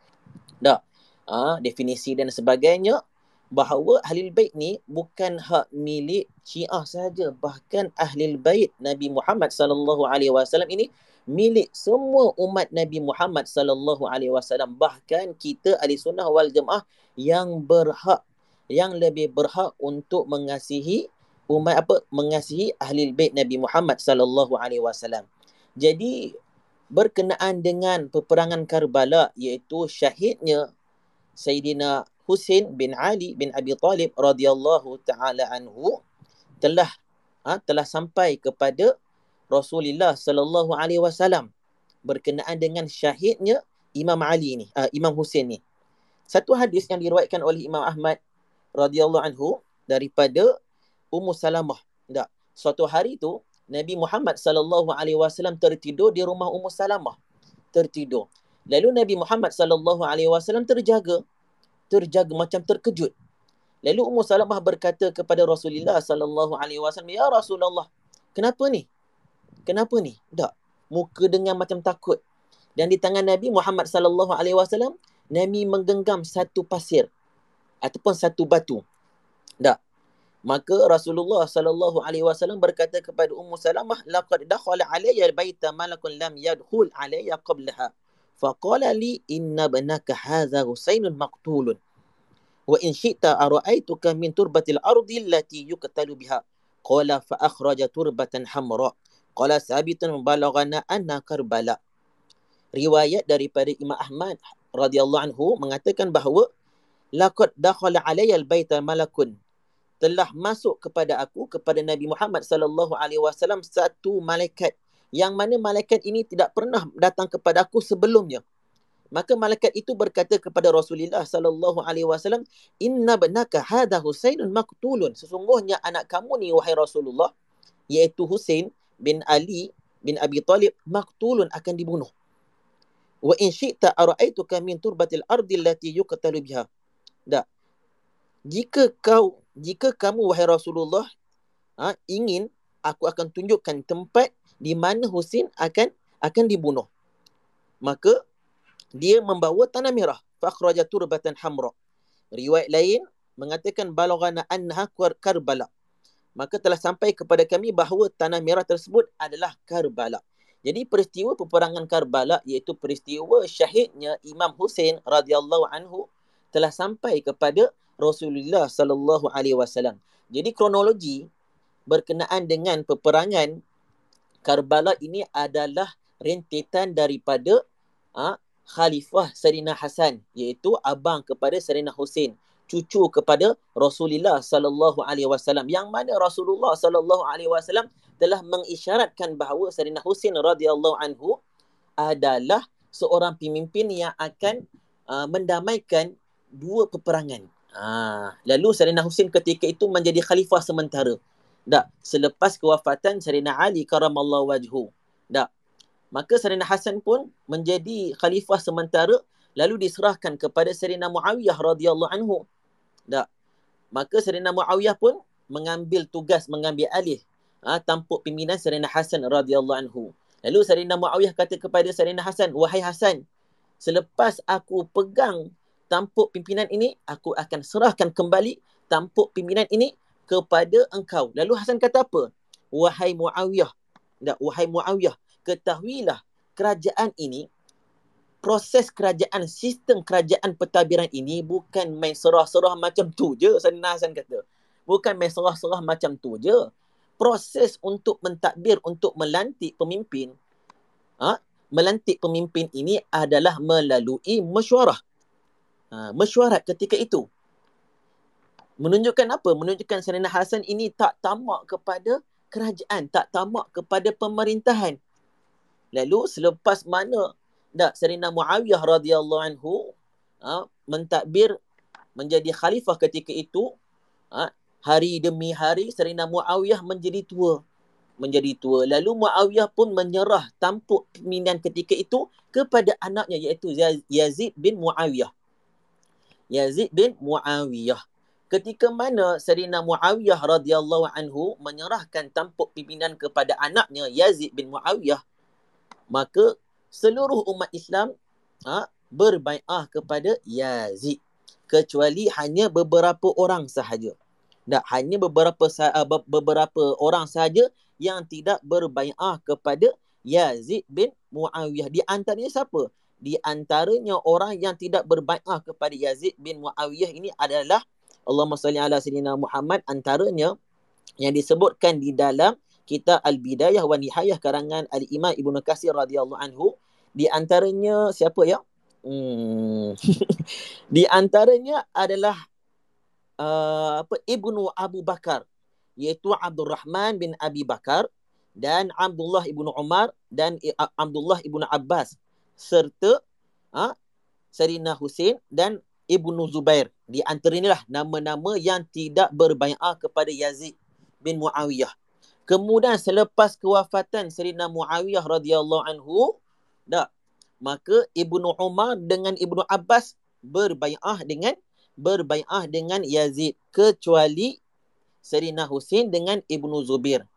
[SPEAKER 4] Tak? Uh, definisi dan sebagainya bahawa ahli bait ni bukan hak milik Syiah saja bahkan ahli bait Nabi Muhammad sallallahu alaihi wasallam ini milik semua umat Nabi Muhammad sallallahu alaihi wasallam bahkan kita ahli sunnah wal jamaah yang berhak yang lebih berhak untuk mengasihi umat apa mengasihi ahli bait Nabi Muhammad sallallahu alaihi wasallam jadi berkenaan dengan peperangan Karbala iaitu syahidnya Sayyidina Husain bin Ali bin Abi Talib radhiyallahu taala anhu telah ha, telah sampai kepada Rasulullah sallallahu alaihi wasallam berkenaan dengan syahidnya Imam Ali ni, uh, Imam Husain ni. Satu hadis yang diriwayatkan oleh Imam Ahmad radhiyallahu anhu daripada Ummu Salamah. Tak. Suatu hari tu Nabi Muhammad sallallahu alaihi wasallam tertidur di rumah Ummu Salamah. Tertidur. Lalu Nabi Muhammad sallallahu alaihi wasallam terjaga terjaga macam terkejut. Lalu Ummu Salamah berkata kepada Rasulullah sallallahu alaihi wasallam, "Ya Rasulullah, kenapa ni? Kenapa ni?" Tak. Muka dengan macam takut. Dan di tangan Nabi Muhammad sallallahu alaihi wasallam, Nabi menggenggam satu pasir ataupun satu batu. Tak. Maka Rasulullah sallallahu alaihi wasallam berkata kepada Ummu Salamah laqad dakhala alayya baita malakun lam yadkhul alayya qablaha. Faqala li inna banaka hadha Husainun maqtulun. Wa in shi'ta ara'aytuka min turbatil ardi allati yuqtalu biha. Qala fa akhraja turbatan hamra. Qala sabitan balaghana anna Karbala. Riwayat daripada Imam Ahmad radhiyallahu anhu mengatakan bahawa laqad dakhala alayya al baita malakun telah masuk kepada aku kepada Nabi Muhammad sallallahu alaihi wasallam satu malaikat yang mana malaikat ini tidak pernah datang kepada aku sebelumnya. Maka malaikat itu berkata kepada Rasulullah sallallahu alaihi wasallam, "Inna banaka hadha Husainun maqtulun." Sesungguhnya anak kamu ni wahai Rasulullah, iaitu Husain bin Ali bin Abi Talib maqtulun akan dibunuh. Wa in syi'ta ara'aituka min turbatil ardi allati yuqtalu biha. Dak. Jika kau jika kamu wahai Rasulullah ha, ingin aku akan tunjukkan tempat di mana Husin akan akan dibunuh. Maka dia membawa tanah merah. Fakhraja turbatan hamra. Riwayat lain mengatakan balaghana annaha Karbala. Maka telah sampai kepada kami bahawa tanah merah tersebut adalah Karbala. Jadi peristiwa peperangan Karbala iaitu peristiwa syahidnya Imam Hussein radhiyallahu anhu telah sampai kepada Rasulullah sallallahu alaihi wasallam. Jadi kronologi berkenaan dengan peperangan Karbala ini adalah rentetan daripada ha, Khalifah Sayyidina Hasan iaitu abang kepada Sayyidina Hussein cucu kepada Rasulullah sallallahu alaihi wasallam yang mana Rasulullah sallallahu alaihi wasallam telah mengisyaratkan bahawa Sayyidina Hussein radhiyallahu anhu adalah seorang pemimpin yang akan uh, mendamaikan dua peperangan. Ah, lalu Sayyidina Hussein ketika itu menjadi khalifah sementara. Tak. Selepas kewafatan Sayyidina Ali karamallahu wajhu. Tak. Maka Sayyidina Hasan pun menjadi khalifah sementara lalu diserahkan kepada Sayyidina Muawiyah radhiyallahu anhu. Tak. Maka Sayyidina Muawiyah pun mengambil tugas mengambil alih ha, tampuk pimpinan Sayyidina Hasan radhiyallahu anhu. Lalu Sayyidina Muawiyah kata kepada Sayyidina Hasan, "Wahai Hasan, selepas aku pegang tampuk pimpinan ini, aku akan serahkan kembali tampuk pimpinan ini kepada engkau. Lalu Hasan kata apa? Wahai Muawiyah. Tak, wahai Muawiyah. Ketahuilah kerajaan ini, proses kerajaan, sistem kerajaan pentadbiran ini bukan main serah-serah macam tu je. Sayyidina Hasan kata. Bukan main serah-serah macam tu je. Proses untuk mentadbir, untuk melantik pemimpin, ha? melantik pemimpin ini adalah melalui mesyuarah. Ha, mesyuarat ketika itu menunjukkan apa? Menunjukkan Sayyidina Hasan ini tak tamak kepada kerajaan, tak tamak kepada pemerintahan. Lalu selepas mana dak Sayyidina Muawiyah radhiyallahu anhu ha, mentadbir menjadi khalifah ketika itu, ha, hari demi hari Sayyidina Muawiyah menjadi tua. Menjadi tua. Lalu Muawiyah pun menyerah tampuk pimpinan ketika itu kepada anaknya iaitu Yazid bin Muawiyah. Yazid bin Muawiyah. Ketika mana Sayyidina Muawiyah radhiyallahu anhu menyerahkan tampuk pimpinan kepada anaknya Yazid bin Muawiyah maka seluruh umat Islam ha, berbaiah kepada Yazid. Kecuali hanya beberapa orang sahaja. Tak hanya beberapa uh, beberapa orang sahaja yang tidak berbaiah kepada Yazid bin Muawiyah. Di antaranya siapa di antaranya orang yang tidak berbaiah kepada Yazid bin Muawiyah ini adalah Allahumma salli ala sayyidina Muhammad antaranya yang disebutkan di dalam kitab Al-Bidayah wa Nihayah karangan Al-Imam Ibnu Katsir radhiyallahu anhu di antaranya siapa ya? Hmm. di antaranya adalah uh, apa Ibnu Abu Bakar iaitu Abdul Rahman bin Abi Bakar dan Abdullah ibnu Umar dan Abdullah ibnu Abbas serta ha, Sarina Hussein dan Ibnu Zubair. Di antara inilah nama-nama yang tidak berbai'ah kepada Yazid bin Muawiyah. Kemudian selepas kewafatan Sayyidina Muawiyah radhiyallahu anhu, dak, maka Ibnu Umar dengan Ibnu Abbas berbai'ah dengan berbai'ah dengan Yazid kecuali Sayyidina Husin dengan Ibnu Zubair.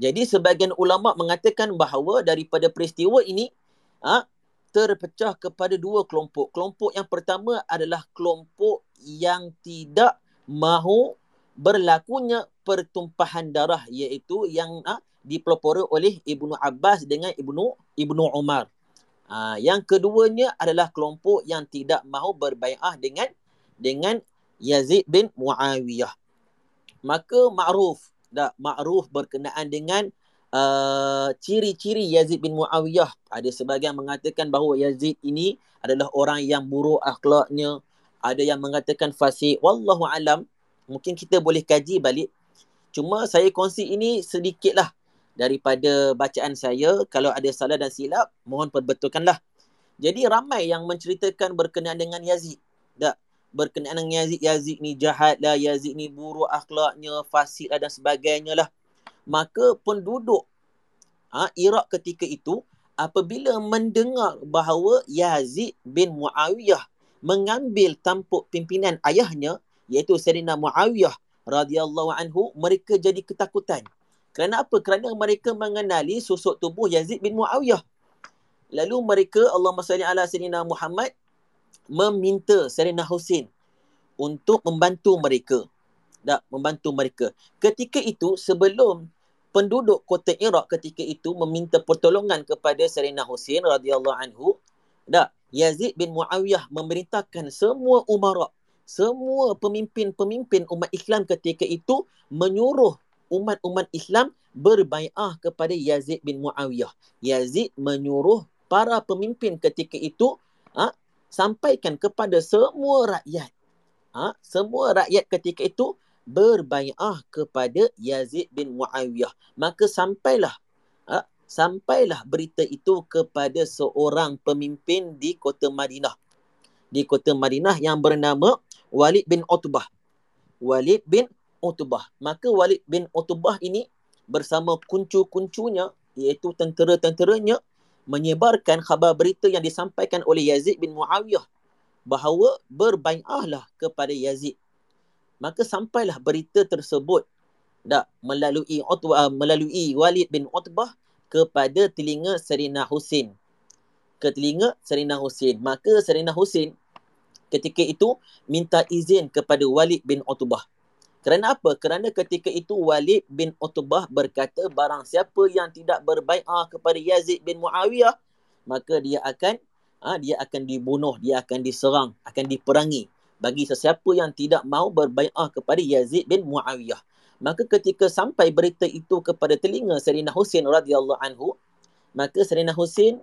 [SPEAKER 4] Jadi sebagian ulama mengatakan bahawa daripada peristiwa ini ha, terpecah kepada dua kelompok. Kelompok yang pertama adalah kelompok yang tidak mahu berlakunya pertumpahan darah iaitu yang ha, dipelopori oleh Ibnu Abbas dengan Ibnu Ibnu Umar. Ha, yang keduanya adalah kelompok yang tidak mahu berbaiah dengan dengan Yazid bin Muawiyah. Maka ma'ruf, dak ma'ruf berkenaan dengan uh, ciri-ciri Yazid bin Muawiyah. Ada sebagian mengatakan bahawa Yazid ini adalah orang yang buruk akhlaknya. Ada yang mengatakan fasik. Wallahu alam. Mungkin kita boleh kaji balik. Cuma saya kongsi ini sedikitlah daripada bacaan saya. Kalau ada salah dan silap, mohon perbetulkanlah. Jadi ramai yang menceritakan berkenaan dengan Yazid. Tak? Berkenaan dengan Yazid. Yazid ni jahat lah. Yazid ni buruk akhlaknya, fasik lah dan sebagainya lah maka penduduk ha, Iraq ketika itu apabila mendengar bahawa Yazid bin Muawiyah mengambil tampuk pimpinan ayahnya iaitu Sayyidina Muawiyah radhiyallahu anhu mereka jadi ketakutan. Kerana apa? Kerana mereka mengenali susuk tubuh Yazid bin Muawiyah. Lalu mereka Allahumma salli ala sayyidina Muhammad meminta Sayyidina Husin untuk membantu mereka. Tak membantu mereka. Ketika itu sebelum penduduk kota Iraq ketika itu meminta pertolongan kepada Sayyidina Husain radhiyallahu anhu. Dak Yazid bin Muawiyah memerintahkan semua umara semua pemimpin-pemimpin umat Islam ketika itu menyuruh umat-umat Islam berbaiah kepada Yazid bin Muawiyah. Yazid menyuruh para pemimpin ketika itu ha, sampaikan kepada semua rakyat. Ha, semua rakyat ketika itu berbaiah kepada Yazid bin Muawiyah. Maka sampailah ha, sampailah berita itu kepada seorang pemimpin di kota Madinah. Di kota Madinah yang bernama Walid bin Utbah. Walid bin Utbah. Maka Walid bin Utbah ini bersama kuncu-kuncunya iaitu tentera-tenteranya menyebarkan khabar berita yang disampaikan oleh Yazid bin Muawiyah bahawa berbaiahlah kepada Yazid maka sampailah berita tersebut dak melalui Utbah melalui Walid bin Utbah kepada telinga Serina Husin. Ke telinga Serina Husin. Maka Serina Husin ketika itu minta izin kepada Walid bin Utbah. Kerana apa? Kerana ketika itu Walid bin Utbah berkata barang siapa yang tidak berbaiat kepada Yazid bin Muawiyah maka dia akan ha, dia akan dibunuh dia akan diserang akan diperangi bagi sesiapa yang tidak mau berbai'ah kepada Yazid bin Muawiyah. Maka ketika sampai berita itu kepada telinga Serina Husin radhiyallahu anhu, maka Serina Husin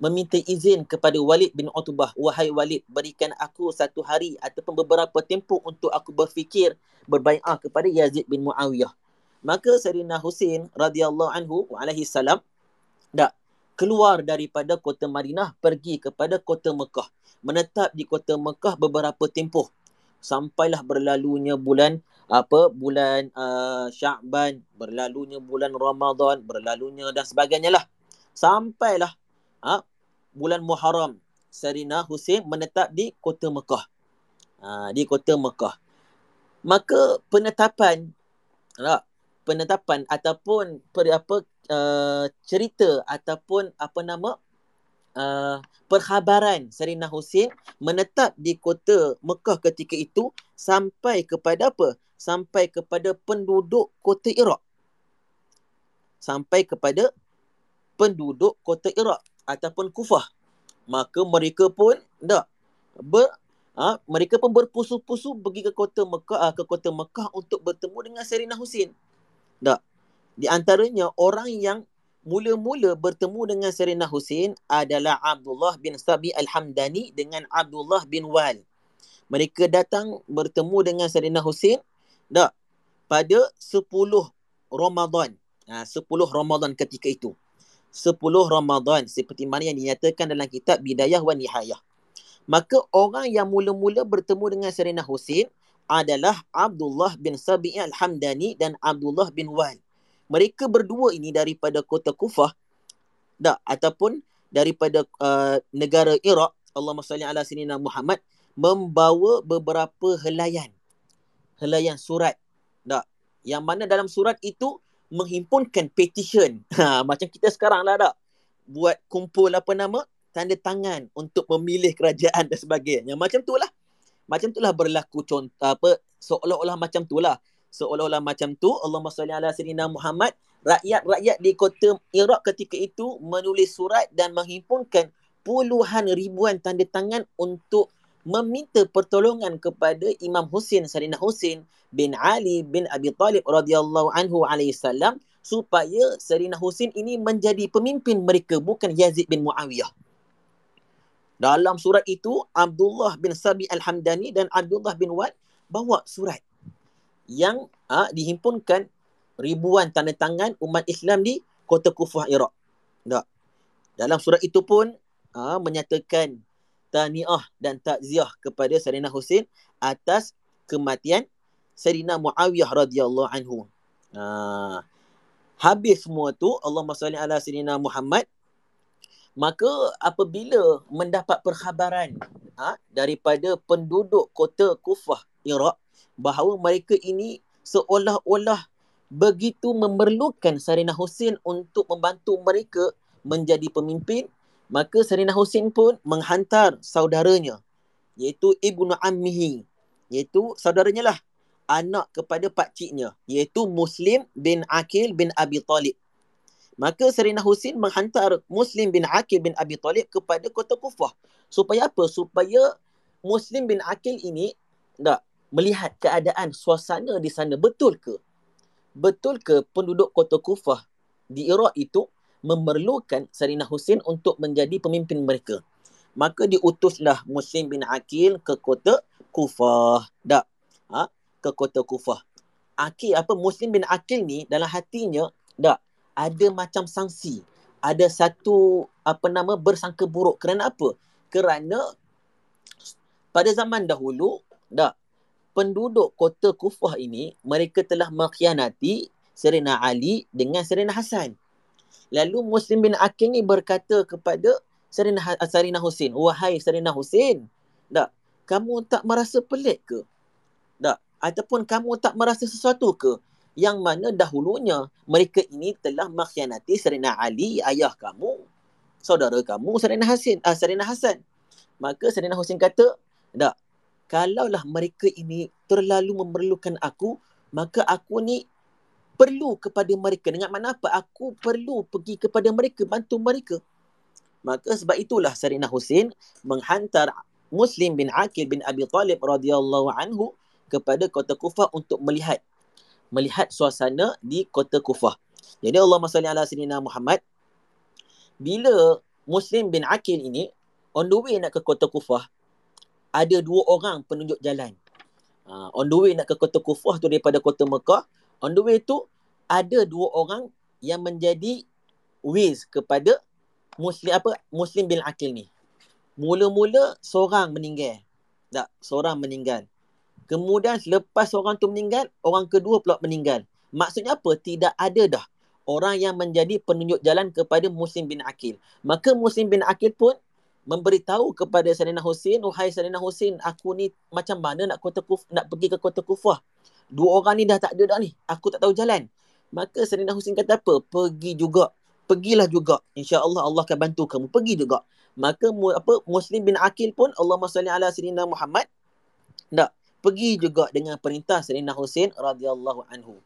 [SPEAKER 4] meminta izin kepada Walid bin Utbah, wahai Walid, berikan aku satu hari ataupun beberapa tempoh untuk aku berfikir berbai'ah kepada Yazid bin Muawiyah. Maka Serina Husin radhiyallahu anhu alaihi salam dak keluar daripada kota Madinah pergi kepada kota Mekah. Menetap di kota Mekah beberapa tempoh. Sampailah berlalunya bulan apa bulan uh, Sya'ban berlalunya bulan Ramadan berlalunya dan sebagainya lah. Sampailah ha, bulan Muharram Sarina Hussein menetap di kota Mekah. Ha, di kota Mekah. Maka penetapan tak, penetapan ataupun per, apa uh, cerita ataupun apa nama uh, perkhabaran Sarina Husin menetap di kota Mekah ketika itu sampai kepada apa? Sampai kepada penduduk kota Iraq. Sampai kepada penduduk kota Iraq ataupun Kufah. Maka mereka pun tak ber, ha, mereka pun berpusu-pusu pergi ke kota Mekah ke kota Mekah untuk bertemu dengan Sarina Husin. Tak. Di antaranya orang yang mula-mula bertemu dengan Serena Hussein adalah Abdullah bin Sabi Al-Hamdani dengan Abdullah bin Wal. Mereka datang bertemu dengan Serena Hussein tak, pada 10 Ramadan. Ha, 10 Ramadan ketika itu. 10 Ramadan seperti mana yang dinyatakan dalam kitab Bidayah wa Nihayah. Maka orang yang mula-mula bertemu dengan Serena Hussein adalah Abdullah bin Sabi Al-Hamdani dan Abdullah bin Wal mereka berdua ini daripada kota Kufah tak ataupun daripada uh, negara Iraq Allahumma salli ala sayyidina Muhammad membawa beberapa helaian helaian surat tak yang mana dalam surat itu menghimpunkan petition. Ha, macam kita sekarang lah tak buat kumpul apa nama? Tanda tangan untuk memilih kerajaan dan sebagainya. Macam tu lah. Macam tu lah berlaku contoh apa seolah-olah macam tu lah seolah-olah macam tu Allahumma salli ala sayyidina Muhammad rakyat-rakyat di kota Iraq ketika itu menulis surat dan menghimpunkan puluhan ribuan tanda tangan untuk meminta pertolongan kepada Imam Hussein Sayyidina Hussein bin Ali bin Abi Talib radhiyallahu anhu alaihi salam supaya Sayyidina Husin ini menjadi pemimpin mereka bukan Yazid bin Muawiyah. Dalam surat itu Abdullah bin Sabi Al-Hamdani dan Abdullah bin Wad bawa surat yang ha, dihimpunkan ribuan tanda tangan umat Islam di kota Kufah Iraq. Tak. Dalam surat itu pun ha, menyatakan taniah dan takziah kepada Sayyidina Husin atas kematian Sayyidina Muawiyah radhiyallahu anhu. Ha, habis semua tu Allahumma salli ala Sayyidina Muhammad maka apabila mendapat perkhabaran ha, daripada penduduk kota Kufah Iraq bahawa mereka ini seolah-olah begitu memerlukan Sayyidina Husin untuk membantu mereka menjadi pemimpin Maka Sarina Husin pun menghantar saudaranya iaitu Ibnu Ammihi iaitu saudaranya lah anak kepada pak ciknya iaitu Muslim bin Akil bin Abi Talib. Maka Sarina Husin menghantar Muslim bin Akil bin Abi Talib kepada kota Kufah. Supaya apa? Supaya Muslim bin Akil ini tak melihat keadaan suasana di sana betul ke? Betul ke penduduk kota Kufah di Iraq itu memerlukan Sarina Husin untuk menjadi pemimpin mereka. Maka diutuslah Muslim bin Akil ke kota Kufah. Tak? Ha? Ke kota Kufah. Akil apa Muslim bin Akil ni dalam hatinya tak ada macam sanksi. Ada satu apa nama bersangka buruk. Kerana apa? Kerana pada zaman dahulu tak penduduk kota Kufah ini mereka telah mengkhianati Serena Ali dengan Serena Hasan. Lalu Muslim bin Akil ni berkata kepada Sarina, ha-, Sarina Husin, wahai Sarina Husin, tak, kamu tak merasa pelik ke? Tak, ataupun kamu tak merasa sesuatu ke? Yang mana dahulunya mereka ini telah mengkhianati Sarina Ali, ayah kamu, saudara kamu, Sarina Hasin, uh, Sarina Hasan. Maka Sarina Husin kata, tak, kalaulah mereka ini terlalu memerlukan aku, maka aku ni perlu kepada mereka. Dengan mana apa? Aku perlu pergi kepada mereka, bantu mereka. Maka sebab itulah Sarina Husin menghantar Muslim bin Aqil bin Abi Talib radhiyallahu anhu kepada kota Kufah untuk melihat melihat suasana di kota Kufah. Jadi Allah salli ala sayyidina Muhammad bila Muslim bin Aqil ini on the way nak ke kota Kufah ada dua orang penunjuk jalan. Uh, on the way nak ke kota Kufah tu daripada kota Mekah on the way tu ada dua orang yang menjadi wiz kepada muslim apa muslim bin akil ni. Mula-mula seorang meninggal. Tak seorang meninggal. Kemudian selepas seorang tu meninggal orang kedua pula meninggal. Maksudnya apa? Tidak ada dah orang yang menjadi penunjuk jalan kepada muslim bin akil. Maka muslim bin akil pun memberitahu kepada Sayyidina Husin, wahai Sayyidina Husin, aku ni macam mana nak kota Kuf, nak pergi ke kota Kufah? dua orang ni dah tak ada dah ni. Aku tak tahu jalan. Maka Sayyidina Husin kata apa? Pergi juga. Pergilah juga. InsyaAllah Allah akan bantu kamu. Pergi juga. Maka apa Muslim bin Akil pun Allah salli ala Sayyidina Muhammad. Tak. Pergi juga dengan perintah Sayyidina Husin radhiyallahu anhu.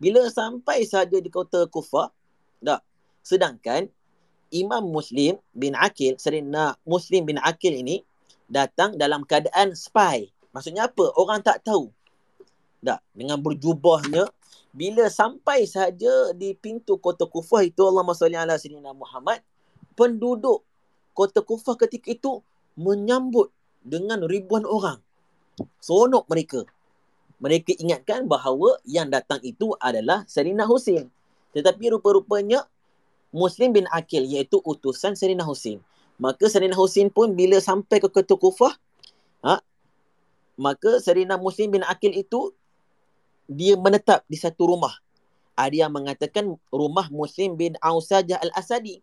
[SPEAKER 4] Bila sampai saja di kota Kufah. Tak. Sedangkan Imam Muslim bin Akil, Sayyidina Muslim bin Akil ini datang dalam keadaan spy. Maksudnya apa? Orang tak tahu. Tak, dengan berjubahnya bila sampai saja di pintu kota Kufah itu Allahumma salli ala sayyidina Muhammad penduduk kota Kufah ketika itu menyambut dengan ribuan orang seronok mereka mereka ingatkan bahawa yang datang itu adalah Sayyidina Husin tetapi rupa-rupanya Muslim bin Akil iaitu utusan Sayyidina Husin maka Sayyidina Husin pun bila sampai ke kota Kufah ha, maka Sayyidina Muslim bin Akil itu dia menetap di satu rumah. Ada yang mengatakan rumah Muslim bin Ausajah Al-Asadi.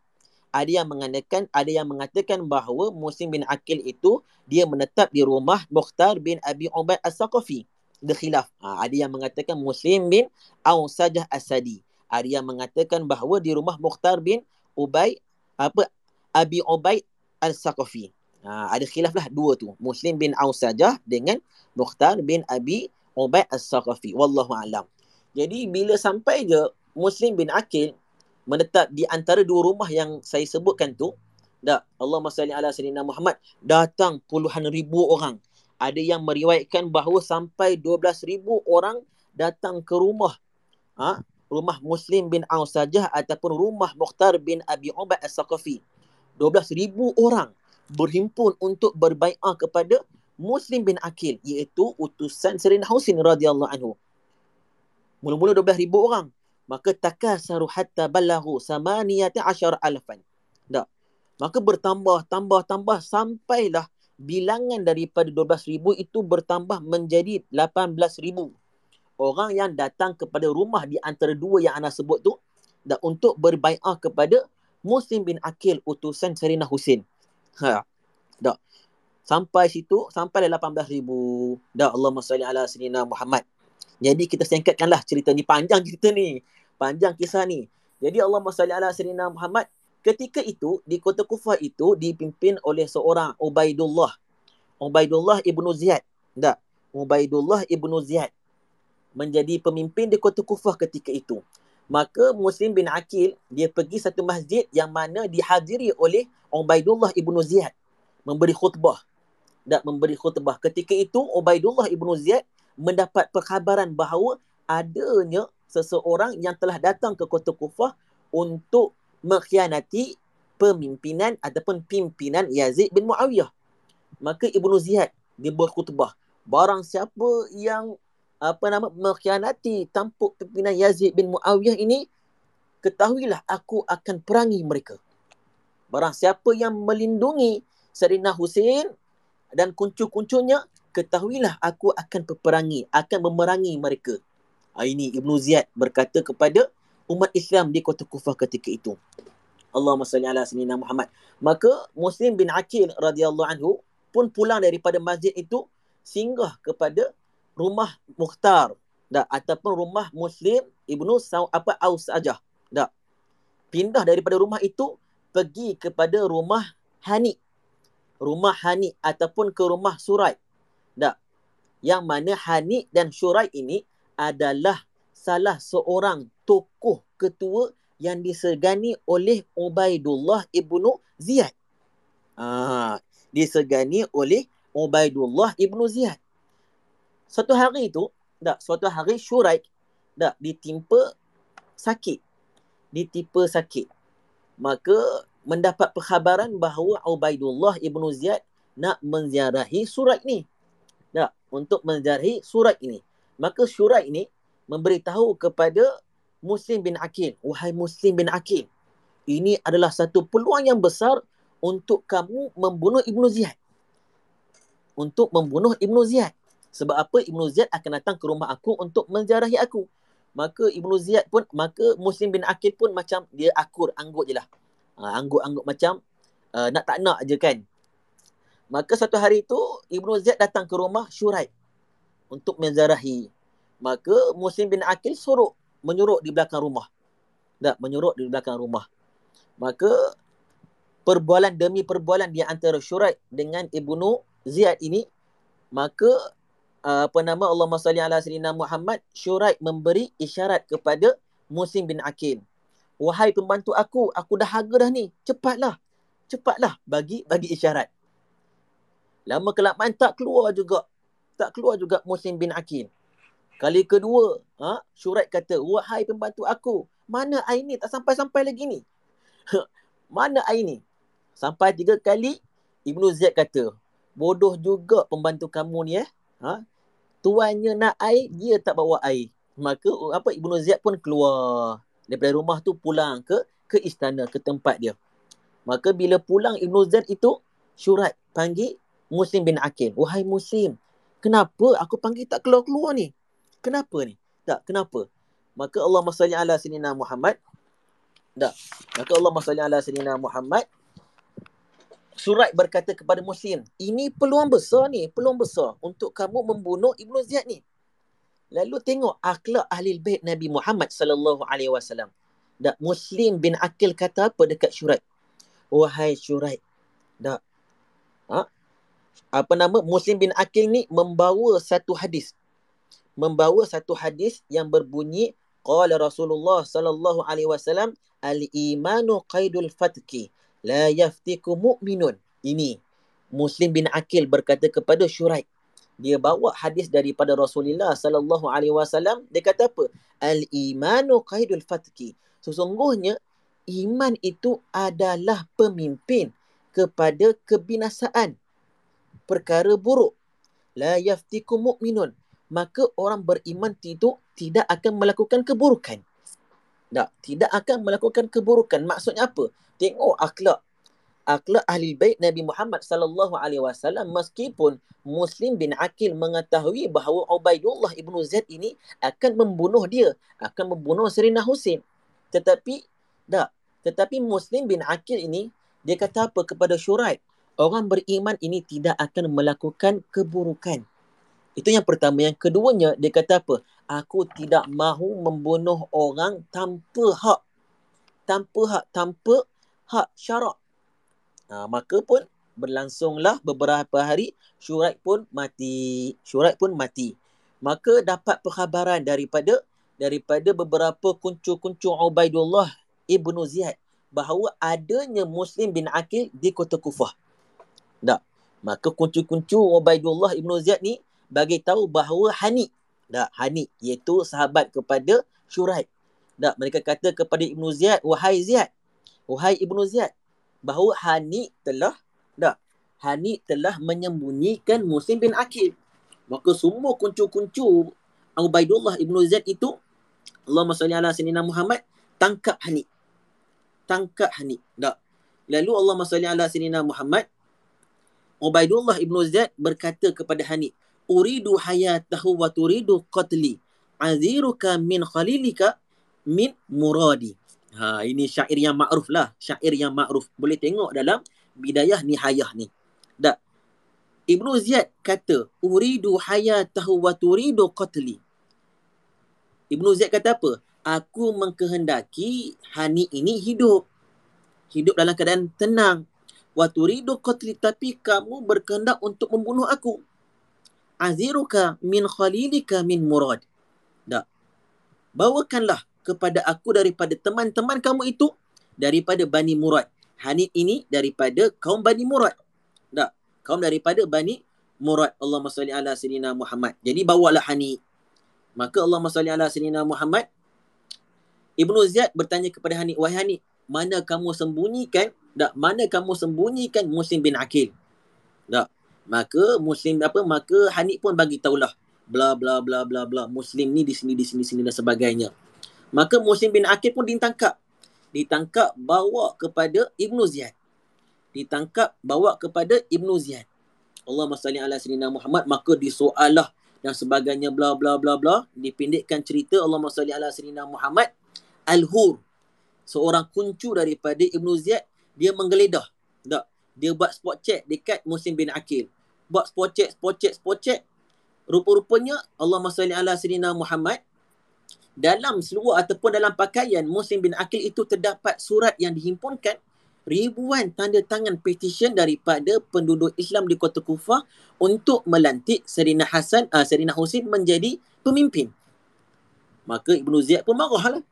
[SPEAKER 4] Ada yang mengatakan ada yang mengatakan bahawa Muslim bin Akil itu dia menetap di rumah Mukhtar bin Abi Ubaid As-Saqafi. Dia khilaf. Ha, ada yang mengatakan Muslim bin Ausajah Asadi. Ada yang mengatakan bahawa di rumah Mukhtar bin Ubay apa Abi Ubaid Al-Saqafi. Ha, ada khilaf lah dua tu. Muslim bin Ausajah dengan Mukhtar bin Abi Ubaid As-Saqafi. Wallahu a'lam. Jadi bila sampai je Muslim bin Akil menetap di antara dua rumah yang saya sebutkan tu, dah Allah salli ala sayyidina Muhammad datang puluhan ribu orang. Ada yang meriwayatkan bahawa sampai 12 ribu orang datang ke rumah ha, rumah Muslim bin Auf saja ataupun rumah Mukhtar bin Abi Ubad As-Saqafi. 12,000 orang berhimpun untuk berbai'ah kepada Muslim bin Akil iaitu utusan Serina Husin radhiyallahu anhu. Mula-mula 12,000 orang. Maka takasaru hatta balaghu samaniyata asyar alfan. Tak. Maka bertambah, tambah, tambah sampailah bilangan daripada 12,000 itu bertambah menjadi 18,000 orang yang datang kepada rumah di antara dua yang anda sebut tu dan untuk berbai'ah kepada Muslim bin Akil utusan Serina Husin. Ha. Dak. Sampai situ sampai 18,000. Dak Allahumma salli ala sayyidina Muhammad. Jadi kita singkatkanlah cerita ni panjang cerita ni. Panjang kisah ni. Jadi Allahumma salli ala sayyidina Muhammad ketika itu di kota Kufah itu dipimpin oleh seorang Ubaidullah. Ubaidullah ibnu Ziyad. Tak. Ubaidullah ibnu Ziyad menjadi pemimpin di kota Kufah ketika itu. Maka Muslim bin Akil dia pergi satu masjid yang mana dihadiri oleh Ubaidullah ibnu Ziyad memberi khutbah. Dan memberi khutbah. Ketika itu Ubaidullah ibnu Ziyad mendapat perkhabaran bahawa adanya seseorang yang telah datang ke kota Kufah untuk mengkhianati pemimpinan ataupun pimpinan Yazid bin Muawiyah. Maka Ibnu Ziyad dia berkhutbah. Barang siapa yang apa nama mengkhianati tampuk pimpinan Yazid bin Muawiyah ini ketahuilah aku akan perangi mereka. Barang siapa yang melindungi Sarinah Hussein dan kuncu-kuncunya ketahuilah aku akan peperangi akan memerangi mereka. Ha, ini Ibnu Ziyad berkata kepada umat Islam di kota Kufah ketika itu. Allahumma salli ala sayyidina Muhammad. Maka Muslim bin Aqil radhiyallahu anhu pun pulang daripada masjid itu singgah kepada rumah Mukhtar dak ataupun rumah Muslim Ibnu Saw apa Aus saja dak pindah daripada rumah itu pergi kepada rumah Hani rumah Hani ataupun ke rumah Surai dak yang mana Hani dan Surai ini adalah salah seorang tokoh ketua yang disegani oleh Ubaidullah ibnu Ziyad. Ah, disegani oleh Ubaidullah ibnu Ziyad. Suatu hari tu, tak, suatu hari Syuraik tak, ditimpa sakit. Ditimpa sakit. Maka mendapat perkhabaran bahawa Ubaidullah ibnu Ziyad nak menziarahi surat ni. Tak, untuk menziarahi surat ini. Maka surat ini memberitahu kepada Muslim bin Akil. Wahai Muslim bin Akil. Ini adalah satu peluang yang besar untuk kamu membunuh Ibnu Ziyad. Untuk membunuh Ibnu Ziyad. Sebab apa Ibnu Ziyad akan datang ke rumah aku untuk menjarahi aku. Maka Ibnu Ziyad pun, maka Muslim bin Akil pun macam dia akur, anggut je lah. Ha, anggut-anggut macam uh, nak tak nak je kan. Maka satu hari tu Ibnu Ziyad datang ke rumah Syuraib untuk menjarahi. Maka Muslim bin Akil suruh menyuruh di belakang rumah. Tak, menyuruh di belakang rumah. Maka perbualan demi perbualan di antara Syuraib dengan Ibnu Ziyad ini maka uh, apa nama Allah salli ala sayyidina Muhammad Syuraib memberi isyarat kepada Muslim bin Akil. Wahai pembantu aku, aku dah harga dah ni. Cepatlah. Cepatlah bagi bagi isyarat. Lama kelamaan tak keluar juga. Tak keluar juga Muslim bin Akil. Kali kedua, ha, Syuraib kata, "Wahai pembantu aku, mana air ni tak sampai-sampai lagi ni?" mana air ni? Sampai tiga kali Ibnu Zaid kata, "Bodoh juga pembantu kamu ni eh." Ha? tuannya nak air, dia tak bawa air. Maka apa Ibnu Ziyad pun keluar daripada rumah tu pulang ke ke istana, ke tempat dia. Maka bila pulang Ibnu Ziyad itu, syurat panggil Muslim bin Akil. Wahai Muslim, kenapa aku panggil tak keluar-keluar ni? Kenapa ni? Tak, kenapa? Maka Allah salli ala sayyidina Muhammad. Tak. Maka Allah salli ala sayyidina Muhammad Surat berkata kepada Muslim, ini peluang besar ni, peluang besar untuk kamu membunuh Ibnu Ziyad ni. Lalu tengok akhlak ahli bait Nabi Muhammad sallallahu alaihi wasallam. Dak Muslim bin Akil kata apa dekat Syurat? Wahai Syurat. Dak. Ha? Apa nama Muslim bin Akil ni membawa satu hadis. Membawa satu hadis yang berbunyi qala Rasulullah sallallahu alaihi wasallam al-imanu qaidul fatki la yaftiku mu'minun. Ini Muslim bin Akil berkata kepada Syuraib. dia bawa hadis daripada Rasulullah sallallahu alaihi wasallam. Dia kata apa? Al imanu qaidul fatki. Sesungguhnya iman itu adalah pemimpin kepada kebinasaan perkara buruk. La yaftiku mu'minun. Maka orang beriman itu tidak akan melakukan keburukan tak tidak akan melakukan keburukan maksudnya apa tengok akhlak akhlak ahli bait Nabi Muhammad sallallahu alaihi wasallam meskipun Muslim bin Akil mengetahui bahawa Ubaidullah ibnu Zaid ini akan membunuh dia, akan membunuh Serina Husin. Tetapi tak, tetapi Muslim bin Akil ini dia kata apa kepada Syuraib? Orang beriman ini tidak akan melakukan keburukan. Itu yang pertama. Yang keduanya dia kata apa? Aku tidak mahu membunuh orang tanpa hak. Tanpa hak, tanpa hak syarak. Ha, maka pun berlangsunglah beberapa hari Syuraib pun mati. Syuraib pun mati. Maka dapat perkhabaran daripada daripada beberapa kuncu-kuncu Ubaidullah ibnu Ziyad bahawa adanya Muslim bin Akil di kota Kufah. Tak. Maka kuncu-kuncu Ubaidullah ibnu Ziyad ni bagi tahu bahawa Hani. Tak. Hani iaitu sahabat kepada Syuraib. Tak. Mereka kata kepada Ibnu Ziyad, wahai Ziyad. Wahai Ibnu Ziyad bahawa Hani telah tak Hani telah menyembunyikan Muslim bin Akil. Maka semua kuncu-kuncu Ubaidullah ibnu Zaid itu Allahumma salli ala sayyidina Muhammad tangkap Hani. Tangkap Hani. Tak. Lalu Allahumma salli ala sayyidina Muhammad Ubaidullah ibnu Zaid berkata kepada Hani, "Uridu hayatahu wa turidu qatli. Aziruka min khalilika min muradi." Ha, ini syair yang ma'ruf lah. Syair yang ma'ruf. Boleh tengok dalam bidayah nihayah ni. Tak. Ibnu Ziyad kata, Uridu hayatahu wa turidu qatli. Ibnu Ziyad kata apa? Aku mengkehendaki Hani ini hidup. Hidup dalam keadaan tenang. Wa turidu qatli. Tapi kamu berkehendak untuk membunuh aku. Aziruka min khalilika min murad. Tak. Bawakanlah kepada aku daripada teman-teman kamu itu daripada Bani Murad. Hanif ini daripada kaum Bani Murad. Tak. Kaum daripada Bani Murad. Allahumma salli ala sayyidina Muhammad. Jadi bawalah Hanif. Maka Allahumma salli ala sayyidina Muhammad. Ibnu Ziyad bertanya kepada Hanif, "Wahai Hanif, mana kamu sembunyikan? Tak, mana kamu sembunyikan Muslim bin Akil?" Tak. Maka Muslim apa? Maka Hanif pun bagi tahulah bla bla bla bla bla Muslim ni di sini di sini sini dan sebagainya. Maka Muslim bin Akil pun ditangkap. Ditangkap bawa kepada Ibnu Ziyad. Ditangkap bawa kepada Ibnu Ziyad. Allah salli ala sayyidina Muhammad maka disoalah dan sebagainya bla bla bla bla dipindikkan cerita Allah salli ala sayyidina Muhammad Al-Hur seorang kuncu daripada Ibnu Ziyad dia menggeledah tak dia buat spot check dekat Muslim bin Akil buat spot check spot rupa-rupanya Allah salli ala sayyidina Muhammad dalam seluar ataupun dalam pakaian Muslim bin Akil itu terdapat surat yang dihimpunkan ribuan tanda tangan petition daripada penduduk Islam di kota Kufah untuk melantik Serina Hasan, uh, Serina Husin menjadi pemimpin. Maka Ibnu Ziyad pun marah lah.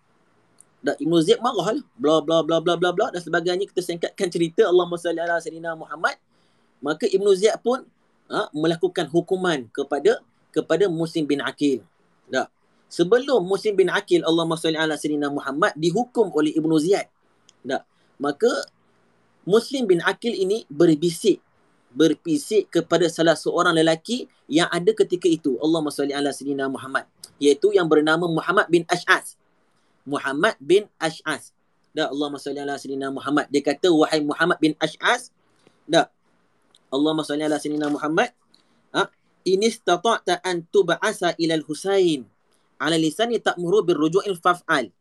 [SPEAKER 4] Dan Ibnu Ziyad marah lah. Bla bla bla bla bla bla dan sebagainya. Kita singkatkan cerita Allah salli ala Serina Muhammad. Maka Ibnu Ziyad pun uh, melakukan hukuman kepada kepada Muslim bin Akil. Tak sebelum Muslim bin Akil Allah SWT ala Sayyidina Muhammad dihukum oleh Ibnu Ziyad. Tak. Maka Muslim bin Akil ini berbisik berpisik kepada salah seorang lelaki yang ada ketika itu Allah SWT ala Sayyidina Muhammad iaitu yang bernama Muhammad bin Ash'as. Muhammad bin Ash'as. Tak. Allah SWT ala Sayyidina Muhammad. Dia kata wahai Muhammad bin Ash'as. Tak. Allah SWT ala Sayyidina Muhammad. Ha? Ini stata'ta an tub'asa ilal Husain ala lisani ta'muru birruju'il faf'al.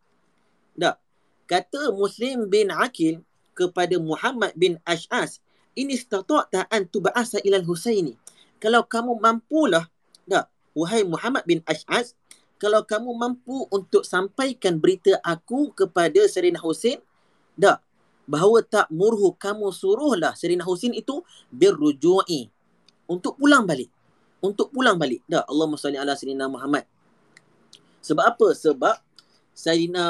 [SPEAKER 4] Tak. Kata Muslim bin Akil kepada Muhammad bin Ash'as, ini stata'ta an tub'asa ilal Husaini. Kalau kamu mampulah, tak. Wahai Muhammad bin Ash'as, kalau kamu mampu untuk sampaikan berita aku kepada Serina Husain, tak. Bahawa tak murhu kamu suruhlah Serina Husain itu birruju'i. Untuk pulang balik. Untuk pulang balik. Tak. Allahumma salli ala Serina Muhammad. Sebab apa? Sebab Sayyidina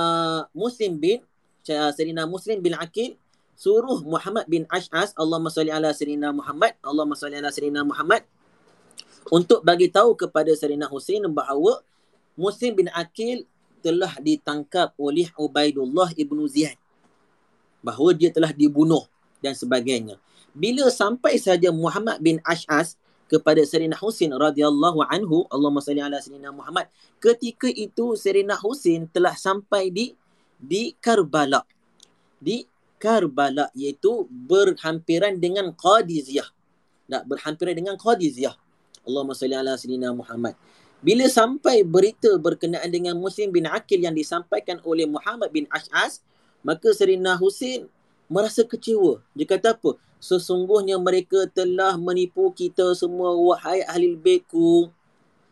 [SPEAKER 4] Muslim bin Sayyidina Muslim bin Akil suruh Muhammad bin Ash'as Allahumma salli ala Sayyidina Muhammad Allahumma salli ala Sayyidina Muhammad untuk bagi tahu kepada Sayyidina Hussein bahawa Muslim bin Akil telah ditangkap oleh Ubaidullah ibnu Ziyad. Bahawa dia telah dibunuh dan sebagainya. Bila sampai saja Muhammad bin Ash'as kepada Sayyidina Husin radhiyallahu anhu, Allahumma salli ala Sayyidina Muhammad. Ketika itu Sayyidina Husin telah sampai di di Karbala. Di Karbala iaitu berhampiran dengan Qadiziyah. Tak berhampiran dengan Qadiziyah. Allahumma salli ala Sayyidina Muhammad. Bila sampai berita berkenaan dengan Muslim bin Akil yang disampaikan oleh Muhammad bin Ash'as, maka Serina Husin merasa kecewa. Dia kata apa? Sesungguhnya mereka telah menipu kita semua, wahai ahli baitku.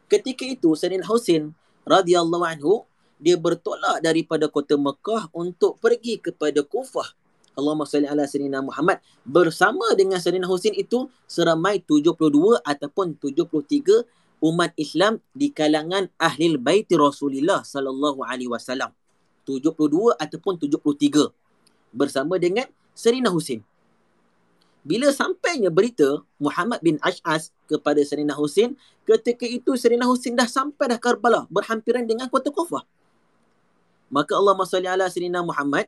[SPEAKER 4] Ketika itu, Serina Husin radhiyallahu anhu, dia bertolak daripada kota Mekah untuk pergi kepada Kufah. Allahumma salli ala Sayyidina Muhammad bersama dengan Sayyidina Husin itu seramai 72 ataupun 73 umat Islam di kalangan ahli bait Rasulullah sallallahu alaihi wasallam. 72 ataupun 73 bersama dengan Serina Husin. Bila sampainya berita Muhammad bin Ash'as kepada Serina Husin, ketika itu Serina Husin dah sampai dah Karbala berhampiran dengan kota Kufah. Maka Allah salli ala Serina Muhammad.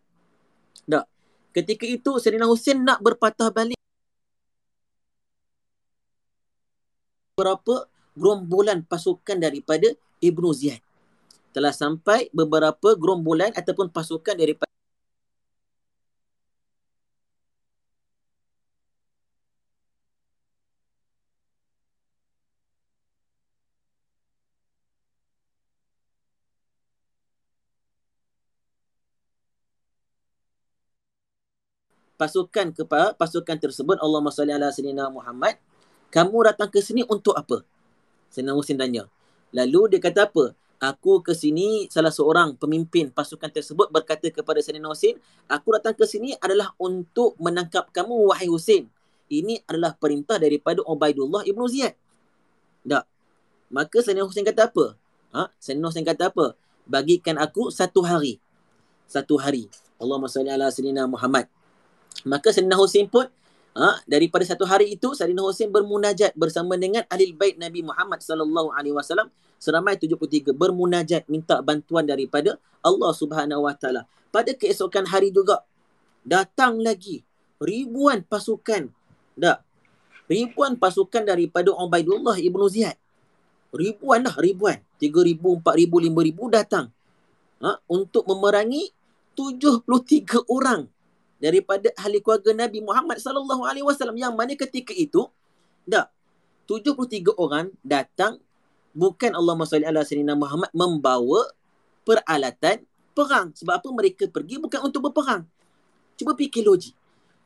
[SPEAKER 4] Tak. Ketika itu Serina Husin nak berpatah balik berapa gerombolan pasukan daripada Ibnu Ziyad. Telah sampai beberapa gerombolan ataupun pasukan daripada pasukan kepada pasukan tersebut Allahumma salli ala sayyidina Muhammad kamu datang ke sini untuk apa Sayyidina Husin tanya. Lalu dia kata apa? Aku ke sini salah seorang pemimpin pasukan tersebut berkata kepada Sayyidina Husin, aku datang ke sini adalah untuk menangkap kamu wahai Husin. Ini adalah perintah daripada Ubaidullah Ibnu Ziyad. Tak. Maka Sayyidina Husin kata apa? Ha? Sayyidina Husin kata apa? Bagikan aku satu hari. Satu hari. Allahumma salli ala Sayyidina Muhammad. Maka Sayyidina Husin pun ha, daripada satu hari itu Sayyidina Hussein bermunajat bersama dengan ahli bait Nabi Muhammad sallallahu alaihi wasallam seramai 73 bermunajat minta bantuan daripada Allah Subhanahu wa taala. Pada keesokan hari juga datang lagi ribuan pasukan dak ribuan pasukan daripada Ubaidullah ibnu Ziyad. Ribuan dah ribuan. 3000, 4000, 5000 datang. Ha, untuk memerangi 73 orang daripada ahli keluarga Nabi Muhammad sallallahu alaihi wasallam. Yang mana ketika itu dak 73 orang datang bukan Allah Subhanahu ala sayyidina Muhammad membawa peralatan perang. Sebab apa? Mereka pergi bukan untuk berperang. Cuba fikir logik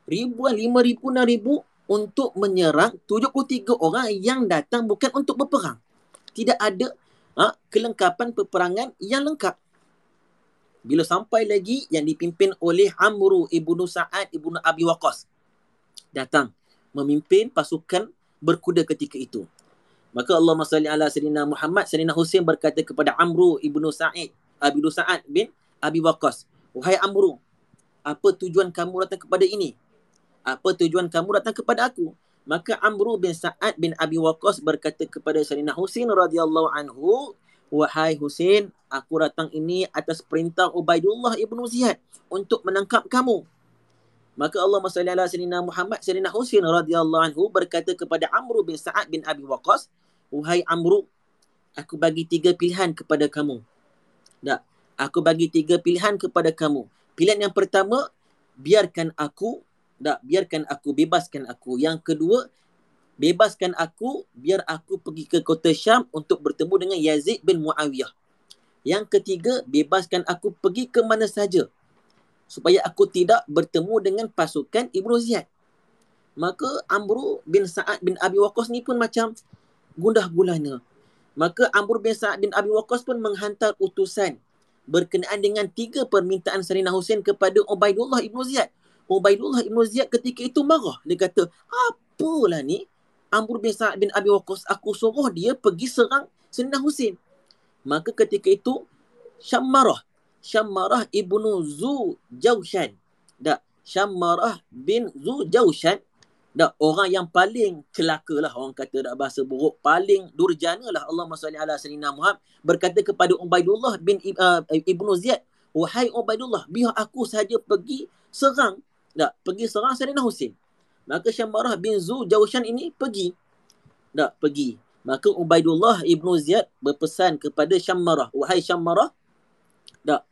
[SPEAKER 4] ribuan lima ribu enam ribu untuk menyerang 73 orang yang datang bukan untuk berperang. Tidak ada ha, kelengkapan peperangan yang lengkap bila sampai lagi yang dipimpin oleh Amru ibnu Sa'ad ibnu Abi Waqas datang memimpin pasukan berkuda ketika itu. Maka Allah salli ala sayyidina Muhammad sayyidina Husain berkata kepada Amru ibnu Sa'id Abi Sa'ad bin Abi Waqas, "Wahai Amru, apa tujuan kamu datang kepada ini? Apa tujuan kamu datang kepada aku?" Maka Amru bin Sa'ad bin Abi Waqas berkata kepada Sayyidina Husain radhiyallahu anhu, Wahai Hussein, aku datang ini atas perintah Ubaidullah ibnu Ziyad untuk menangkap kamu. Maka Allah SWT Sayyidina Muhammad Sayyidina Hussein radhiyallahu anhu berkata kepada Amr bin Sa'ad bin Abi Waqas, Wahai Amr, aku bagi tiga pilihan kepada kamu. Tak, aku bagi tiga pilihan kepada kamu. Pilihan yang pertama, biarkan aku, tak, biarkan aku, bebaskan aku. Yang kedua, bebaskan aku biar aku pergi ke kota Syam untuk bertemu dengan Yazid bin Muawiyah. Yang ketiga, bebaskan aku pergi ke mana saja supaya aku tidak bertemu dengan pasukan Ibnu Ziyad. Maka Amr bin Sa'ad bin Abi Waqqas ni pun macam gundah gulana. Maka Amr bin Sa'ad bin Abi Waqqas pun menghantar utusan berkenaan dengan tiga permintaan Sarina Hussein kepada Ubaidullah Ibnu Ziyad. Ubaidullah Ibnu Ziyad ketika itu marah. Dia kata, apalah ni? Amr bin Sa'ad bin Abi Waqqas aku suruh dia pergi serang Sayyidina Husin. Maka ketika itu Syammarah Syammarah ibnu Zu Jaushan. Tak, Syammarah bin Zu Jaushan dak orang yang paling celaka lah orang kata dak bahasa buruk paling durjana lah Allah SWT ala sayyidina Muhammad berkata kepada Ubaidullah bin uh, Ibnu Ziyad wahai Ubaidullah biar aku saja pergi serang dak pergi serang Sayyidina Husin maka Syambarah bin Zu Jawshan ini pergi dak pergi maka Ubaidullah Ibnu Ziyad berpesan kepada Syammarah wahai Syammarah dak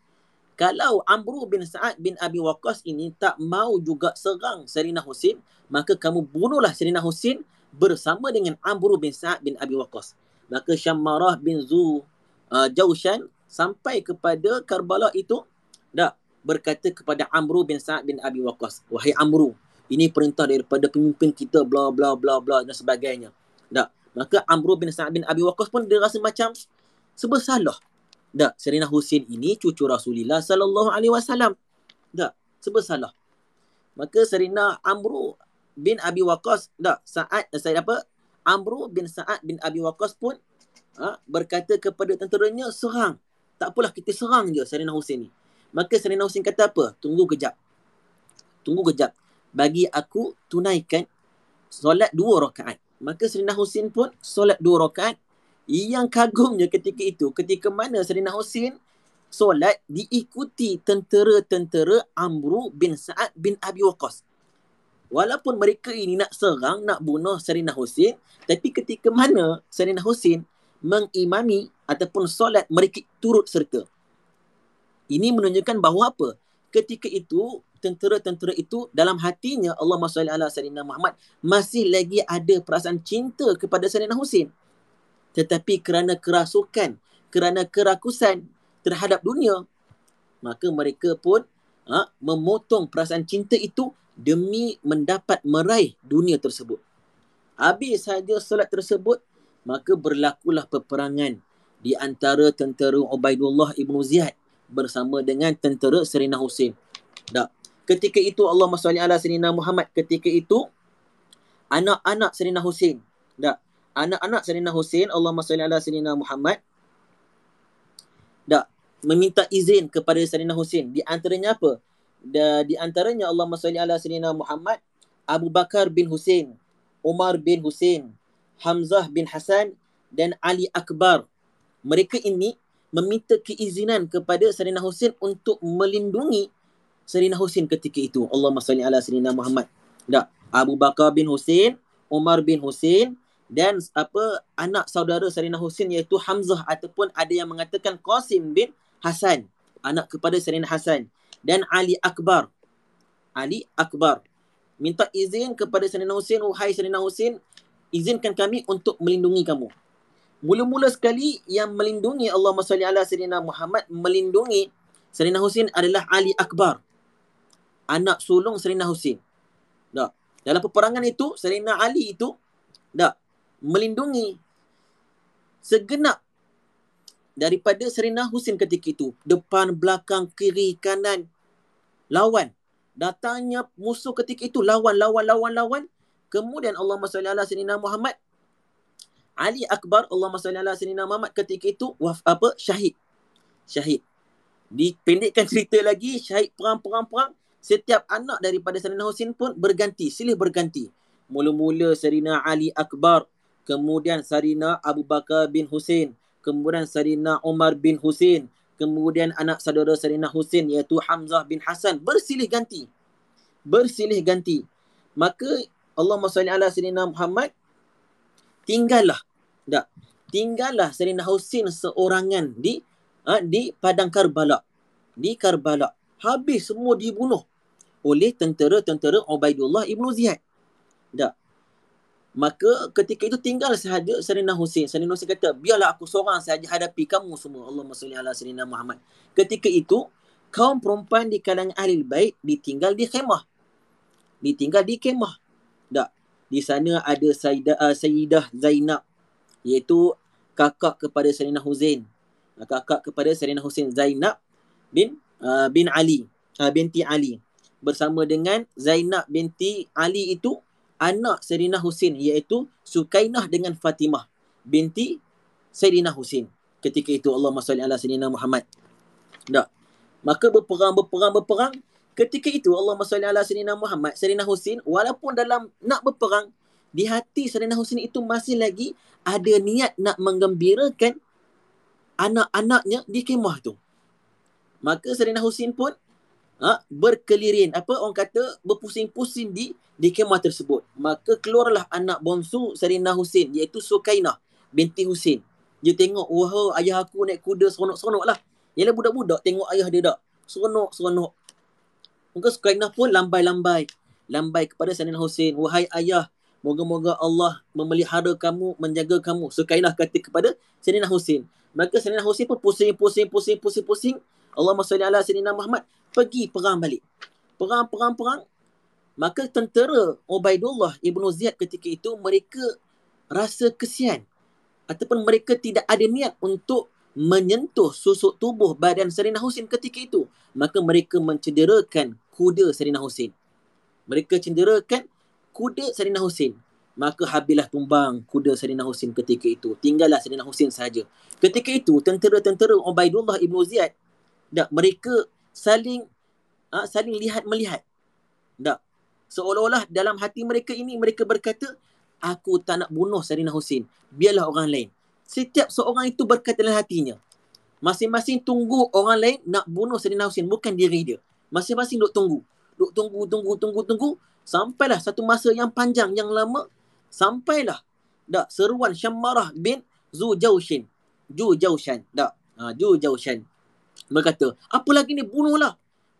[SPEAKER 4] kalau Amru bin Sa'ad bin Abi Waqqas ini tak mau juga serang Sayyidina Husin, maka kamu bunuhlah Sayyidina Husin bersama dengan Amru bin Sa'ad bin Abi Waqqas. Maka Syammarah bin Zu uh, Jaushan sampai kepada Karbala itu dah berkata kepada Amru bin Sa'ad bin Abi Waqqas, "Wahai Amru, ini perintah daripada pemimpin kita bla bla bla bla dan sebagainya." Dah. Maka Amru bin Sa'ad bin Abi Waqqas pun dia rasa macam sebersalah tak, Serina Husin ini cucu Rasulullah sallallahu alaihi wasallam. Tak, sebab salah. Maka Serina Amru bin Abi Waqqas, tak, saat eh, saya apa? Amru bin Sa'ad bin Abi Waqqas pun ha, berkata kepada tenteranya, serang. Tak apalah, kita serang je Serina Husin ni. Maka Serina Husin kata apa? Tunggu kejap. Tunggu kejap. Bagi aku tunaikan solat dua rakaat. Maka Serina Husin pun solat dua rakaat yang kagumnya ketika itu, ketika mana Sayyidina Husin solat diikuti tentera-tentera Amru bin Sa'ad bin Abi Waqqas. Walaupun mereka ini nak serang, nak bunuh Sayyidina Husin, tapi ketika mana Sayyidina Husin mengimami ataupun solat, mereka turut serta. Ini menunjukkan bahawa apa? Ketika itu, tentera-tentera itu dalam hatinya Allah SWT Muhammad masih lagi ada perasaan cinta kepada Sayyidina Husin tetapi kerana kerasukan, kerana kerakusan terhadap dunia, maka mereka pun ha, memotong perasaan cinta itu demi mendapat meraih dunia tersebut. Habis saja solat tersebut, maka berlakulah peperangan di antara tentera Ubaidullah ibnu Ziyad bersama dengan tentera Serina Husin. Tak. Ketika itu Allah SWT Serina Muhammad. Ketika itu anak-anak Serina Husin. Tak. Anak-anak Sayyidina Hussein Allahumma salli ala Sayyidina Muhammad. Dak meminta izin kepada Sayyidina Hussein di antaranya apa? Da, di antaranya Allahumma salli ala Sayyidina Muhammad Abu Bakar bin Hussein Umar bin Hussein Hamzah bin Hasan dan Ali Akbar. Mereka ini meminta keizinan kepada Sayyidina Hussein untuk melindungi Sayyidina Hussein ketika itu. Allahumma salli ala Sayyidina Muhammad. Dak Abu Bakar bin Hussein Umar bin Hussein dan apa anak saudara Sayyidina Husin iaitu Hamzah ataupun ada yang mengatakan Qasim bin Hasan anak kepada Sayyidina Hasan dan Ali Akbar. Ali Akbar. Minta izin kepada Sayyidina Husin wahai Sayyidina Husin izinkan kami untuk melindungi kamu. Mula-mula sekali yang melindungi Allah SWT ala Sayyidina Muhammad melindungi Sayyidina Husin adalah Ali Akbar anak sulung Sayyidina Husin tak dalam peperangan itu Sayyidina Ali itu tak melindungi segenap daripada Serina Husin ketika itu. Depan, belakang, kiri, kanan. Lawan. Datangnya musuh ketika itu. Lawan, lawan, lawan, lawan. Kemudian Allah SWT Serina Muhammad. Ali Akbar Allah SWT Serina Muhammad ketika itu. Waf, apa? Syahid. Syahid. Dipendekkan cerita lagi. Syahid perang-perang-perang. Setiap anak daripada Serina Husin pun berganti. Silih berganti. Mula-mula Serina Ali Akbar kemudian Sarina Abu Bakar bin Husin, kemudian Sarina Umar bin Husin, kemudian anak saudara Sarina Husin iaitu Hamzah bin Hasan bersilih ganti. Bersilih ganti. Maka Allah SWT ala Sarina Muhammad tinggallah. Tak. Tinggallah Sarina Husin seorangan di ha, di padang Karbala. Di Karbala. Habis semua dibunuh oleh tentera-tentera Ubaidullah ibnu Ziyad. Tak. Maka ketika itu tinggal sahaja Serina Husin. Serina Husin kata, biarlah aku seorang sahaja hadapi kamu semua. Allahumma salli ala Serina Muhammad. Ketika itu, kaum perempuan di kalangan ahli bait ditinggal di khemah. Ditinggal di khemah. Tak. Di sana ada Sayyidah, uh, Sayyidah Zainab. Iaitu kakak kepada Serina. Uh, kakak kepada Serina Husin Zainab bin uh, bin Ali. Uh, binti Ali. Bersama dengan Zainab binti Ali itu anak Sayyidina Husin iaitu Sukainah dengan Fatimah binti Sayyidina Husin. Ketika itu Allah SWT ala Sayyidina Muhammad. Tak. Maka berperang, berperang, berperang. Ketika itu Allah SWT ala Sayyidina Muhammad, Sayyidina Husin, walaupun dalam nak berperang, di hati Sayyidina Husin itu masih lagi ada niat nak menggembirakan anak-anaknya di kemah tu. Maka Sayyidina Husin pun ha, berkelirin, apa orang kata berpusing-pusing di di kemah tersebut. Maka keluarlah anak bonsu Sayyidina Husin iaitu Sukainah binti Husin. Dia tengok, wah ayah aku naik kuda seronok-seronok lah. Yalah budak-budak tengok ayah dia tak. Seronok-seronok. Maka Sukainah pun lambai-lambai. Lambai kepada Sayyidina Hussein. Wahai ayah, moga-moga Allah memelihara kamu, menjaga kamu. Sukainah kata kepada Sayyidina Hussein. Maka Sayyidina Hussein pun pusing, pusing, pusing, pusing, pusing. Allah SWT ala Sayyidina Muhammad pergi perang balik. Perang, perang, perang. Maka tentera Ubaidullah Ibn Ziyad ketika itu mereka rasa kesian. Ataupun mereka tidak ada niat untuk menyentuh susuk tubuh badan Serina Husin ketika itu. Maka mereka mencederakan kuda Serina Husin. Mereka cederakan kuda Serina Husin. Maka habislah tumbang kuda Serina Husin ketika itu. Tinggallah Serina Husin saja. Ketika itu, tentera-tentera Ubaidullah Ibn Ziyad, tak, mereka saling ha, saling lihat-melihat. Tak. Seolah-olah dalam hati mereka ini, mereka berkata, aku tak nak bunuh Serina Husin. Biarlah orang lain. Setiap seorang itu berkata dalam hatinya. Masing-masing tunggu orang lain nak bunuh Serina Husin. Bukan diri dia. Masing-masing duk tunggu duk tunggu tunggu tunggu tunggu sampailah satu masa yang panjang yang lama sampailah dak seruan Syammarah bin Zu Jaushin Ju Jaushan dak ha, Ju Jaushan berkata apa lagi ni? Bunuhlah.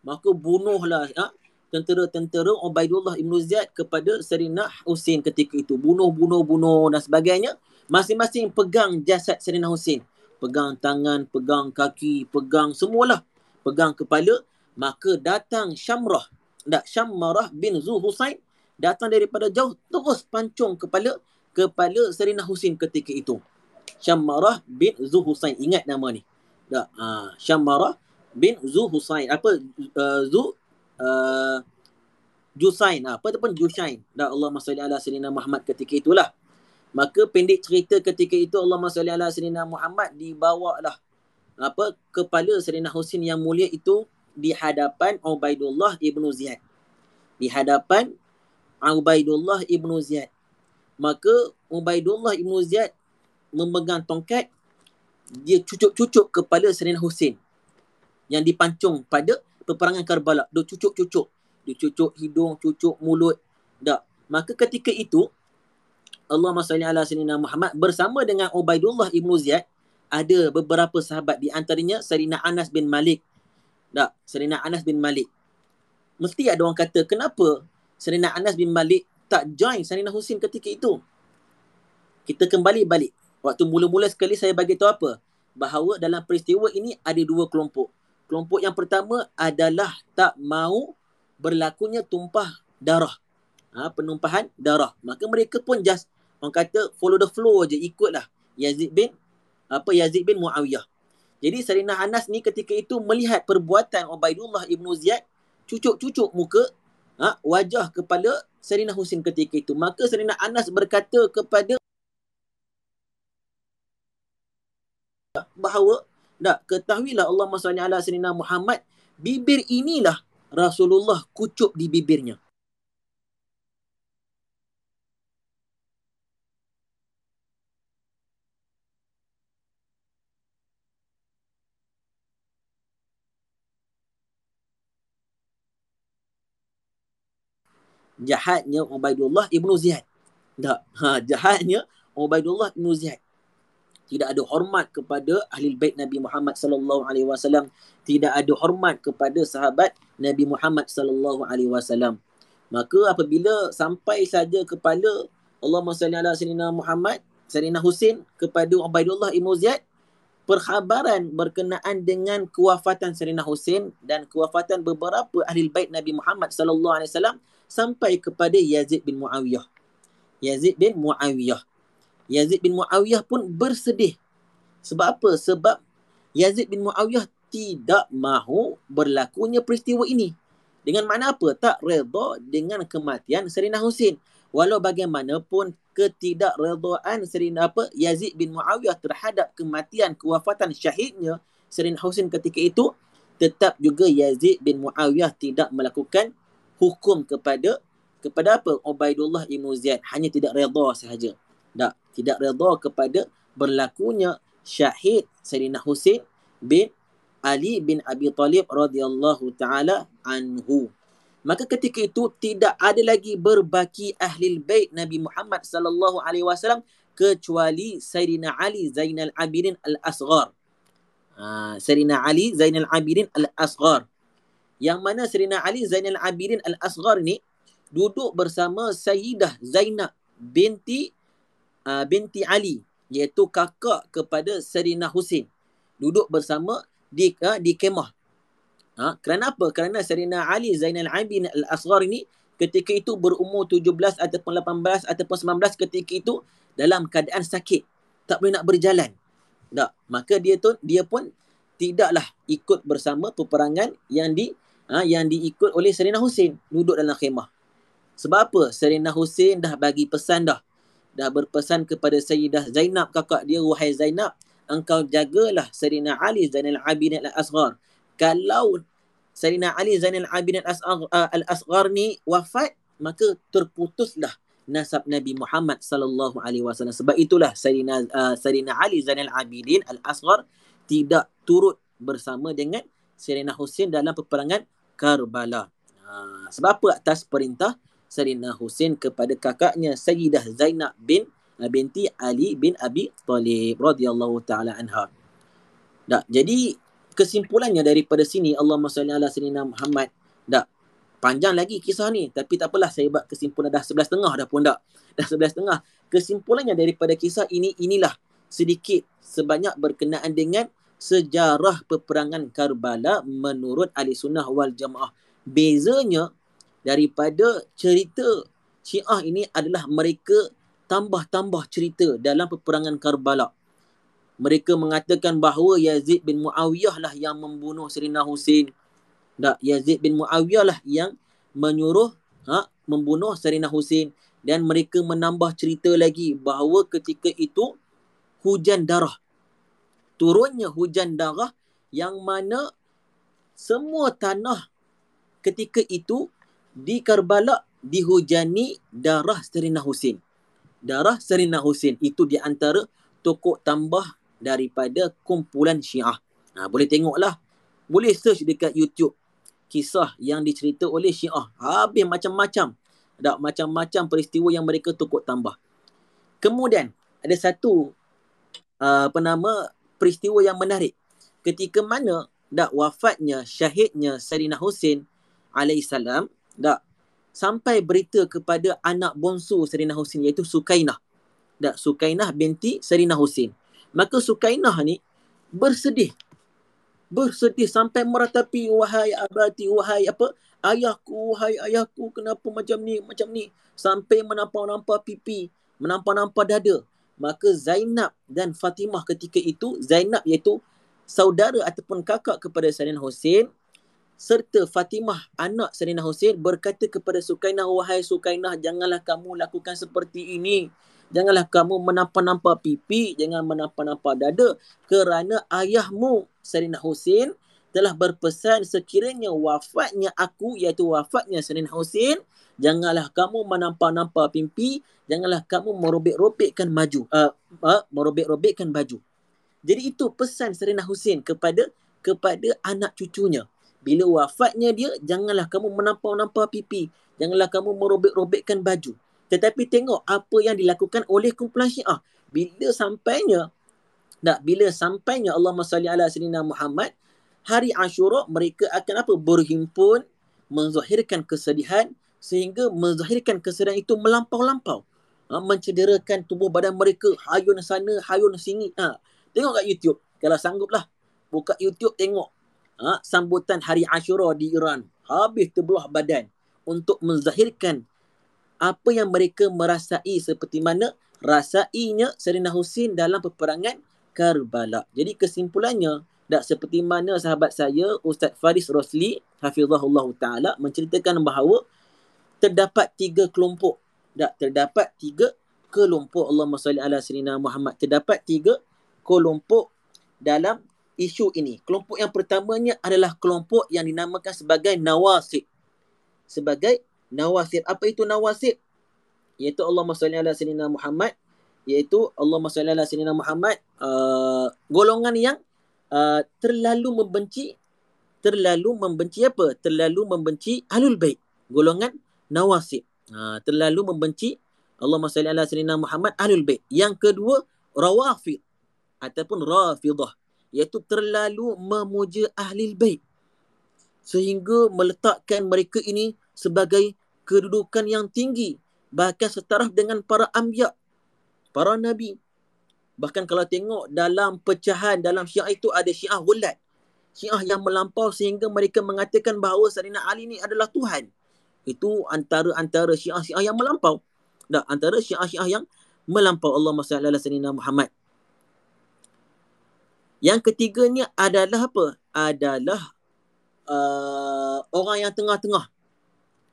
[SPEAKER 4] Maka bunuhlah ha, tentera-tentera Ubaidullah Ibn Ziyad kepada Serina Husin ketika itu. Bunuh bunuh bunuh dan sebagainya. Masing-masing pegang jasad Serina Husin pegang tangan pegang kaki pegang semualah. Pegang kepala. Maka datang Syamrah. Tak Syammarah bin Zu Husain datang daripada jauh terus pancung kepala kepala Serina Husin ketika itu. Syammarah bin Zu Husain ingat nama ni. Tak ha, Syammarah bin Zu Husain apa uh, Zu uh, Jusain ha, apa ataupun Jusain. Tak Allah Masalli ala Serina Muhammad ketika itulah. Maka pendek cerita ketika itu Allah Masalli ala Serina Muhammad dibawa lah apa kepala Serina Husin yang mulia itu di hadapan Ubaidullah ibnu Ziyad. Di hadapan Ubaidullah ibnu Ziyad. Maka Ubaidullah ibnu Ziyad memegang tongkat dia cucuk-cucuk kepala Serina Husin yang dipancung pada peperangan Karbala. Dia cucuk-cucuk. Dia cucuk hidung, cucuk mulut. Tak. Maka ketika itu Allah SWT Muhammad bersama dengan Ubaidullah ibnu Ziyad ada beberapa sahabat di antaranya Sayyidina Anas bin Malik tak, Serina Anas bin Malik. Mesti ada orang kata, kenapa Serina Anas bin Malik tak join Serina Husin ketika itu? Kita kembali balik. Waktu mula-mula sekali saya bagi tahu apa? Bahawa dalam peristiwa ini ada dua kelompok. Kelompok yang pertama adalah tak mau berlakunya tumpah darah. Ha, penumpahan darah. Maka mereka pun just orang kata follow the flow je ikutlah Yazid bin apa Yazid bin Muawiyah. Jadi Sarinah Anas ni ketika itu melihat perbuatan Ubaidullah Ibn Ziyad cucuk-cucuk muka ha, wajah kepala Sarinah Husin ketika itu. Maka Sarinah Anas berkata kepada bahawa tak ketahuilah Allah SWT Sarinah Muhammad bibir inilah Rasulullah kucuk di bibirnya. jahatnya Ubaidullah Ibnu Ziyad. Tak. Ha, jahatnya Ubaidullah Ibnu Ziyad. Tidak ada hormat kepada ahli bait Nabi Muhammad sallallahu alaihi wasallam, tidak ada hormat kepada sahabat Nabi Muhammad sallallahu alaihi wasallam. Maka apabila sampai saja kepala Allah SWT Muhammad, Sayyidina Husin kepada Ubaidullah Ibnu Ziyad, perkhabaran berkenaan dengan kewafatan Sayyidina Husin dan kewafatan beberapa ahli bait Nabi Muhammad sallallahu alaihi wasallam sampai kepada Yazid bin Muawiyah. Yazid bin Muawiyah. Yazid bin Muawiyah pun bersedih. Sebab apa? Sebab Yazid bin Muawiyah tidak mahu berlakunya peristiwa ini. Dengan makna apa? Tak redha dengan kematian Serina Husin. Walau bagaimanapun ketidakredaan Serina apa Yazid bin Muawiyah terhadap kematian kewafatan syahidnya Serina Husin ketika itu tetap juga Yazid bin Muawiyah tidak melakukan hukum kepada kepada apa Ubaidullah Ibn Ziyad hanya tidak redha sahaja tak tidak redha kepada berlakunya syahid Sayyidina Husain bin Ali bin Abi Talib radhiyallahu taala anhu maka ketika itu tidak ada lagi berbaki ahli bait Nabi Muhammad sallallahu alaihi wasallam kecuali Sayyidina Ali Zainal Abidin Al-Asghar. Ha, Sayyidina Ali Zainal Abidin Al-Asghar. Yang mana Sayyidina Ali Zainal Abidin Al-Asghar ni duduk bersama Sayyidah Zainab binti uh, binti Ali iaitu kakak kepada Sayyidina Husin. Duduk bersama di uh, di kemah. Ha, kerana apa? Kerana Sayyidina Ali Zainal Abidin Al-Asghar ini ketika itu berumur 17 ataupun 18 ataupun 19 ketika itu dalam keadaan sakit. Tak boleh nak berjalan. Tak. Maka dia tu dia pun tidaklah ikut bersama peperangan yang di ha, yang diikut oleh Serina Husin duduk dalam khemah. Sebab apa? Serina Husin dah bagi pesan dah. Dah berpesan kepada Sayyidah Zainab kakak dia wahai Zainab engkau jagalah Serina Ali Zainal Abidin Al-Asghar. Kalau Serina Ali Zainal Abidin Al-Asghar ni wafat maka terputuslah nasab Nabi Muhammad sallallahu alaihi wasallam. Sebab itulah Serina uh, Serina Ali Zainal Abidin Al-Asghar tidak turut bersama dengan Serina Husin dalam peperangan Karbala. Ha, sebab apa atas perintah Serina Husin kepada kakaknya Sayyidah Zainab bin uh, binti Ali bin Abi Talib radhiyallahu taala anha. Tak, jadi kesimpulannya daripada sini Allah salli ala sayyidina Muhammad. Tak, panjang lagi kisah ni tapi tak apalah saya buat kesimpulan dah 11 tengah dah pun tak. Dah 11 tengah. Kesimpulannya daripada kisah ini inilah sedikit sebanyak berkenaan dengan sejarah peperangan Karbala menurut ahli sunnah wal jamaah. Bezanya daripada cerita Syiah ini adalah mereka tambah-tambah cerita dalam peperangan Karbala. Mereka mengatakan bahawa Yazid bin Muawiyah lah yang membunuh Serina Husin. Tak, Yazid bin Muawiyah lah yang menyuruh ha, membunuh Serina Husin. Dan mereka menambah cerita lagi bahawa ketika itu hujan darah. Turunnya hujan darah yang mana semua tanah ketika itu di Karbala dihujani darah Serina Husin. Darah Serina Husin itu di antara tokoh tambah daripada kumpulan Syiah. Ha, boleh tengoklah. Boleh search dekat YouTube kisah yang dicerita oleh Syiah. Habis macam-macam. Ada macam-macam peristiwa yang mereka tokoh tambah. Kemudian ada satu uh, apa nama peristiwa yang menarik. Ketika mana dak wafatnya syahidnya Serina Husin alaihissalam tak sampai berita kepada anak bongsu Serina Husin iaitu Sukainah. Tak Sukainah binti Serina Husin. Maka Sukainah ni bersedih. Bersedih sampai meratapi wahai abati wahai apa ayahku wahai ayahku kenapa macam ni macam ni sampai menampak-nampak pipi menampak-nampak dada maka Zainab dan Fatimah ketika itu Zainab iaitu saudara ataupun kakak kepada Serina Husin serta Fatimah anak Serina Hussein berkata kepada Sukainah wahai Sukainah janganlah kamu lakukan seperti ini. Janganlah kamu menampak-nampak pipi jangan menampak-nampak dada kerana ayahmu Serina Hussein telah berpesan sekiranya wafatnya aku iaitu wafatnya Serina Hussein janganlah kamu menampak-nampak pipi janganlah kamu merobek-robekkan maju uh, uh, merobek-robekkan baju. Jadi itu pesan Serina Hussein kepada kepada anak cucunya bila wafatnya dia, janganlah kamu menampar-nampar pipi. Janganlah kamu merobek-robekkan baju. Tetapi tengok apa yang dilakukan oleh kumpulan syiah. Bila sampainya, tak, bila sampainya Allah SWT ala Sayyidina Muhammad, hari Ashura mereka akan apa? Berhimpun, menzahirkan kesedihan, sehingga menzahirkan kesedihan itu melampau-lampau. Ha, mencederakan tubuh badan mereka, hayun sana, hayun sini. Ha, tengok kat YouTube. Kalau sangguplah, buka YouTube tengok ha, sambutan hari Ashura di Iran. Habis terbelah badan untuk menzahirkan apa yang mereka merasai seperti mana rasainya Serina Husin dalam peperangan Karbala. Jadi kesimpulannya tak seperti mana sahabat saya Ustaz Faris Rosli hafizahullah taala menceritakan bahawa terdapat tiga kelompok. Tak terdapat tiga kelompok. Allahumma salli ala sayyidina Muhammad. Terdapat tiga kelompok dalam isu ini. Kelompok yang pertamanya adalah kelompok yang dinamakan sebagai nawasib. Sebagai nawasib. Apa itu nawasib? Iaitu Allah SWT ala sayyidina Muhammad. Iaitu Allah SWT ala sayyidina Muhammad. Uh, golongan yang uh, terlalu membenci. Terlalu membenci apa? Terlalu membenci Ahlul Bayt. Golongan nawasib. Uh, terlalu membenci Allah SWT ala sayyidina Muhammad Ahlul Bayt. Yang kedua, rawafid. Ataupun rafidah iaitu terlalu memuja ahli baik sehingga meletakkan mereka ini sebagai kedudukan yang tinggi bahkan setaraf dengan para anbiya para nabi. Bahkan kalau tengok dalam pecahan dalam syiah itu ada syiah wulat syiah yang melampau sehingga mereka mengatakan bahawa Sayyidina Ali ini adalah Tuhan. Itu antara-antara syiah-syiah yang melampau. Dah antara syiah-syiah yang melampau. Allah Sayyidina Muhammad yang ketiganya adalah apa? Adalah uh, orang yang tengah-tengah.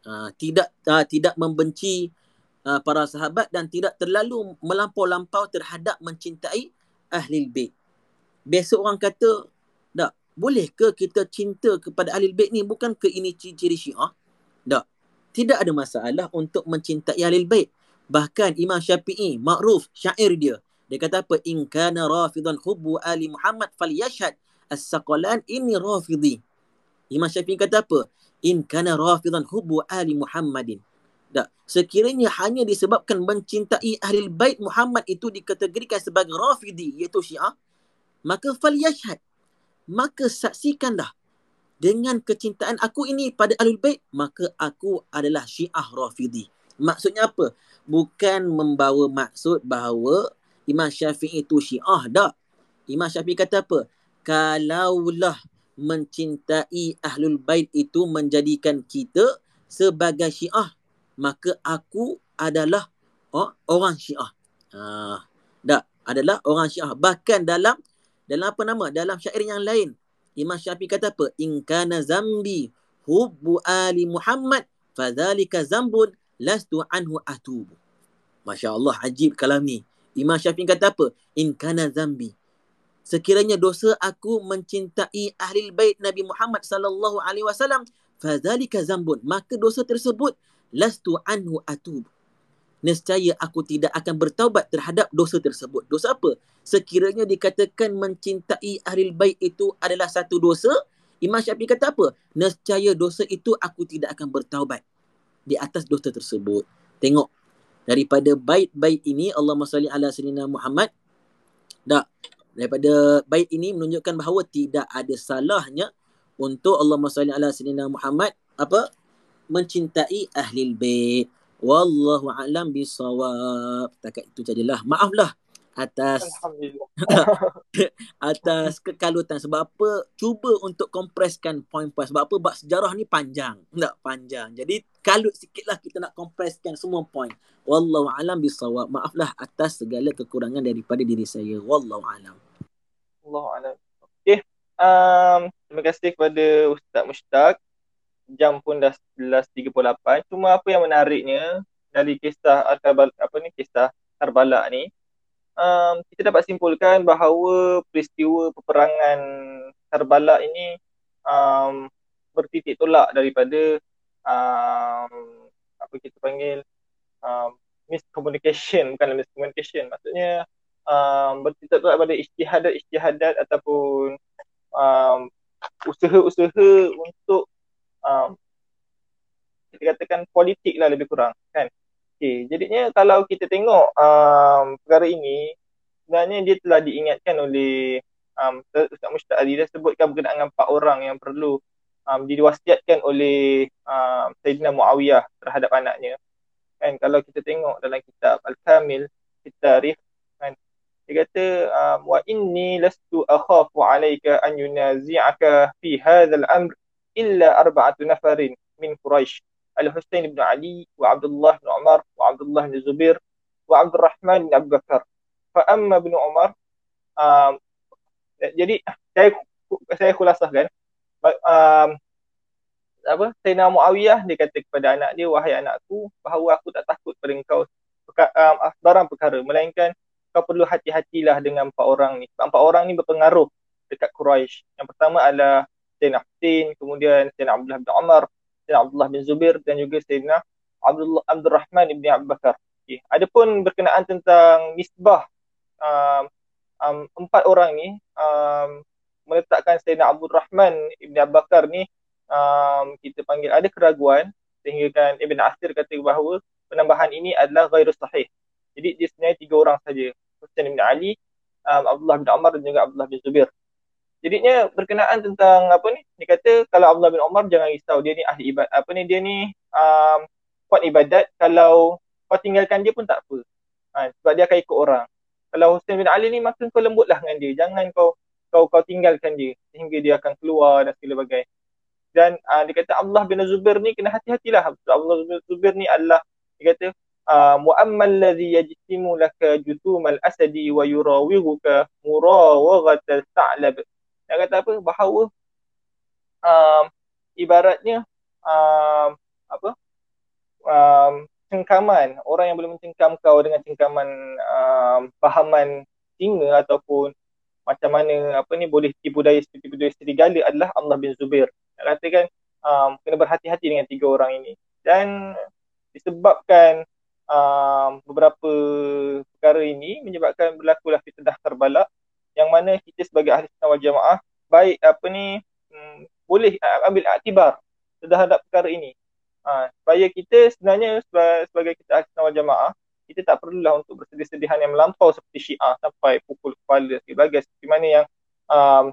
[SPEAKER 4] Uh, tidak uh, tidak membenci uh, para sahabat dan tidak terlalu melampau-lampau terhadap mencintai ahli bait. Biasa orang kata, tak, boleh ke kita cinta kepada ahli bait ni bukan ke ini ciri-ciri syiah? Tak. Tidak ada masalah untuk mencintai ahli bait. Bahkan Imam Syafi'i, makruf syair dia, dia kata apa? In kana rafidan hubbu ali Muhammad falyashhad as-saqalan inni rafidi. Imam Syafi'i kata apa? In kana rafidan hubbu ali Muhammadin. Tak. Sekiranya hanya disebabkan mencintai ahli bait Muhammad itu dikategorikan sebagai rafidi iaitu syiah, maka falyashhad. Maka saksikanlah dengan kecintaan aku ini pada ahli bait, maka aku adalah syiah rafidi. Maksudnya apa? Bukan membawa maksud bahawa Imam Syafi'i itu syiah tak? Imam Syafi'i kata apa? Kalaulah mencintai Ahlul Bait itu menjadikan kita sebagai syiah, maka aku adalah oh, orang syiah. Ha, tak? Adalah orang syiah. Bahkan dalam dalam apa nama? Dalam syair yang lain. Imam Syafi'i kata apa? In kana zambi hubbu ali Muhammad fadhalika zambun lastu anhu atubu. Masya Allah, ajib kalam ni. Imam Syafi'i kata apa? In kana zambi. Sekiranya dosa aku mencintai ahli bait Nabi Muhammad sallallahu alaihi wasallam, fadzalika zambun. Maka dosa tersebut lastu anhu atub. Nescaya aku tidak akan bertaubat terhadap dosa tersebut. Dosa apa? Sekiranya dikatakan mencintai ahli bait itu adalah satu dosa, Imam Syafi'i kata apa? Nescaya dosa itu aku tidak akan bertaubat di atas dosa tersebut. Tengok daripada bait-bait ini Allah salli ala sayyidina Muhammad. Tak daripada bait ini menunjukkan bahawa tidak ada salahnya untuk Allah salli ala sayyidina Muhammad apa? Mencintai ahli bait. Wallahu alam bisawab. Takat itu sajalah. Maaflah atas atas kekalutan. Sebab apa? Cuba untuk kompreskan poin-poin sebab apa? Bab sejarah ni panjang. Tak panjang. Jadi kalut sikitlah kita nak kompreskan semua poin wallahu alam bisawab maaflah atas segala kekurangan daripada diri saya. Wallahu alam.
[SPEAKER 1] Wallahu alam. Okey um, terima kasih kepada ustaz Mushtaq jam pun dah 11.38 cuma apa yang menariknya dari kisah apa ni? Kisah Karbala ni um, kita dapat simpulkan bahawa peristiwa peperangan Karbala ini um, bertitik tolak daripada um, apa kita panggil um, miscommunication bukan miscommunication. Maksudnya um, bertitik tolak pada istihadat-istihadat ataupun um, usaha-usaha untuk um, kita katakan politik lah lebih kurang kan Okay, jadinya kalau kita tengok um, perkara ini, sebenarnya dia telah diingatkan oleh um, Ustaz Mustaq Ali, dia sebutkan berkenaan dengan empat orang yang perlu um, diwasiatkan oleh um, Sayyidina Muawiyah terhadap anaknya. Kan, kalau kita tengok dalam kitab Al-Kamil, Tarikh, kan, dia kata, um, wa inni lastu akhafu alayka an yunazi'aka fi hadzal amr illa arba'atu nafarin min Quraisy Al-Husain bin Ali wa Abdullah bin Umar Abdullah bin Zubair wa Abdul Rahman bin Abu Bakar. Fa amma bin Umar um, jadi saya saya kulasahkan um, apa Sayyidina Muawiyah dia kata kepada anak dia wahai anakku bahawa aku tak takut pada engkau um, barang perkara melainkan kau perlu hati-hatilah dengan empat orang ni. Empat orang ni berpengaruh dekat Quraisy. Yang pertama adalah Sayyidina Hussein, kemudian Sayyidina Abdullah bin Umar, Sayyidina Abdullah bin Zubair dan juga Sayyidina Abdullah Abdul Rahman ibn Abu Bakar. Okay. Adapun berkenaan tentang nisbah um, um, empat orang ni um, meletakkan Sayyidina Abdul Rahman ibn Abu Bakar ni um, kita panggil ada keraguan sehingga kan Ibn Asir kata bahawa penambahan ini adalah gairu sahih. Jadi dia sebenarnya tiga orang saja. Hussein bin Ali, um, Abdullah bin Umar dan juga Abdullah bin Zubair. Jadinya berkenaan tentang apa ni? Dia kata kalau Abdullah bin Umar jangan risau dia ni ahli ibadat. Apa ni dia ni um, kuat ibadat kalau kau tinggalkan dia pun tak apa. Ha, sebab dia akan ikut orang. Kalau Hussein bin Ali ni makin kau lembutlah dengan dia. Jangan kau kau kau tinggalkan dia sehingga dia akan keluar dan segala bagai. Dan uh, dia kata Allah bin Zubair ni kena hati-hatilah. Allah bin Zubair ni Allah dia kata ah, mu'ammal ladhi yajtimu laka jutumal asadi wa yurawiguka murawaghat al-sa'lab. Dia kata apa? Bahawa uh, ibaratnya uh, apa? Uh, Um, cengkaman. Orang yang boleh mencengkam kau dengan cengkaman um, pahaman singa ataupun macam mana apa ni boleh tipu daya tipu daya serigala adalah Allah bin Zubair. Dia katakan um, kena berhati-hati dengan tiga orang ini. Dan disebabkan um, beberapa perkara ini menyebabkan berlakulah fitnah Karbala yang mana kita sebagai ahli sunnah wal jamaah baik apa ni um, boleh ambil aktibar terhadap perkara ini. Ha, supaya kita sebenarnya sebagai kita ahli sunnah jamaah kita tak perlulah untuk bersedih-sedihan yang melampau seperti syiah sampai pukul kepala sebagai seperti mana yang um,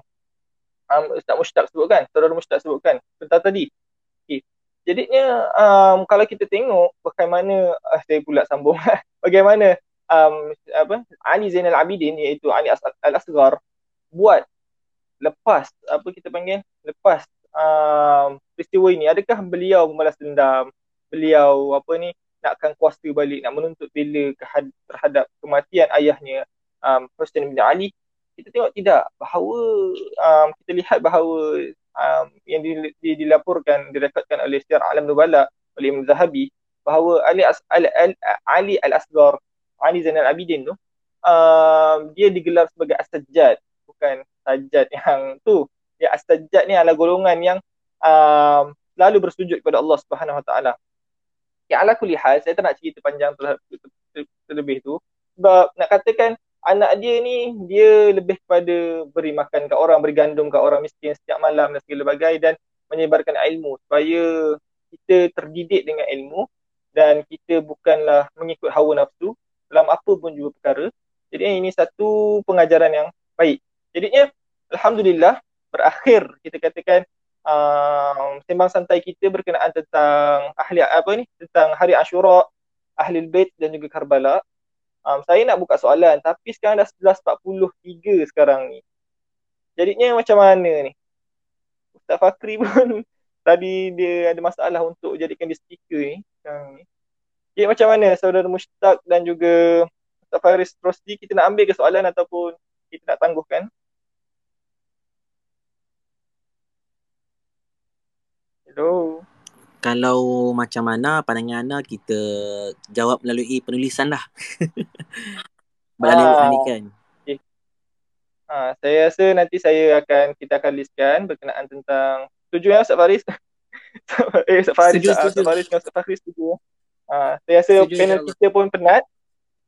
[SPEAKER 1] um, Ustaz Mushtaq sebutkan, Saudara Mushtaq sebutkan tentang tadi. Jadinya um, kalau kita tengok bagaimana uh, saya pula sambung bagaimana um, apa Ali Zainal Abidin iaitu Ali Al-Asghar buat lepas apa kita panggil lepas um, peristiwa ini? Adakah beliau membalas dendam? Beliau apa ni nakkan kuasa balik nak menuntut bela terhadap kematian ayahnya um, Hussein bin Ali? Kita tengok tidak. Bahawa um, kita lihat bahawa um, yang dilaporkan direkodkan oleh Syiar Alam Nubala oleh Imam Zahabi bahawa Ali As Ali, Ali Al-Asghar Ali Zainal Abidin tu um, dia digelar sebagai As-Sajjad bukan Sajjad yang tu. Dia As-Sajjad ni adalah golongan yang um, selalu bersujud kepada Allah Subhanahu Wa Taala Ya ala kulli hal saya tak nak cerita panjang terlebih tu sebab nak katakan anak dia ni dia lebih kepada beri makan kat orang, beri gandum kat orang miskin setiap malam dan segala bagai dan menyebarkan ilmu supaya kita terdidik dengan ilmu dan kita bukanlah mengikut hawa nafsu dalam apa pun juga perkara. Jadi ini satu pengajaran yang baik. Jadinya alhamdulillah berakhir kita katakan um, sembang santai kita berkenaan tentang ahli apa ni tentang hari Ashura, ahli bait dan juga Karbala um, saya nak buka soalan tapi sekarang dah 11.43 sekarang ni. Jadinya macam mana ni? Ustaz Fakri pun tadi dia ada masalah untuk jadikan dia speaker ni. Sekarang ni. Jadi macam mana saudara Mushtaq dan juga Ustaz Faris Rosdi kita nak ambil ke soalan ataupun kita nak tangguhkan? Hello
[SPEAKER 4] kalau macam mana pandangan anda kita jawab melalui penulisan lah. Melalui ah, kan. Okay.
[SPEAKER 1] Ha, saya rasa nanti saya akan kita akan listkan berkenaan tentang setuju ya Ustaz Faris? eh Ustaz Faris, setuju, Ustaz Faris dengan Ustaz Faris setuju. Ha, saya rasa setuju, panel kita pun penat.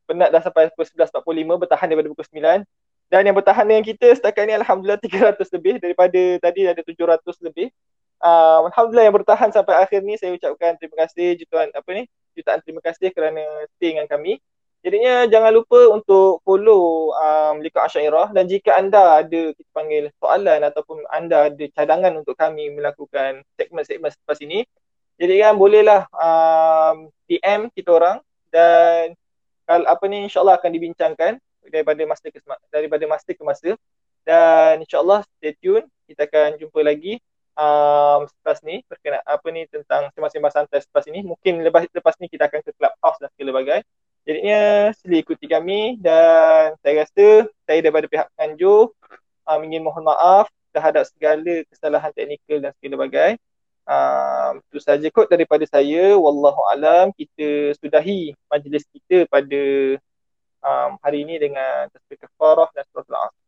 [SPEAKER 1] Penat dah sampai pukul 11.45 bertahan daripada pukul 9. Dan yang bertahan dengan kita setakat ni Alhamdulillah 300 lebih daripada tadi ada 700 lebih uh, Alhamdulillah yang bertahan sampai akhir ni saya ucapkan terima kasih jutaan apa ni jutaan terima kasih kerana stay dengan kami. Jadinya jangan lupa untuk follow um, Liku Asyairah. Dan jika anda ada kita panggil soalan ataupun anda ada cadangan untuk kami melakukan segmen-segmen selepas ini jadi kan bolehlah um, DM kita orang. Dan kalau apa ni insyaallah akan dibincangkan daripada masa ke daripada masa ke masa. Dan insyaallah stay tune. Kita akan jumpa lagi um, selepas ni berkenaan apa ni tentang sembang-sembang santai selepas ini. Mungkin lepas lepas ni kita akan ke clubhouse dan segala bagai. Jadinya sila ikuti kami dan saya rasa saya daripada pihak Kanjo um, ingin mohon maaf terhadap segala kesalahan teknikal dan segala bagai. Um, itu saja kot daripada saya. Wallahu alam kita sudahi majlis kita pada um, hari ini dengan tasbih kafarah dan surah al-asr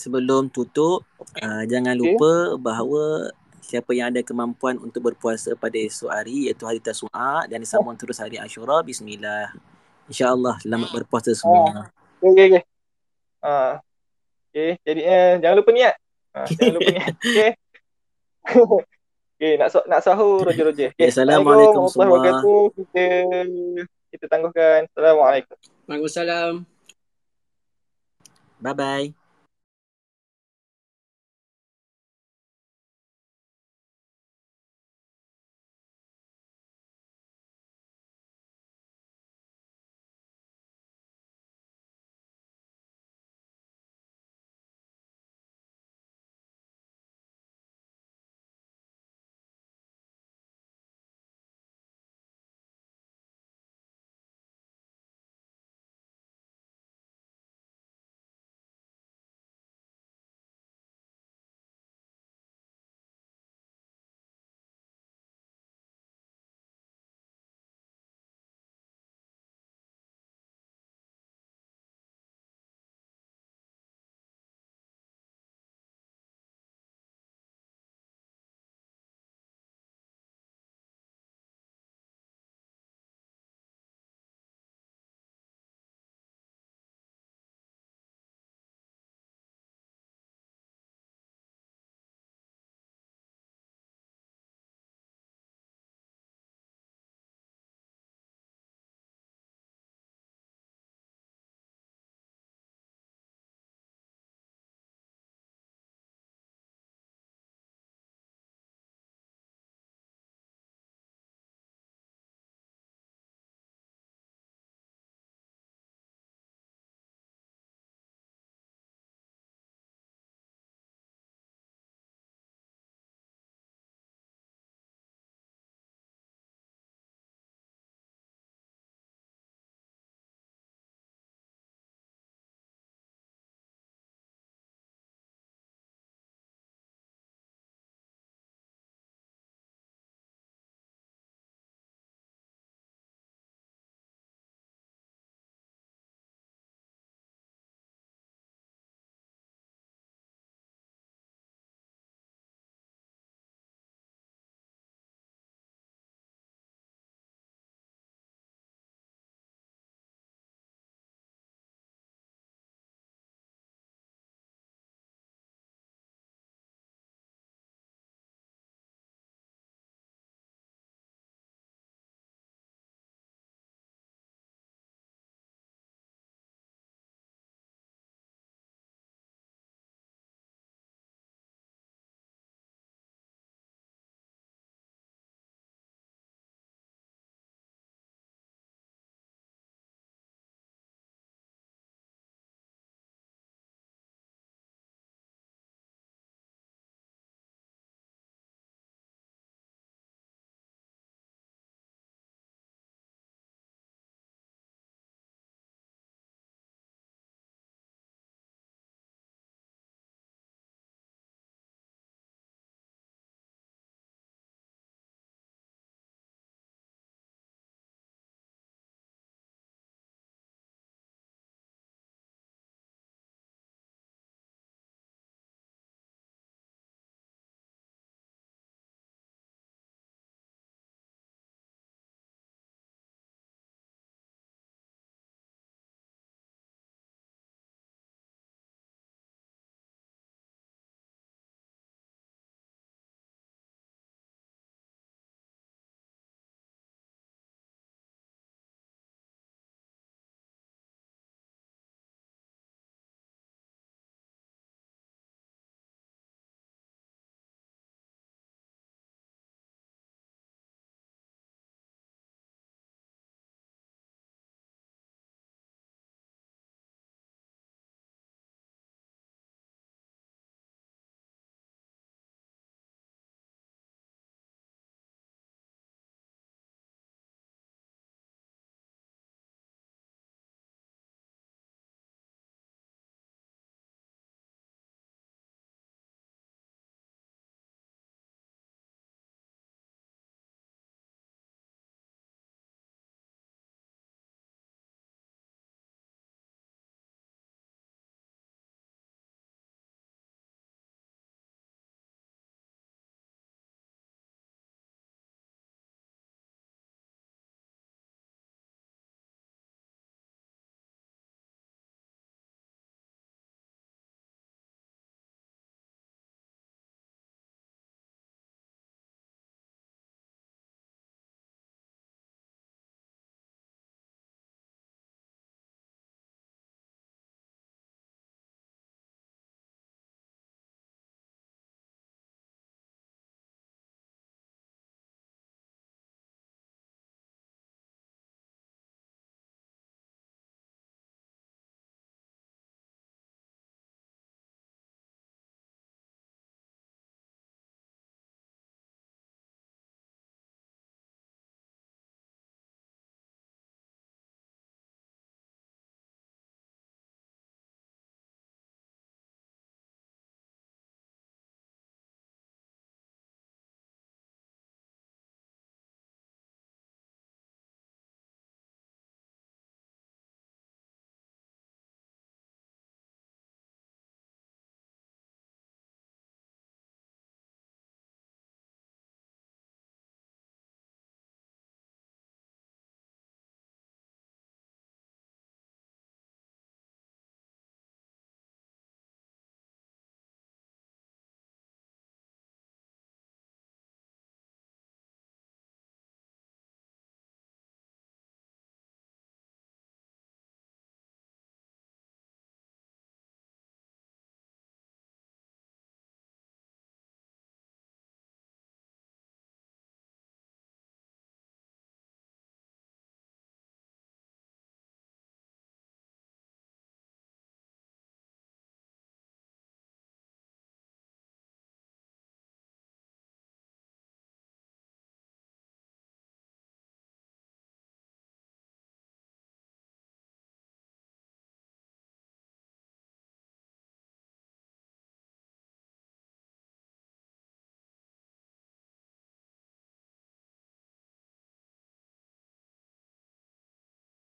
[SPEAKER 4] sebelum tutup uh, jangan
[SPEAKER 1] Okay.
[SPEAKER 4] lupa bahawa siapa yang ada kemampuan untuk berpuasa pada esok hari iaitu hari Tasu'a dan disambung terus hari Ashura bismillah. InsyaAllah selamat berpuasa semua.
[SPEAKER 1] Okay, okay, okay. Ah, okay, jadi eh, jangan lupa niat. Ah, jangan lupa niat. Okay. okay, nak nak sahur roja-roja. Okay.
[SPEAKER 4] Okay, Assalamualaikum semua.
[SPEAKER 1] Kita kita tangguhkan. Assalamualaikum.
[SPEAKER 3] Waalaikumsalam.
[SPEAKER 4] Bye bye.